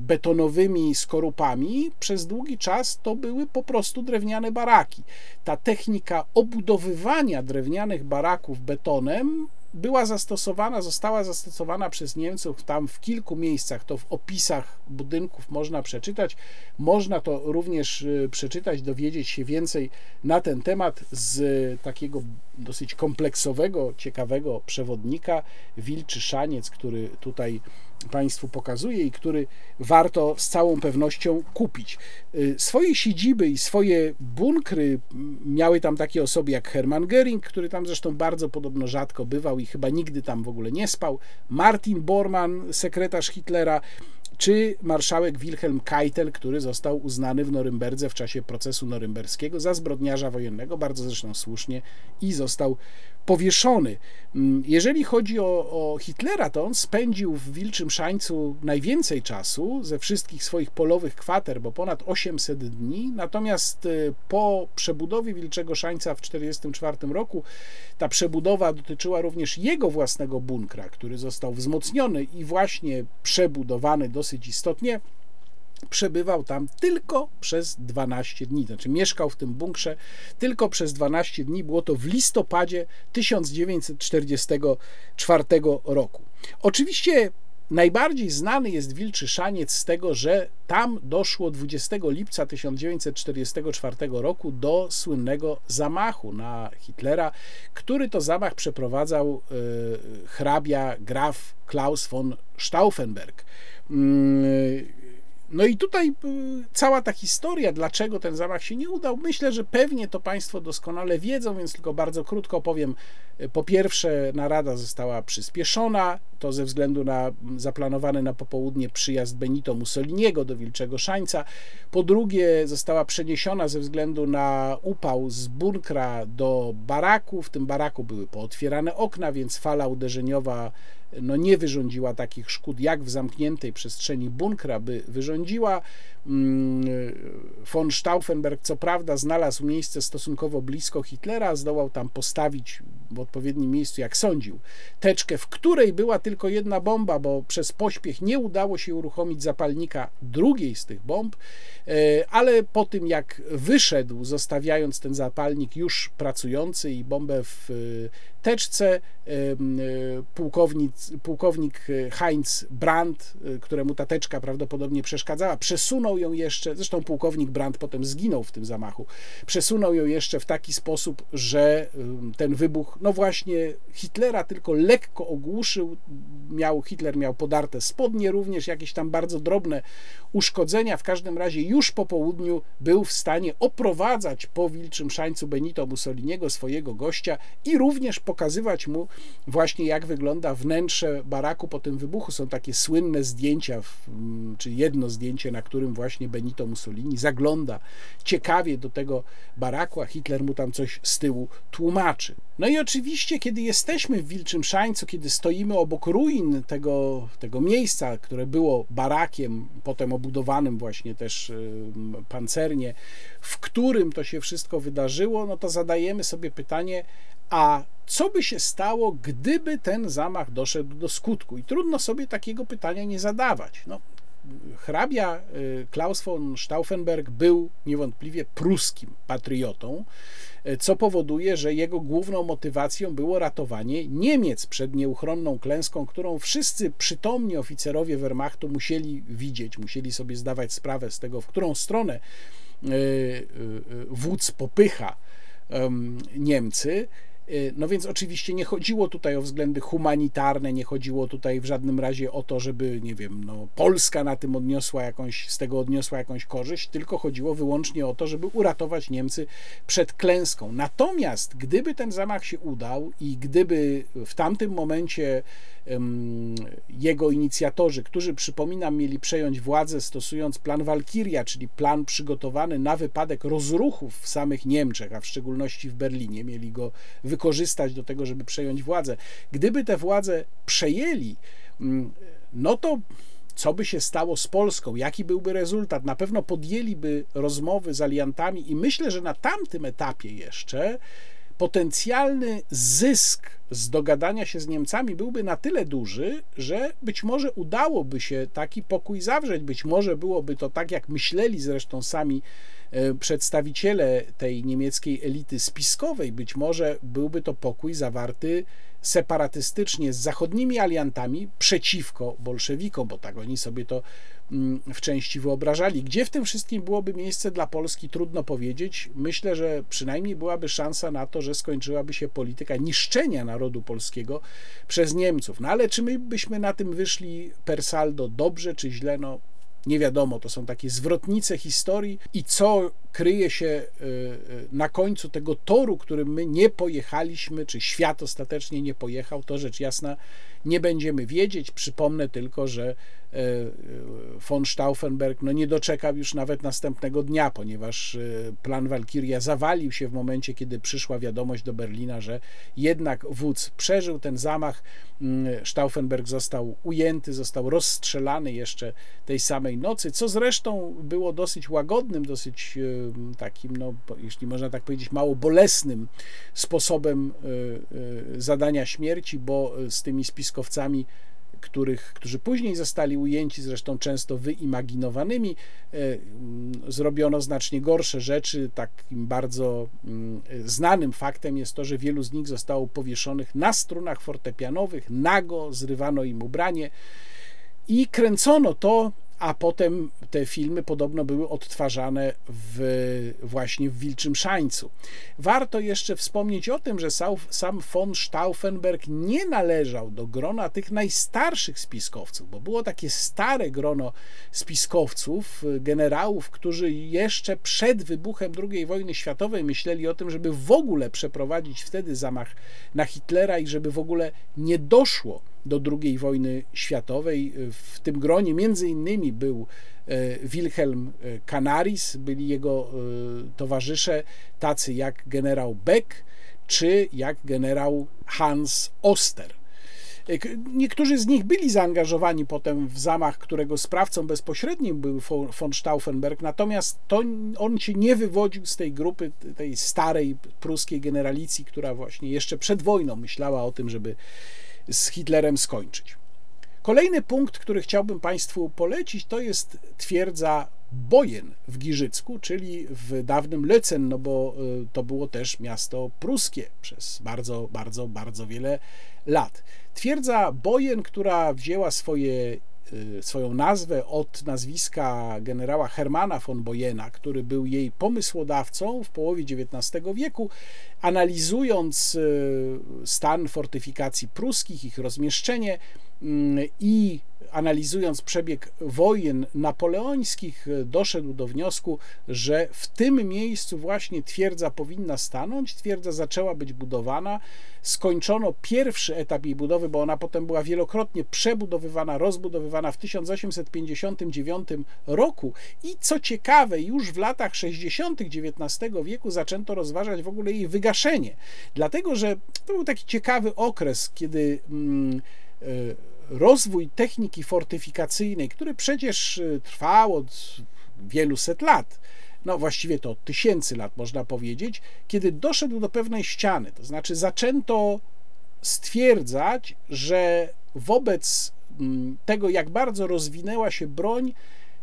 betonowymi skorupami, przez długi czas to były po prostu drewniane baraki. Ta technika obudowywania drewnianych baraków betonem była zastosowana, została zastosowana przez Niemców tam w kilku miejscach. To w opisach budynków można przeczytać. Można to również e, przeczytać, dowiedzieć się więcej na ten temat z takiego dosyć kompleksowego, ciekawego przewodnika Wilczy Szaniec, który tutaj Państwu pokazuję i który warto z całą pewnością kupić. Y, swoje siedziby i swoje bunkry miały tam takie osoby jak Hermann Göring, który tam zresztą bardzo podobno rzadko bywał i chyba nigdy tam w ogóle nie spał, Martin Bormann, sekretarz Hitlera, czy marszałek Wilhelm Keitel, który został uznany w Norymberdze w czasie procesu norymberskiego za zbrodniarza wojennego, bardzo zresztą słusznie, i został powieszony. Mm, jeżeli chodzi o, o, Hitlera, to on spędził w Wilczym Szańcu najwięcej czasu ze wszystkich swoich polowych kwater, bo ponad 800 dni. Natomiast y, po przebudowie Wilczego Szańca w 1944 roku ta przebudowa dotyczyła również jego własnego bunkra, który został wzmocniony i właśnie przebudowany dosyć istotnie przebywał tam tylko przez 12 dni. Znaczy mieszkał w tym bunkrze tylko przez 12 dni. Było to w listopadzie 1944 roku. Oczywiście Najbardziej znany jest Wilczy Szaniec z tego, że tam doszło 20 lipca 1944 roku do słynnego zamachu na Hitlera, który to zamach przeprowadzał e, hrabia Graf Klaus von Stauffenberg. Mm, no i tutaj y, cała ta historia, dlaczego ten zamach się nie udał, myślę, że pewnie to Państwo doskonale wiedzą, więc tylko bardzo krótko powiem. Po pierwsze, narada została przyspieszona, to ze względu na zaplanowany na popołudnie przyjazd Benito Mussoliniego do Wilczego Szańca. Po drugie, została przeniesiona ze względu na upał z bunkra do baraku. W tym baraku były pootwierane okna, więc fala uderzeniowa no nie wyrządziła takich szkód, jak w zamkniętej przestrzeni bunkra by wyrządziła. Mm, von Stauffenberg, co prawda, znalazł miejsce stosunkowo blisko Hitlera, zdołał tam postawić w odpowiednim miejscu, jak sądził, teczkę, w której była tylko jedna bomba, bo przez pośpiech nie udało się uruchomić zapalnika drugiej z tych bomb, e, ale po tym, jak wyszedł, zostawiając ten zapalnik już pracujący i bombę w teczce, e, pułkownik, pułkownik Heinz Brandt, e, któremu ta teczka prawdopodobnie przeszkadzała, przesunął ją jeszcze, zresztą pułkownik Brandt potem zginął w tym zamachu, przesunął ją jeszcze w taki sposób, że ten wybuch, no właśnie Hitlera tylko lekko ogłuszył, miał, Hitler miał podarte spodnie również, jakieś tam bardzo drobne uszkodzenia, w każdym razie już po południu był w stanie oprowadzać po Wilczym Szańcu Benito Mussoliniego, swojego gościa i również pokazywać mu właśnie jak wygląda wnętrze baraku po tym wybuchu. Są takie słynne zdjęcia, czy jedno zdjęcie, na którym właśnie właśnie Benito Mussolini zagląda ciekawie do tego baraku, a Hitler mu tam coś z tyłu tłumaczy. No i oczywiście, kiedy jesteśmy w Wilczym Szańcu, kiedy stoimy obok ruin tego, tego miejsca, które było barakiem, potem obudowanym właśnie też pancernie, w którym to się wszystko wydarzyło, no to zadajemy sobie pytanie, a co by się stało, gdyby ten zamach doszedł do skutku? I trudno sobie takiego pytania nie zadawać. No, hrabia y, Klaus von Stauffenberg był niewątpliwie pruskim patriotą, y, co powoduje, że jego główną motywacją było ratowanie Niemiec przed nieuchronną klęską, którą wszyscy przytomni oficerowie Wehrmachtu musieli widzieć, musieli sobie zdawać sprawę z tego, w którą stronę y, wódz popycha Niemcy. Y, no więc oczywiście nie chodziło tutaj o względy humanitarne, nie chodziło tutaj w żadnym razie o to, żeby, nie wiem, no, Polska na tym odniosła jakąś, z tego odniosła jakąś korzyść, tylko chodziło wyłącznie o to, żeby uratować Niemcy przed klęską. Natomiast gdyby ten zamach się udał i gdyby w tamtym momencie jego inicjatorzy, którzy przypominam, mieli przejąć władzę stosując plan Walkiria, czyli plan przygotowany na wypadek rozruchów w samych Niemczech, a w szczególności w Berlinie, mieli go wykorzystać do tego, żeby przejąć władzę. Gdyby te władze przejęli, no to co by się stało z Polską, jaki byłby rezultat. Na pewno podjęliby rozmowy z aliantami i myślę, że na tamtym etapie jeszcze potencjalny zysk z dogadania się z Niemcami byłby na tyle duży, że być może udałoby się taki pokój zawrzeć. Być może byłoby to tak, jak myśleli zresztą sami e, przedstawiciele tej niemieckiej elity spiskowej. Być może byłby to pokój zawarty separatystycznie z zachodnimi aliantami przeciwko bolszewikom, bo tak oni sobie to w części wyobrażali. Gdzie w tym wszystkim byłoby miejsce dla Polski, trudno powiedzieć. Myślę, że przynajmniej byłaby szansa na to, że skończyłaby się polityka niszczenia narodu polskiego przez Niemców. No ale czy my byśmy na tym wyszli per saldo dobrze czy źle? No nie wiadomo, to są takie zwrotnice historii i co kryje się e, e, na końcu tego toru, którym my nie pojechaliśmy, czy świat ostatecznie nie pojechał, to rzecz jasna nie będziemy wiedzieć. Przypomnę tylko, że von Stauffenberg no nie doczekał już nawet następnego dnia, ponieważ plan Walkiria zawalił się w momencie, kiedy przyszła wiadomość do Berlina, że jednak wódz przeżył ten zamach. Mm, Stauffenberg został ujęty, został rozstrzelany jeszcze tej samej nocy, co zresztą było dosyć łagodnym, dosyć takim, no, jeśli można tak powiedzieć, mało bolesnym sposobem e, e, zadania śmierci, bo z tymi spiskowcami których, którzy później zostali ujęci, zresztą często wyimaginowanymi, e, zrobiono znacznie gorsze rzeczy. Takim bardzo znanym faktem jest to, że wielu z nich zostało powieszonych na strunach fortepianowych, nago zrywano im ubranie i kręcono to a potem te filmy podobno były odtwarzane w, właśnie w Wilczym Szańcu. Warto jeszcze wspomnieć o tym, że sam von Stauffenberg nie należał do grona tych najstarszych spiskowców, bo było takie stare grono spiskowców, generałów, którzy jeszcze przed wybuchem II wojny światowej myśleli o tym, żeby w ogóle przeprowadzić wtedy zamach na Hitlera i żeby w ogóle nie doszło do II wojny światowej. W tym gronie między innymi był e, Wilhelm e, Canaris, byli jego e, towarzysze, tacy jak generał Beck czy jak generał Hans Oster. Niektórzy z nich byli zaangażowani potem w zamach, którego sprawcą bezpośrednim był von Stauffenberg, natomiast to on się nie wywodził z tej grupy, tej starej pruskiej generalicji, która właśnie jeszcze przed wojną myślała o tym, żeby z Hitlerem skończyć. Kolejny punkt, który chciałbym Państwu polecić, to jest twierdza Bojen w Giżycku, czyli w dawnym Lecen, no bo y, to było też miasto pruskie przez bardzo, bardzo, bardzo wiele lat. Twierdza Bojen, która wzięła swoje swoją nazwę od nazwiska generała Hermana von Boyena, który był jej pomysłodawcą w połowie XIX wieku, analizując y, stan fortyfikacji pruskich, ich rozmieszczenie mm, i analizując przebieg wojen napoleońskich, doszedł do wniosku, że w tym miejscu właśnie twierdza powinna stanąć. Twierdza zaczęła być budowana. Skończono pierwszy etap jej budowy, bo ona potem była wielokrotnie przebudowywana, rozbudowywana w 1859 roku. I co ciekawe, już w latach 60. XIX wieku zaczęto rozważać w ogóle jej wygaszenie, dlatego że to był taki ciekawy okres, kiedy. Mm, y, rozwój techniki fortyfikacyjnej, który przecież y, trwał od wielu set lat, no właściwie to od tysięcy lat można powiedzieć, kiedy doszedł do pewnej ściany, to znaczy zaczęto stwierdzać, że wobec mm, tego, jak bardzo rozwinęła się broń,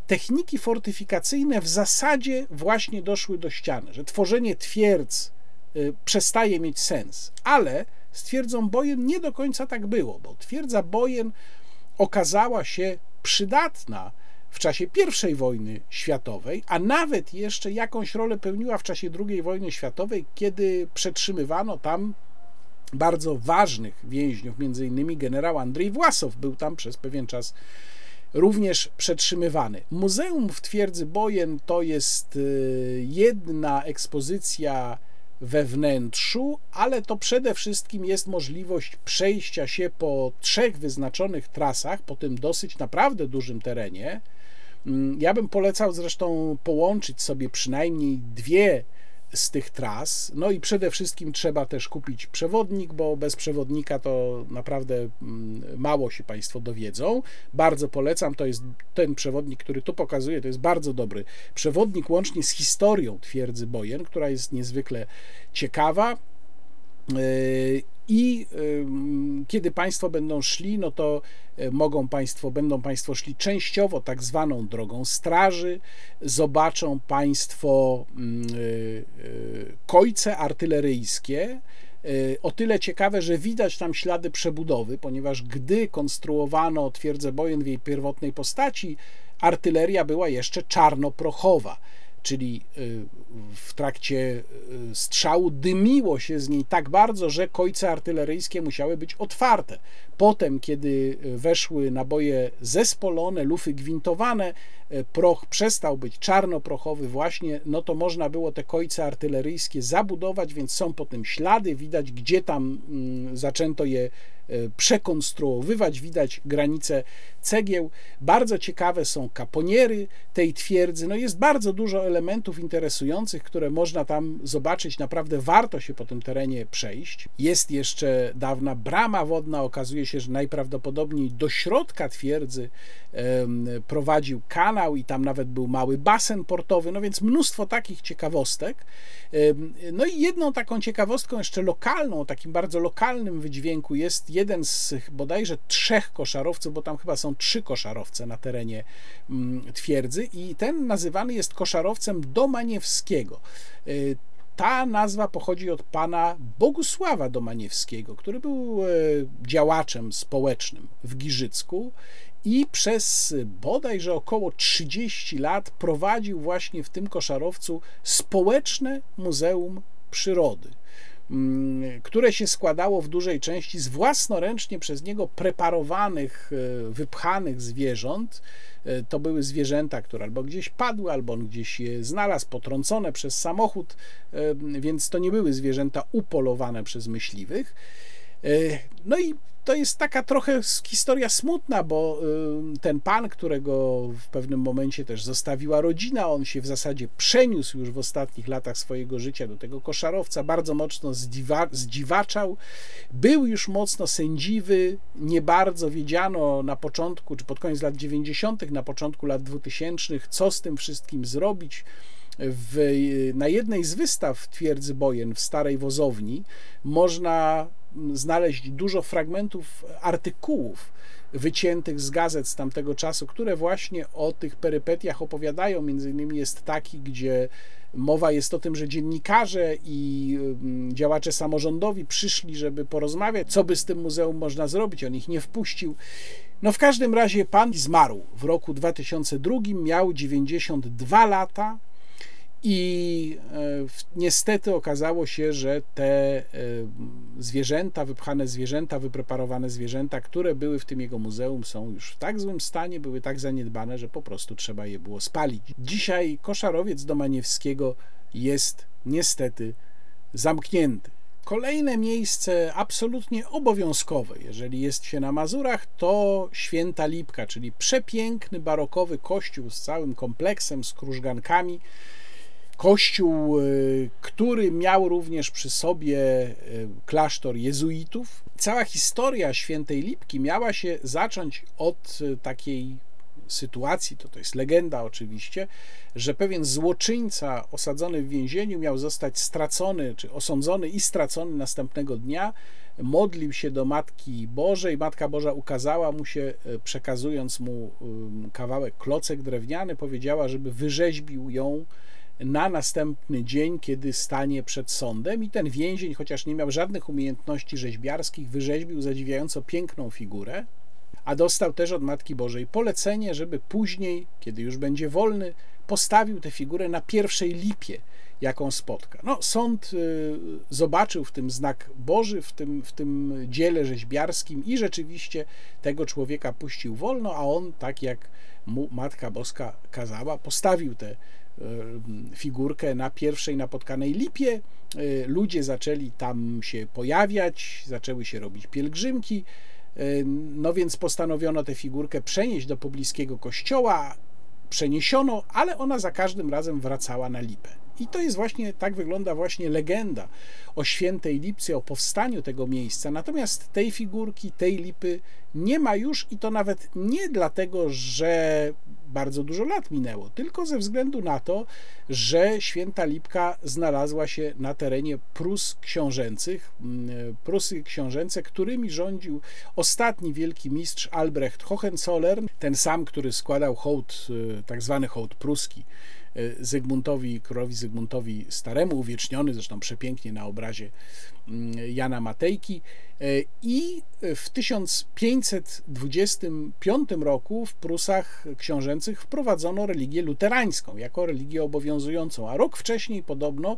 techniki fortyfikacyjne w zasadzie właśnie doszły do ściany, że tworzenie twierdz y, przestaje mieć sens, ale Stwierdzą Bojen nie do końca tak było, bo twierdza Bojen okazała się przydatna w czasie I wojny światowej, a nawet jeszcze jakąś rolę pełniła w czasie II wojny światowej, kiedy przetrzymywano tam bardzo ważnych więźniów, między innymi generał Andrzej Własow był tam przez pewien czas również przetrzymywany. Muzeum w twierdzy Bojen to jest y, jedna ekspozycja we wnętrzu, ale to przede wszystkim jest możliwość przejścia się po trzech wyznaczonych trasach, po tym dosyć naprawdę dużym terenie. Mm, ja bym polecał zresztą połączyć sobie przynajmniej dwie z tych tras. No i przede wszystkim trzeba też kupić przewodnik, bo bez przewodnika to naprawdę mm, mało się Państwo dowiedzą. Bardzo polecam, to jest ten przewodnik, który tu pokazuję, to jest bardzo dobry przewodnik, łącznie z historią twierdzy Bojen, która jest niezwykle ciekawa. I kiedy Państwo będą szli, no to e, mogą Państwo, będą Państwo szli częściowo tak zwaną drogą straży, zobaczą Państwo e, e, kojce artyleryjskie, o tyle ciekawe, że widać tam ślady przebudowy, ponieważ gdy konstruowano twierdzę Bojen w jej pierwotnej postaci, artyleria była jeszcze czarnoprochowa czyli y, w trakcie y, strzału dymiło się z niej tak bardzo, że kojce artyleryjskie musiały być otwarte. Potem, kiedy weszły naboje zespolone, lufy gwintowane, y, proch przestał być czarnoprochowy właśnie, no to można było te kojce artyleryjskie zabudować, więc są po tym ślady, widać gdzie tam mm, zaczęto je przekonstruowywać, widać granice cegieł. Bardzo ciekawe są kaponiery tej twierdzy. No jest bardzo dużo elementów interesujących, które można tam zobaczyć. Naprawdę warto się po tym terenie przejść. Jest jeszcze dawna brama wodna. Okazuje się, że najprawdopodobniej do środka twierdzy prowadził kanał i tam nawet był mały basen portowy. No więc mnóstwo takich ciekawostek. No i jedną taką ciekawostką jeszcze lokalną, takim bardzo lokalnym wydźwięku jest jeden z bodajże trzech koszarowców, bo tam chyba są trzy koszarowce na terenie mm, twierdzy i ten nazywany jest koszarowcem Domaniewskiego. Ta nazwa pochodzi od pana Bogusława Domaniewskiego, który był e, działaczem społecznym w Giżycku i przez bodajże około 30 lat prowadził właśnie w tym koszarowcu społeczne muzeum przyrody. Mm, które się składało w dużej części z własnoręcznie przez niego preparowanych, e, wypchanych zwierząt. E, to były zwierzęta, które albo gdzieś padły, albo on gdzieś je znalazł, potrącone przez samochód, e, więc to nie były zwierzęta upolowane przez myśliwych. No i to jest taka trochę historia smutna, bo y, ten pan, którego w pewnym momencie też zostawiła rodzina, on się w zasadzie przeniósł już w ostatnich latach swojego życia do tego koszarowca, bardzo mocno zdziwa, zdziwaczał, był już mocno sędziwy, nie bardzo wiedziano na początku, czy pod koniec lat 90., na początku lat 2000, co z tym wszystkim zrobić. W, na jednej z wystaw twierdzy Bojen w Starej Wozowni można znaleźć dużo fragmentów artykułów wyciętych z gazet z tamtego czasu, które właśnie o tych perypetiach opowiadają. Między innymi jest taki, gdzie mowa jest o tym, że dziennikarze i mm, działacze samorządowi przyszli, żeby porozmawiać, co by z tym muzeum można zrobić. On ich nie wpuścił. No w każdym razie pan zmarł w roku 2002, miał 92 lata. I e, niestety okazało się, że te e, zwierzęta, wypchane zwierzęta, wypreparowane zwierzęta, które były w tym jego muzeum, są już w tak złym stanie, były tak zaniedbane, że po prostu trzeba je było spalić. Dzisiaj koszarowiec Domaniewskiego jest niestety zamknięty. Kolejne miejsce absolutnie obowiązkowe, jeżeli jest się na Mazurach, to Święta Lipka, czyli przepiękny barokowy kościół z całym kompleksem, z krużgankami Kościół, y, który miał również przy sobie y, klasztor jezuitów. Cała historia świętej Lipki miała się zacząć od y, takiej sytuacji, to to jest legenda oczywiście, że pewien złoczyńca osadzony w więzieniu miał zostać stracony, czy osądzony i stracony następnego dnia. Modlił się do Matki Bożej. Matka Boża ukazała mu się, przekazując mu kawałek klocek drewniany, powiedziała, żeby wyrzeźbił ją na następny dzień, kiedy stanie przed sądem i ten więzień, chociaż nie miał żadnych umiejętności rzeźbiarskich, wyrzeźbił zadziwiająco piękną figurę, a dostał też od Matki Bożej polecenie, żeby później, kiedy już będzie wolny, postawił tę figurę na pierwszej lipie, jaką spotka. No, sąd y, zobaczył w tym znak Boży, w tym, w tym dziele rzeźbiarskim i rzeczywiście tego człowieka puścił wolno, a on, tak jak mu Matka Boska kazała, postawił tę figurkę na pierwszej napotkanej lipie. E, ludzie zaczęli tam się pojawiać, zaczęły się robić pielgrzymki. E, no więc postanowiono tę figurkę przenieść do pobliskiego kościoła. Przeniesiono, ale ona za każdym razem wracała na lipę. I to jest właśnie, tak wygląda właśnie legenda o świętej Lipce, o powstaniu tego miejsca. Natomiast tej figurki, tej lipy nie ma już i to nawet nie dlatego, że bardzo dużo lat minęło, tylko ze względu na to, że święta Lipka znalazła się na terenie Prus książęcych. Mm, Prusy książęce, którymi rządził ostatni wielki mistrz Albrecht Hohenzollern, ten sam, który składał hołd, y, tak zwany hołd pruski Zygmuntowi, królowi Zygmuntowi Staremu, uwieczniony zresztą przepięknie na obrazie mm, Jana Matejki. Y, I w 1525 roku w Prusach książęcych wprowadzono religię luterańską jako religię obowiązującą, a rok wcześniej podobno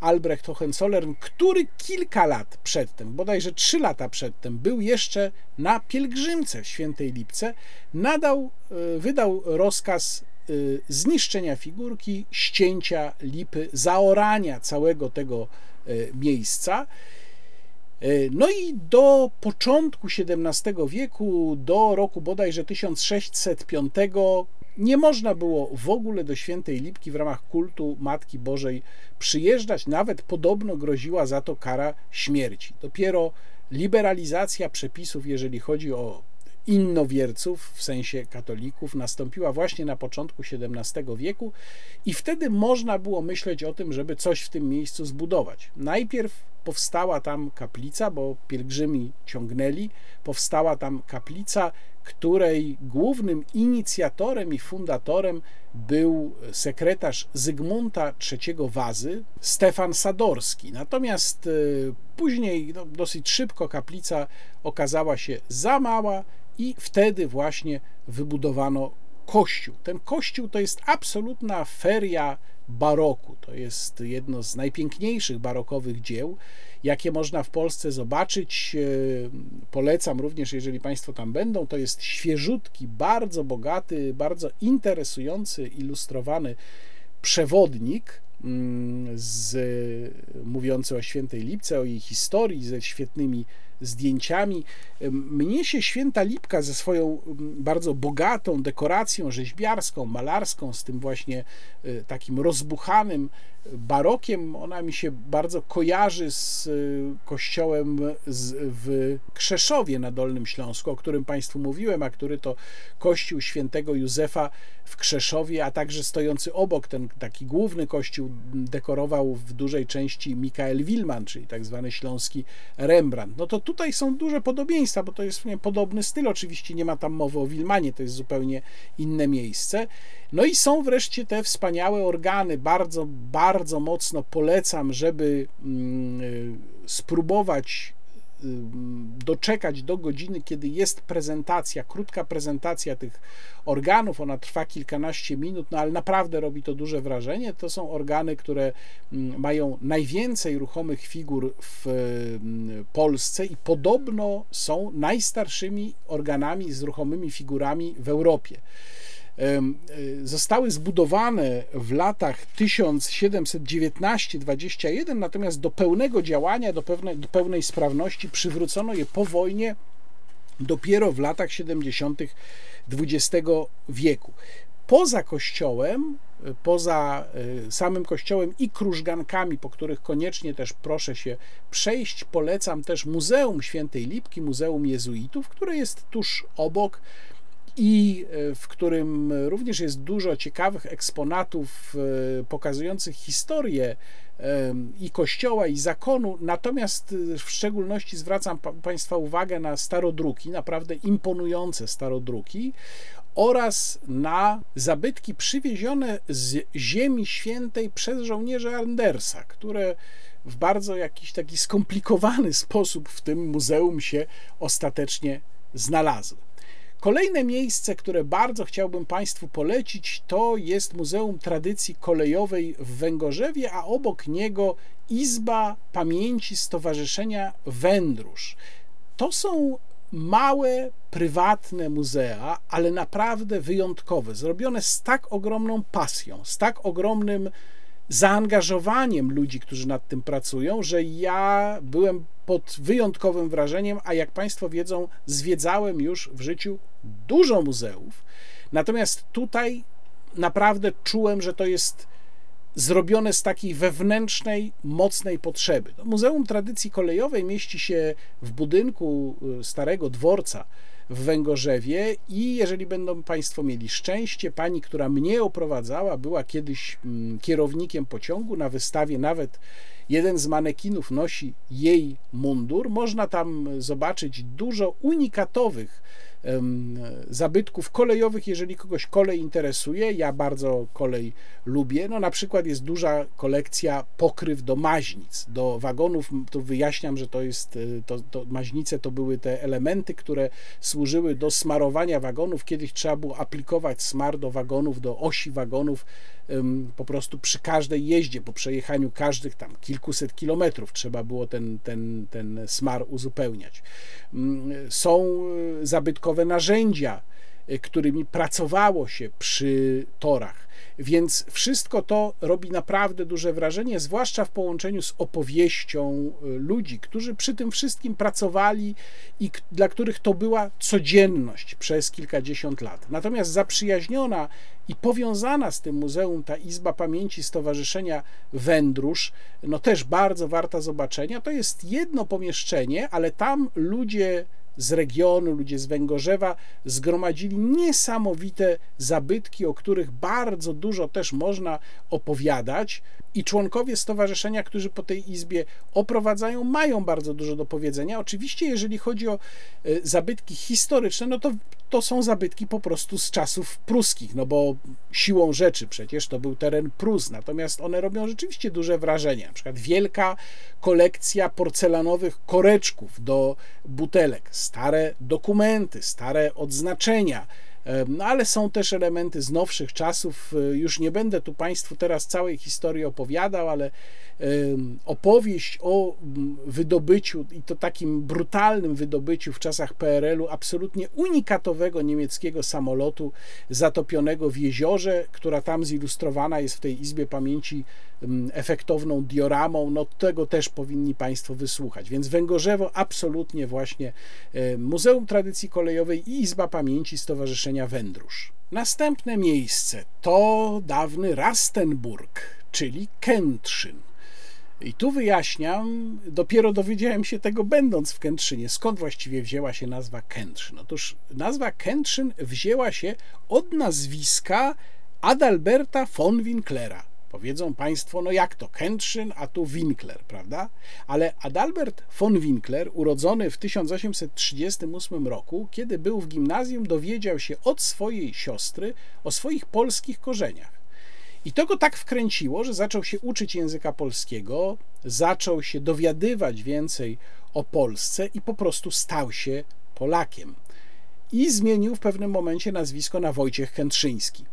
Albrecht Hohenzollern, który kilka lat przedtem, bodajże trzy lata przedtem, był jeszcze na pielgrzymce w Świętej Lipce, nadał, e, wydał rozkaz e, zniszczenia figurki, ścięcia lipy, zaorania całego tego e, miejsca. No i do początku XVII wieku, do roku bodajże 1605, nie można było w ogóle do Świętej Lipki w ramach kultu Matki Bożej przyjeżdżać, nawet podobno groziła za to kara śmierci. Dopiero liberalizacja przepisów, jeżeli chodzi o innowierców, w sensie katolików, nastąpiła właśnie na początku XVII wieku i wtedy można było myśleć o tym, żeby coś w tym miejscu zbudować. Najpierw powstała tam kaplica, bo pielgrzymi ciągnęli, powstała tam kaplica, której głównym inicjatorem i fundatorem był sekretarz Zygmunta III Wazy, Stefan Sadorski. Natomiast e, później, no, dosyć szybko, kaplica okazała się za mała i wtedy właśnie wybudowano kościół. Ten kościół to jest absolutna feria baroku. To jest jedno z najpiękniejszych barokowych dzieł, jakie można w Polsce zobaczyć. E, polecam również, jeżeli Państwo tam będą. To jest świeżutki, bardzo bogaty, bardzo interesujący, ilustrowany przewodnik mm, z, mówiący o świętej Lipce, o jej historii, ze świetnymi zdjęciami. Mnie się święta Lipka ze swoją bardzo bogatą dekoracją rzeźbiarską, malarską, z tym właśnie e, takim rozbuchanym barokiem, ona mi się bardzo kojarzy z e, kościołem w Krzeszowie na Dolnym Śląsku, o którym Państwu mówiłem, a który to kościół świętego Józefa w Krzeszowie, a także stojący obok, ten taki główny kościół dekorował w dużej części Mikael Wilman, czyli tak zwany śląski Rembrandt. No to tutaj są duże podobieństwa, bo to jest nie, podobny styl, oczywiście nie ma tam mowy o Wilmanie, to jest zupełnie inne miejsce. No i są wreszcie te wspaniałe organy, bardzo, bardzo mocno polecam, żeby mm, y, spróbować doczekać do godziny, kiedy jest prezentacja, krótka prezentacja tych organów, ona trwa kilkanaście minut, no ale naprawdę robi to duże wrażenie. To są organy, które mają najwięcej ruchomych figur w Polsce i podobno są najstarszymi organami z ruchomymi figurami w Europie. E, zostały zbudowane w latach 1719-21, natomiast do pełnego działania, do, pewnej, do pełnej sprawności przywrócono je po wojnie dopiero w latach 70. XX wieku. Poza kościołem, poza e, samym kościołem i krużgankami, po których koniecznie też proszę się przejść, polecam też Muzeum Świętej Lipki, Muzeum Jezuitów, które jest tuż obok i e, w którym również jest dużo ciekawych eksponatów e, pokazujących historię e, i kościoła, i zakonu. Natomiast w szczególności zwracam Państwa uwagę na starodruki, naprawdę imponujące starodruki oraz na zabytki przywiezione z Ziemi Świętej przez żołnierzy Andersa, które w bardzo jakiś taki skomplikowany sposób w tym muzeum się ostatecznie znalazły. Kolejne miejsce, które bardzo chciałbym Państwu polecić, to jest Muzeum Tradycji Kolejowej w Węgorzewie, a obok niego Izba Pamięci Stowarzyszenia Wędrusz. To są małe, prywatne muzea, ale naprawdę wyjątkowe, zrobione z tak ogromną pasją, z tak ogromnym zaangażowaniem ludzi, którzy nad tym pracują, że ja byłem pod wyjątkowym wrażeniem, a jak Państwo wiedzą, zwiedzałem już w życiu dużo muzeów. Natomiast tutaj naprawdę czułem, że to jest zrobione z takiej wewnętrznej, mocnej potrzeby. No, Muzeum Tradycji Kolejowej mieści się w budynku y, Starego Dworca w Węgorzewie i jeżeli będą Państwo mieli szczęście, pani, która mnie oprowadzała, była kiedyś mm, kierownikiem pociągu na wystawie, nawet jeden z manekinów nosi jej mundur. Można tam zobaczyć dużo unikatowych zabytków kolejowych, jeżeli kogoś kolej interesuje. Ja bardzo kolej lubię. No na przykład jest duża kolekcja pokryw do maźnic, do wagonów. Tu wyjaśniam, że to jest, e, to, to maźnice to były te elementy, które służyły do smarowania wagonów. Kiedyś trzeba było aplikować smar do wagonów, do osi wagonów po prostu przy każdej jeździe, po przejechaniu każdych tam kilkuset kilometrów trzeba było ten, ten, ten smar uzupełniać. Są e, zabytkowe narzędzia, e, którymi pracowało się przy torach. Więc wszystko to robi naprawdę duże wrażenie, zwłaszcza w połączeniu z opowieścią y, ludzi, którzy przy tym wszystkim pracowali i dla których to była codzienność przez kilkadziesiąt lat. Natomiast zaprzyjaźniona i powiązana z tym muzeum ta Izba Pamięci Stowarzyszenia Wędrusz, no też bardzo warta zobaczenia. To jest jedno pomieszczenie, ale tam ludzie z regionu, ludzie z Węgorzewa zgromadzili niesamowite zabytki, o których bardzo dużo też można opowiadać. I członkowie stowarzyszenia, którzy po tej izbie oprowadzają, mają bardzo dużo do powiedzenia. Oczywiście, jeżeli chodzi o e, zabytki historyczne, no to to są zabytki po prostu z czasów pruskich, no bo siłą rzeczy przecież to był teren Prus, natomiast one robią rzeczywiście duże wrażenie. Na przykład wielka kolekcja porcelanowych koreczków do butelek, stare dokumenty, stare odznaczenia, no ale są też elementy z nowszych czasów. E, już nie będę tu Państwu teraz całej historii opowiadał, ale opowieść o wydobyciu i to takim brutalnym wydobyciu w czasach PRL-u absolutnie unikatowego niemieckiego samolotu zatopionego w jeziorze, która tam zilustrowana jest w tej Izbie Pamięci efektowną dioramą, no tego też powinni Państwo wysłuchać. Więc Węgorzewo absolutnie właśnie Muzeum Tradycji Kolejowej i Izba Pamięci Stowarzyszenia Wędrusz. Następne miejsce to dawny Rastenburg, czyli Kętrzyn. I tu wyjaśniam, dopiero dowiedziałem się tego będąc w Kętrzynie, skąd właściwie wzięła się nazwa Kętrzyn. Otóż nazwa Kętrzyn wzięła się od nazwiska Adalberta von Winklera. Powiedzą Państwo, no jak to, Kętrzyn, a tu Winkler, prawda? Ale Adalbert von Winkler, urodzony w 1838 roku, kiedy był w gimnazjum, dowiedział się od swojej siostry o swoich polskich korzeniach. I to go tak wkręciło, że zaczął się uczyć języka polskiego, zaczął się dowiadywać więcej o Polsce i po prostu stał się Polakiem. I zmienił w pewnym momencie nazwisko na Wojciech Kętrzyński.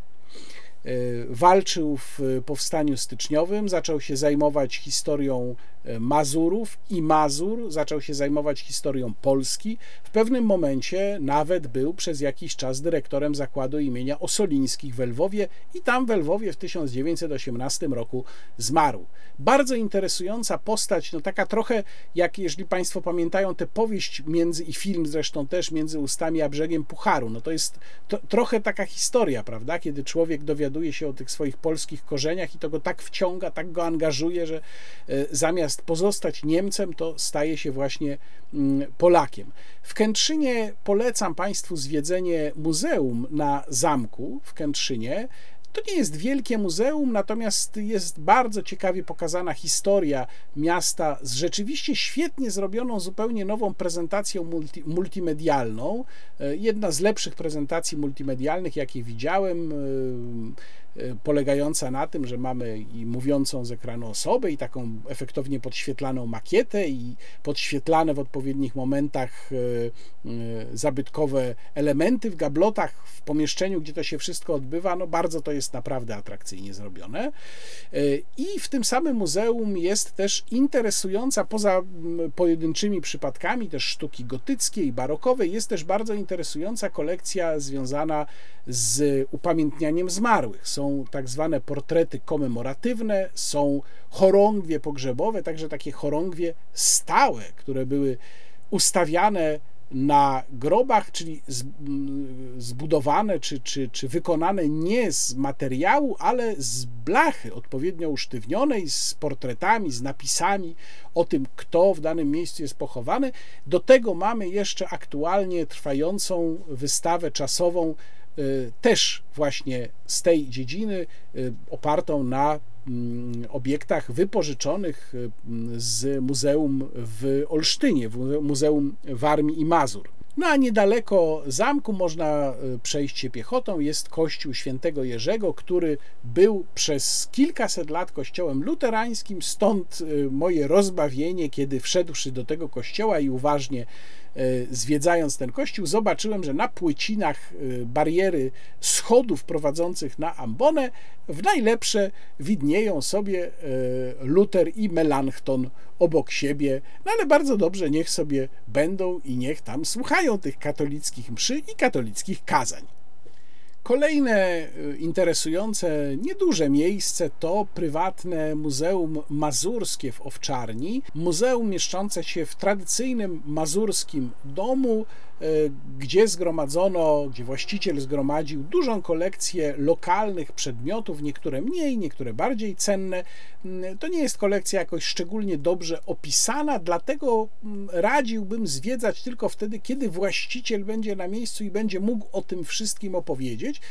Walczył w powstaniu styczniowym, zaczął się zajmować historią Mazurów i Mazur, zaczął się zajmować historią Polski. W pewnym momencie nawet był przez jakiś czas dyrektorem zakładu imienia Osolińskich w Lwowie i tam w Lwowie w 1918 roku zmarł. Bardzo interesująca postać, no taka trochę jak, jeżeli Państwo pamiętają, tę powieść między i film zresztą też między ustami a brzegiem Pucharu. No to jest to, trochę taka historia, prawda, kiedy człowiek dowiaduje się o tych swoich polskich korzeniach i to go tak wciąga, tak go angażuje, że e, zamiast pozostać Niemcem, to staje się właśnie mm, Polakiem. W Kętrzynie polecam Państwu zwiedzenie muzeum na zamku w Kętrzynie. To nie jest wielkie muzeum, natomiast jest bardzo ciekawie pokazana historia miasta z rzeczywiście świetnie zrobioną, zupełnie nową prezentacją multi, multimedialną. E, jedna z lepszych prezentacji multimedialnych, jakie widziałem e, polegająca na tym, że mamy i mówiącą z ekranu osobę, i taką efektownie podświetlaną makietę, i podświetlane w odpowiednich momentach e, e, zabytkowe elementy w gablotach w pomieszczeniu, gdzie to się wszystko odbywa. No bardzo to jest naprawdę atrakcyjnie zrobione. I w tym samym muzeum jest też interesująca, poza pojedynczymi przypadkami, też sztuki gotyckiej barokowej, jest też bardzo interesująca kolekcja związana z upamiętnianiem zmarłych. Są tak zwane portrety komemoratywne, są chorągwie pogrzebowe, także takie chorągwie stałe, które były ustawiane na grobach, czyli zbudowane czy, czy, czy wykonane nie z materiału, ale z blachy odpowiednio usztywnionej, z portretami, z napisami o tym, kto w danym miejscu jest pochowany. Do tego mamy jeszcze aktualnie trwającą wystawę czasową, też właśnie z tej dziedziny, y, opartą na mm, obiektach wypożyczonych y, z muzeum w Olsztynie, Muzeum Warmii i Mazur. No a niedaleko zamku można y, przejść się piechotą. Jest kościół świętego Jerzego, który był przez kilkaset lat kościołem luterańskim. Stąd y, moje rozbawienie, kiedy wszedłszy do tego kościoła i uważnie y, zwiedzając ten kościół, zobaczyłem, że na płycinach bariery schodów prowadzących na ambonę w najlepsze widnieją sobie Luter i Melanchthon obok siebie, no ale bardzo dobrze, niech sobie będą i niech tam słuchają tych katolickich mszy i katolickich kazań. Kolejne y, interesujące, nieduże miejsce to prywatne Muzeum Mazurskie w Owczarni. Muzeum mieszczące się w tradycyjnym mazurskim domu, gdzie zgromadzono, gdzie właściciel zgromadził dużą kolekcję lokalnych przedmiotów, niektóre mniej, niektóre bardziej cenne. Mm, to nie jest kolekcja jakoś szczególnie dobrze opisana, dlatego mm, radziłbym zwiedzać tylko wtedy, kiedy właściciel będzie na miejscu i będzie mógł o tym wszystkim opowiedzieć.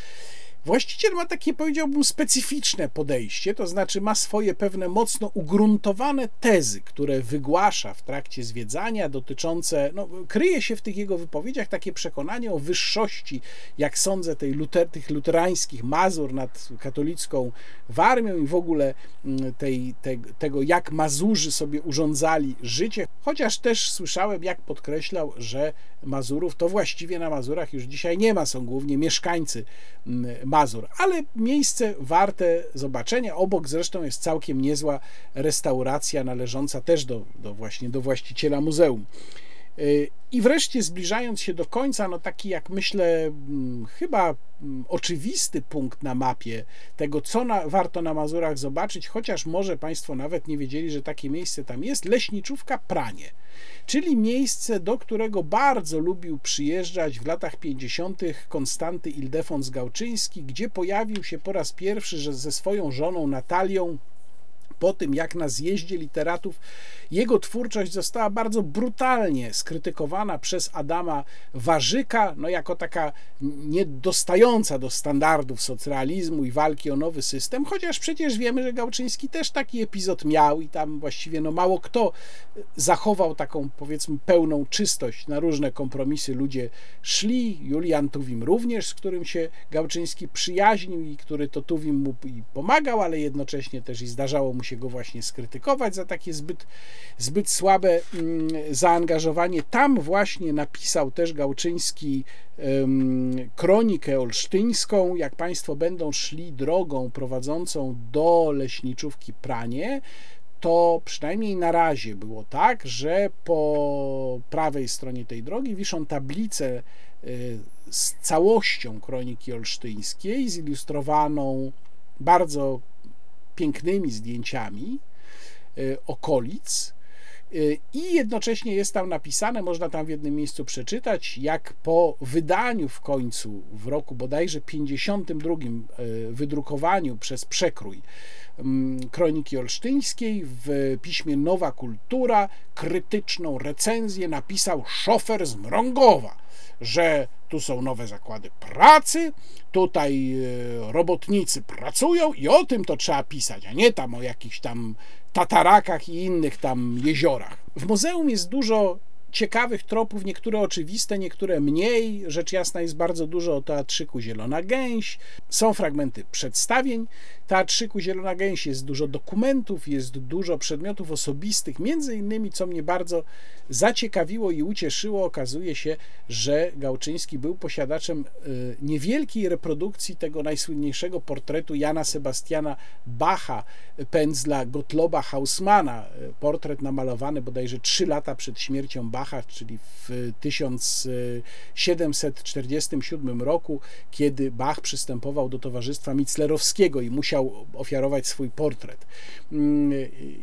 Właściciel ma takie, powiedziałbym, specyficzne podejście, to znaczy ma swoje pewne mocno ugruntowane tezy, które wygłasza w trakcie zwiedzania, dotyczące, no, kryje się w tych jego wypowiedziach takie przekonanie o wyższości, jak sądzę, tej luter, tych luterańskich Mazur nad katolicką Warmią i w ogóle mm, tej, te, tego, jak Mazurzy sobie urządzali życie, chociaż też słyszałem, jak podkreślał, że Mazurów to właściwie na Mazurach już dzisiaj nie ma, są głównie mieszkańcy mm, Mazur, ale miejsce warte zobaczenia. Obok zresztą jest całkiem niezła restauracja należąca też do, do właśnie do właściciela muzeum. I wreszcie zbliżając się do końca, no taki jak myślę, mm, chyba mm, oczywisty punkt na mapie tego, co na, warto na Mazurach zobaczyć, chociaż może Państwo nawet nie wiedzieli, że takie miejsce tam jest, leśniczówka Pranie, czyli miejsce, do którego bardzo lubił przyjeżdżać w latach 50. Konstanty Ildefons Gałczyński, gdzie pojawił się po raz pierwszy że ze swoją żoną Natalią po tym, jak na zjeździe literatów jego twórczość została bardzo brutalnie skrytykowana przez Adama Warzyka, no jako taka niedostająca do standardów socrealizmu i walki o nowy system, chociaż przecież wiemy, że Gałczyński też taki epizod miał i tam właściwie no mało kto zachował taką powiedzmy pełną czystość. Na różne kompromisy ludzie szli. Julian Tuwim również, z którym się Gałczyński przyjaźnił i który to Tuwim mu pomagał, ale jednocześnie też i zdarzało mu się go właśnie skrytykować za takie zbyt, zbyt słabe mm, zaangażowanie. Tam właśnie napisał też Gałczyński kronikę olsztyńską. Jak Państwo będą szli drogą prowadzącą do leśniczówki Pranie, to przynajmniej na razie było tak, że po prawej stronie tej drogi wiszą tablice y, z całością kroniki olsztyńskiej, zilustrowaną bardzo pięknymi zdjęciami y, okolic. Y, I jednocześnie jest tam napisane, można tam w jednym miejscu przeczytać, jak po wydaniu w końcu, w roku bodajże 52, y, wydrukowaniu przez przekrój mm, Kroniki Olsztyńskiej w piśmie Nowa Kultura krytyczną recenzję napisał szofer z Mrągowa że tu są nowe zakłady pracy, tutaj e, robotnicy pracują i o tym to trzeba pisać, a nie tam o jakichś tam tatarakach i innych tam jeziorach. W muzeum jest dużo ciekawych tropów, niektóre oczywiste, niektóre mniej. Rzecz jasna jest bardzo dużo o teatrzyku Zielona Gęś. Są fragmenty przedstawień teatrzyku Zielona Gęś, jest dużo dokumentów, jest dużo przedmiotów osobistych. Między innymi, co mnie bardzo zaciekawiło i ucieszyło, okazuje się, że Gałczyński był posiadaczem y, niewielkiej reprodukcji tego najsłynniejszego portretu Jana Sebastiana Bacha, pędzla Gottloba Hausmana. Portret namalowany bodajże 3 lata przed śmiercią Bacha, czyli w 1747 roku, kiedy Bach przystępował do Towarzystwa Mitzlerowskiego i musiał musiał ofiarować swój portret. Mm,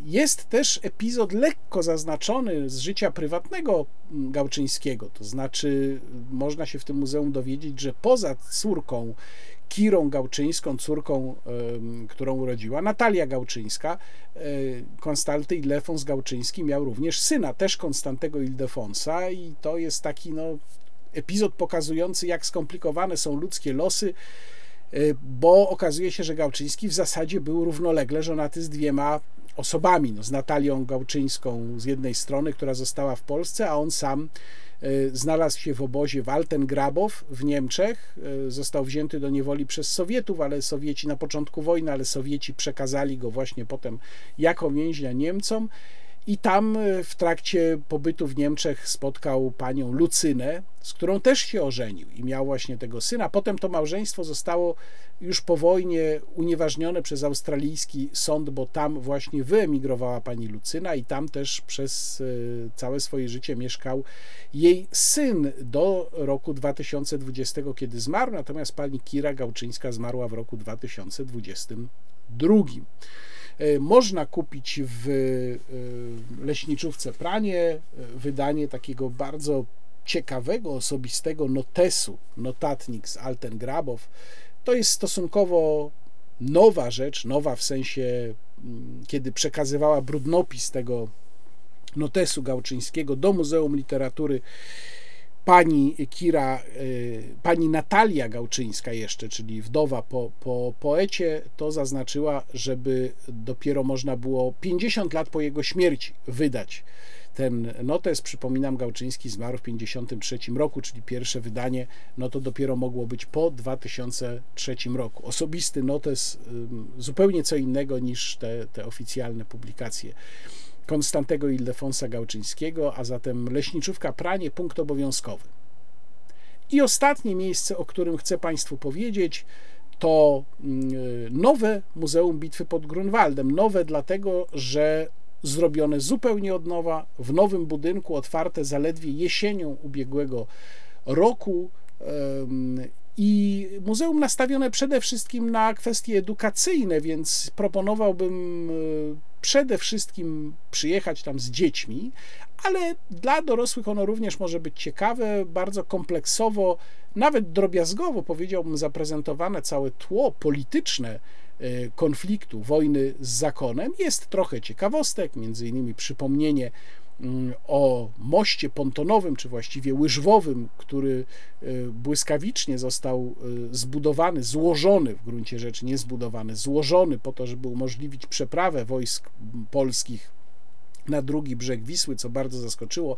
jest też epizod lekko zaznaczony z życia prywatnego Gałczyńskiego, to znaczy można się w tym muzeum dowiedzieć, że poza córką Kirą Gałczyńską, córką, którą urodziła, Natalia Gałczyńska, e, Konstanty Ildefons Gałczyński miał również syna, też Konstantego Ildefonsa i to jest taki no, epizod pokazujący, jak skomplikowane są ludzkie losy, bo okazuje się, że Gałczyński w zasadzie był równolegle żonaty z dwiema osobami, no, z Natalią Gałczyńską z jednej strony, która została w Polsce, a on sam e, znalazł się w obozie Waltengrabow w Niemczech. E, został wzięty do niewoli przez Sowietów, ale Sowieci na początku wojny, ale Sowieci przekazali go właśnie potem jako więźnia Niemcom. I tam e, w trakcie pobytu w Niemczech spotkał panią Lucynę, z którą też się ożenił i miał właśnie tego syna. Potem to małżeństwo zostało już po wojnie unieważnione przez australijski sąd, bo tam właśnie wyemigrowała pani Lucyna i tam też przez e, całe swoje życie mieszkał jej syn do roku 2020, kiedy zmarł, natomiast pani Kira Gałczyńska zmarła w roku 2022. E, można kupić w e, leśniczówce pranie e, wydanie takiego bardzo ciekawego, osobistego notesu, notatnik z Altengrabow. To jest stosunkowo nowa rzecz, nowa w sensie, mm, kiedy przekazywała brudnopis tego notesu gałczyńskiego do Muzeum Literatury pani Kira, y, pani Natalia Gałczyńska jeszcze, czyli wdowa po, po poecie, to zaznaczyła, żeby dopiero można było 50 lat po jego śmierci wydać ten notes. Przypominam, Gałczyński zmarł w 1953 roku, czyli pierwsze wydanie, no to dopiero mogło być po 2003 roku. Osobisty notes zupełnie co innego niż te, te oficjalne publikacje Konstantego Ildefonsa Gałczyńskiego, a zatem Leśniczówka Pranie, punkt obowiązkowy. I ostatnie miejsce, o którym chcę Państwu powiedzieć, to mm, nowe Muzeum Bitwy pod Grunwaldem. Nowe dlatego, że zrobione zupełnie od nowa, w nowym budynku, otwarte zaledwie jesienią ubiegłego roku. I muzeum nastawione przede wszystkim na kwestie edukacyjne, więc proponowałbym e, przede wszystkim przyjechać tam z dziećmi, ale dla dorosłych ono również może być ciekawe, bardzo kompleksowo, nawet drobiazgowo powiedziałbym zaprezentowane całe tło polityczne e, konfliktu, wojny z zakonem. Jest trochę ciekawostek, między innymi przypomnienie o moście pontonowym, czy właściwie łyżwowym, który e, błyskawicznie został e, zbudowany, złożony w gruncie rzeczy, nie zbudowany, złożony po to, żeby umożliwić przeprawę wojsk polskich na drugi brzeg Wisły, co bardzo zaskoczyło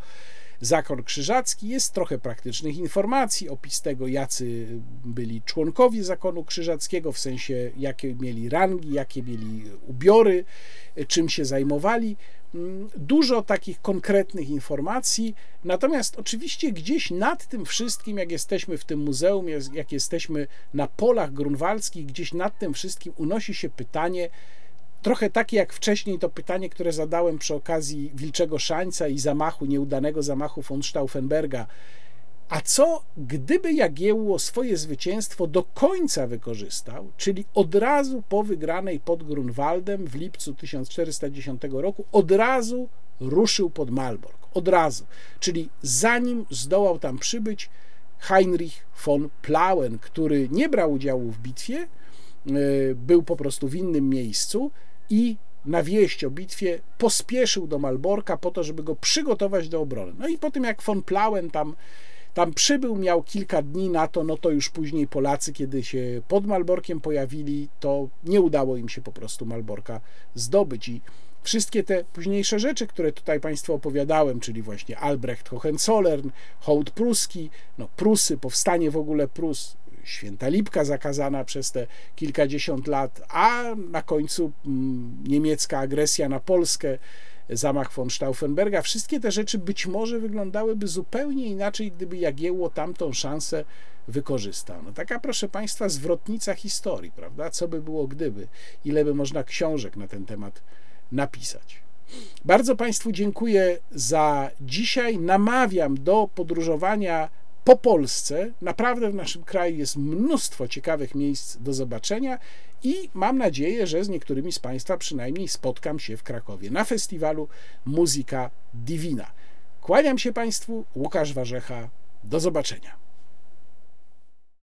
Zakon Krzyżacki. Jest trochę praktycznych informacji, opis tego, jacy byli członkowie Zakonu Krzyżackiego, w sensie jakie mieli rangi, jakie mieli ubiory, czym się zajmowali. Dużo takich konkretnych informacji, natomiast oczywiście gdzieś nad tym wszystkim, jak jesteśmy w tym muzeum, jak jesteśmy na polach grunwaldzkich, gdzieś nad tym wszystkim unosi się pytanie, trochę takie jak wcześniej to pytanie, które zadałem przy okazji Wilczego Szańca i zamachu, nieudanego zamachu von Stauffenberga. A co gdyby Jagiełło swoje zwycięstwo do końca wykorzystał, czyli od razu po wygranej pod Grunwaldem w lipcu 1410 roku, od razu ruszył pod Malbork. Od razu. Czyli zanim zdołał tam przybyć Heinrich von Plauen, który nie brał udziału w bitwie, e, był po prostu w innym miejscu i na wieść o bitwie pospieszył do Malborka po to, żeby go przygotować do obrony. No i po tym jak von Plauen tam tam przybył, miał kilka dni na to, no to już później Polacy, kiedy się pod Malborkiem pojawili, to nie udało im się po prostu Malborka zdobyć. I wszystkie te późniejsze rzeczy, które tutaj Państwu opowiadałem, czyli właśnie Albrecht Hohenzollern, hołd pruski, no Prusy, powstanie w ogóle Prus, święta Lipka zakazana przez te kilkadziesiąt lat, a na końcu mm, niemiecka agresja na Polskę, zamach von Stauffenberga. Wszystkie te rzeczy być może wyglądałyby zupełnie inaczej, gdyby Jagiełło tamtą szansę wykorzystał. No taka, proszę Państwa, zwrotnica historii, prawda? Co by było gdyby? Ile by można książek na ten temat napisać? Bardzo Państwu dziękuję za dzisiaj. Namawiam do podróżowania po Polsce. Naprawdę w naszym kraju jest mnóstwo ciekawych miejsc do zobaczenia i mam nadzieję, że z niektórymi z Państwa przynajmniej spotkam się w Krakowie na festiwalu Muzyka Divina. Kłaniam się Państwu, Łukasz Warzecha. Do zobaczenia.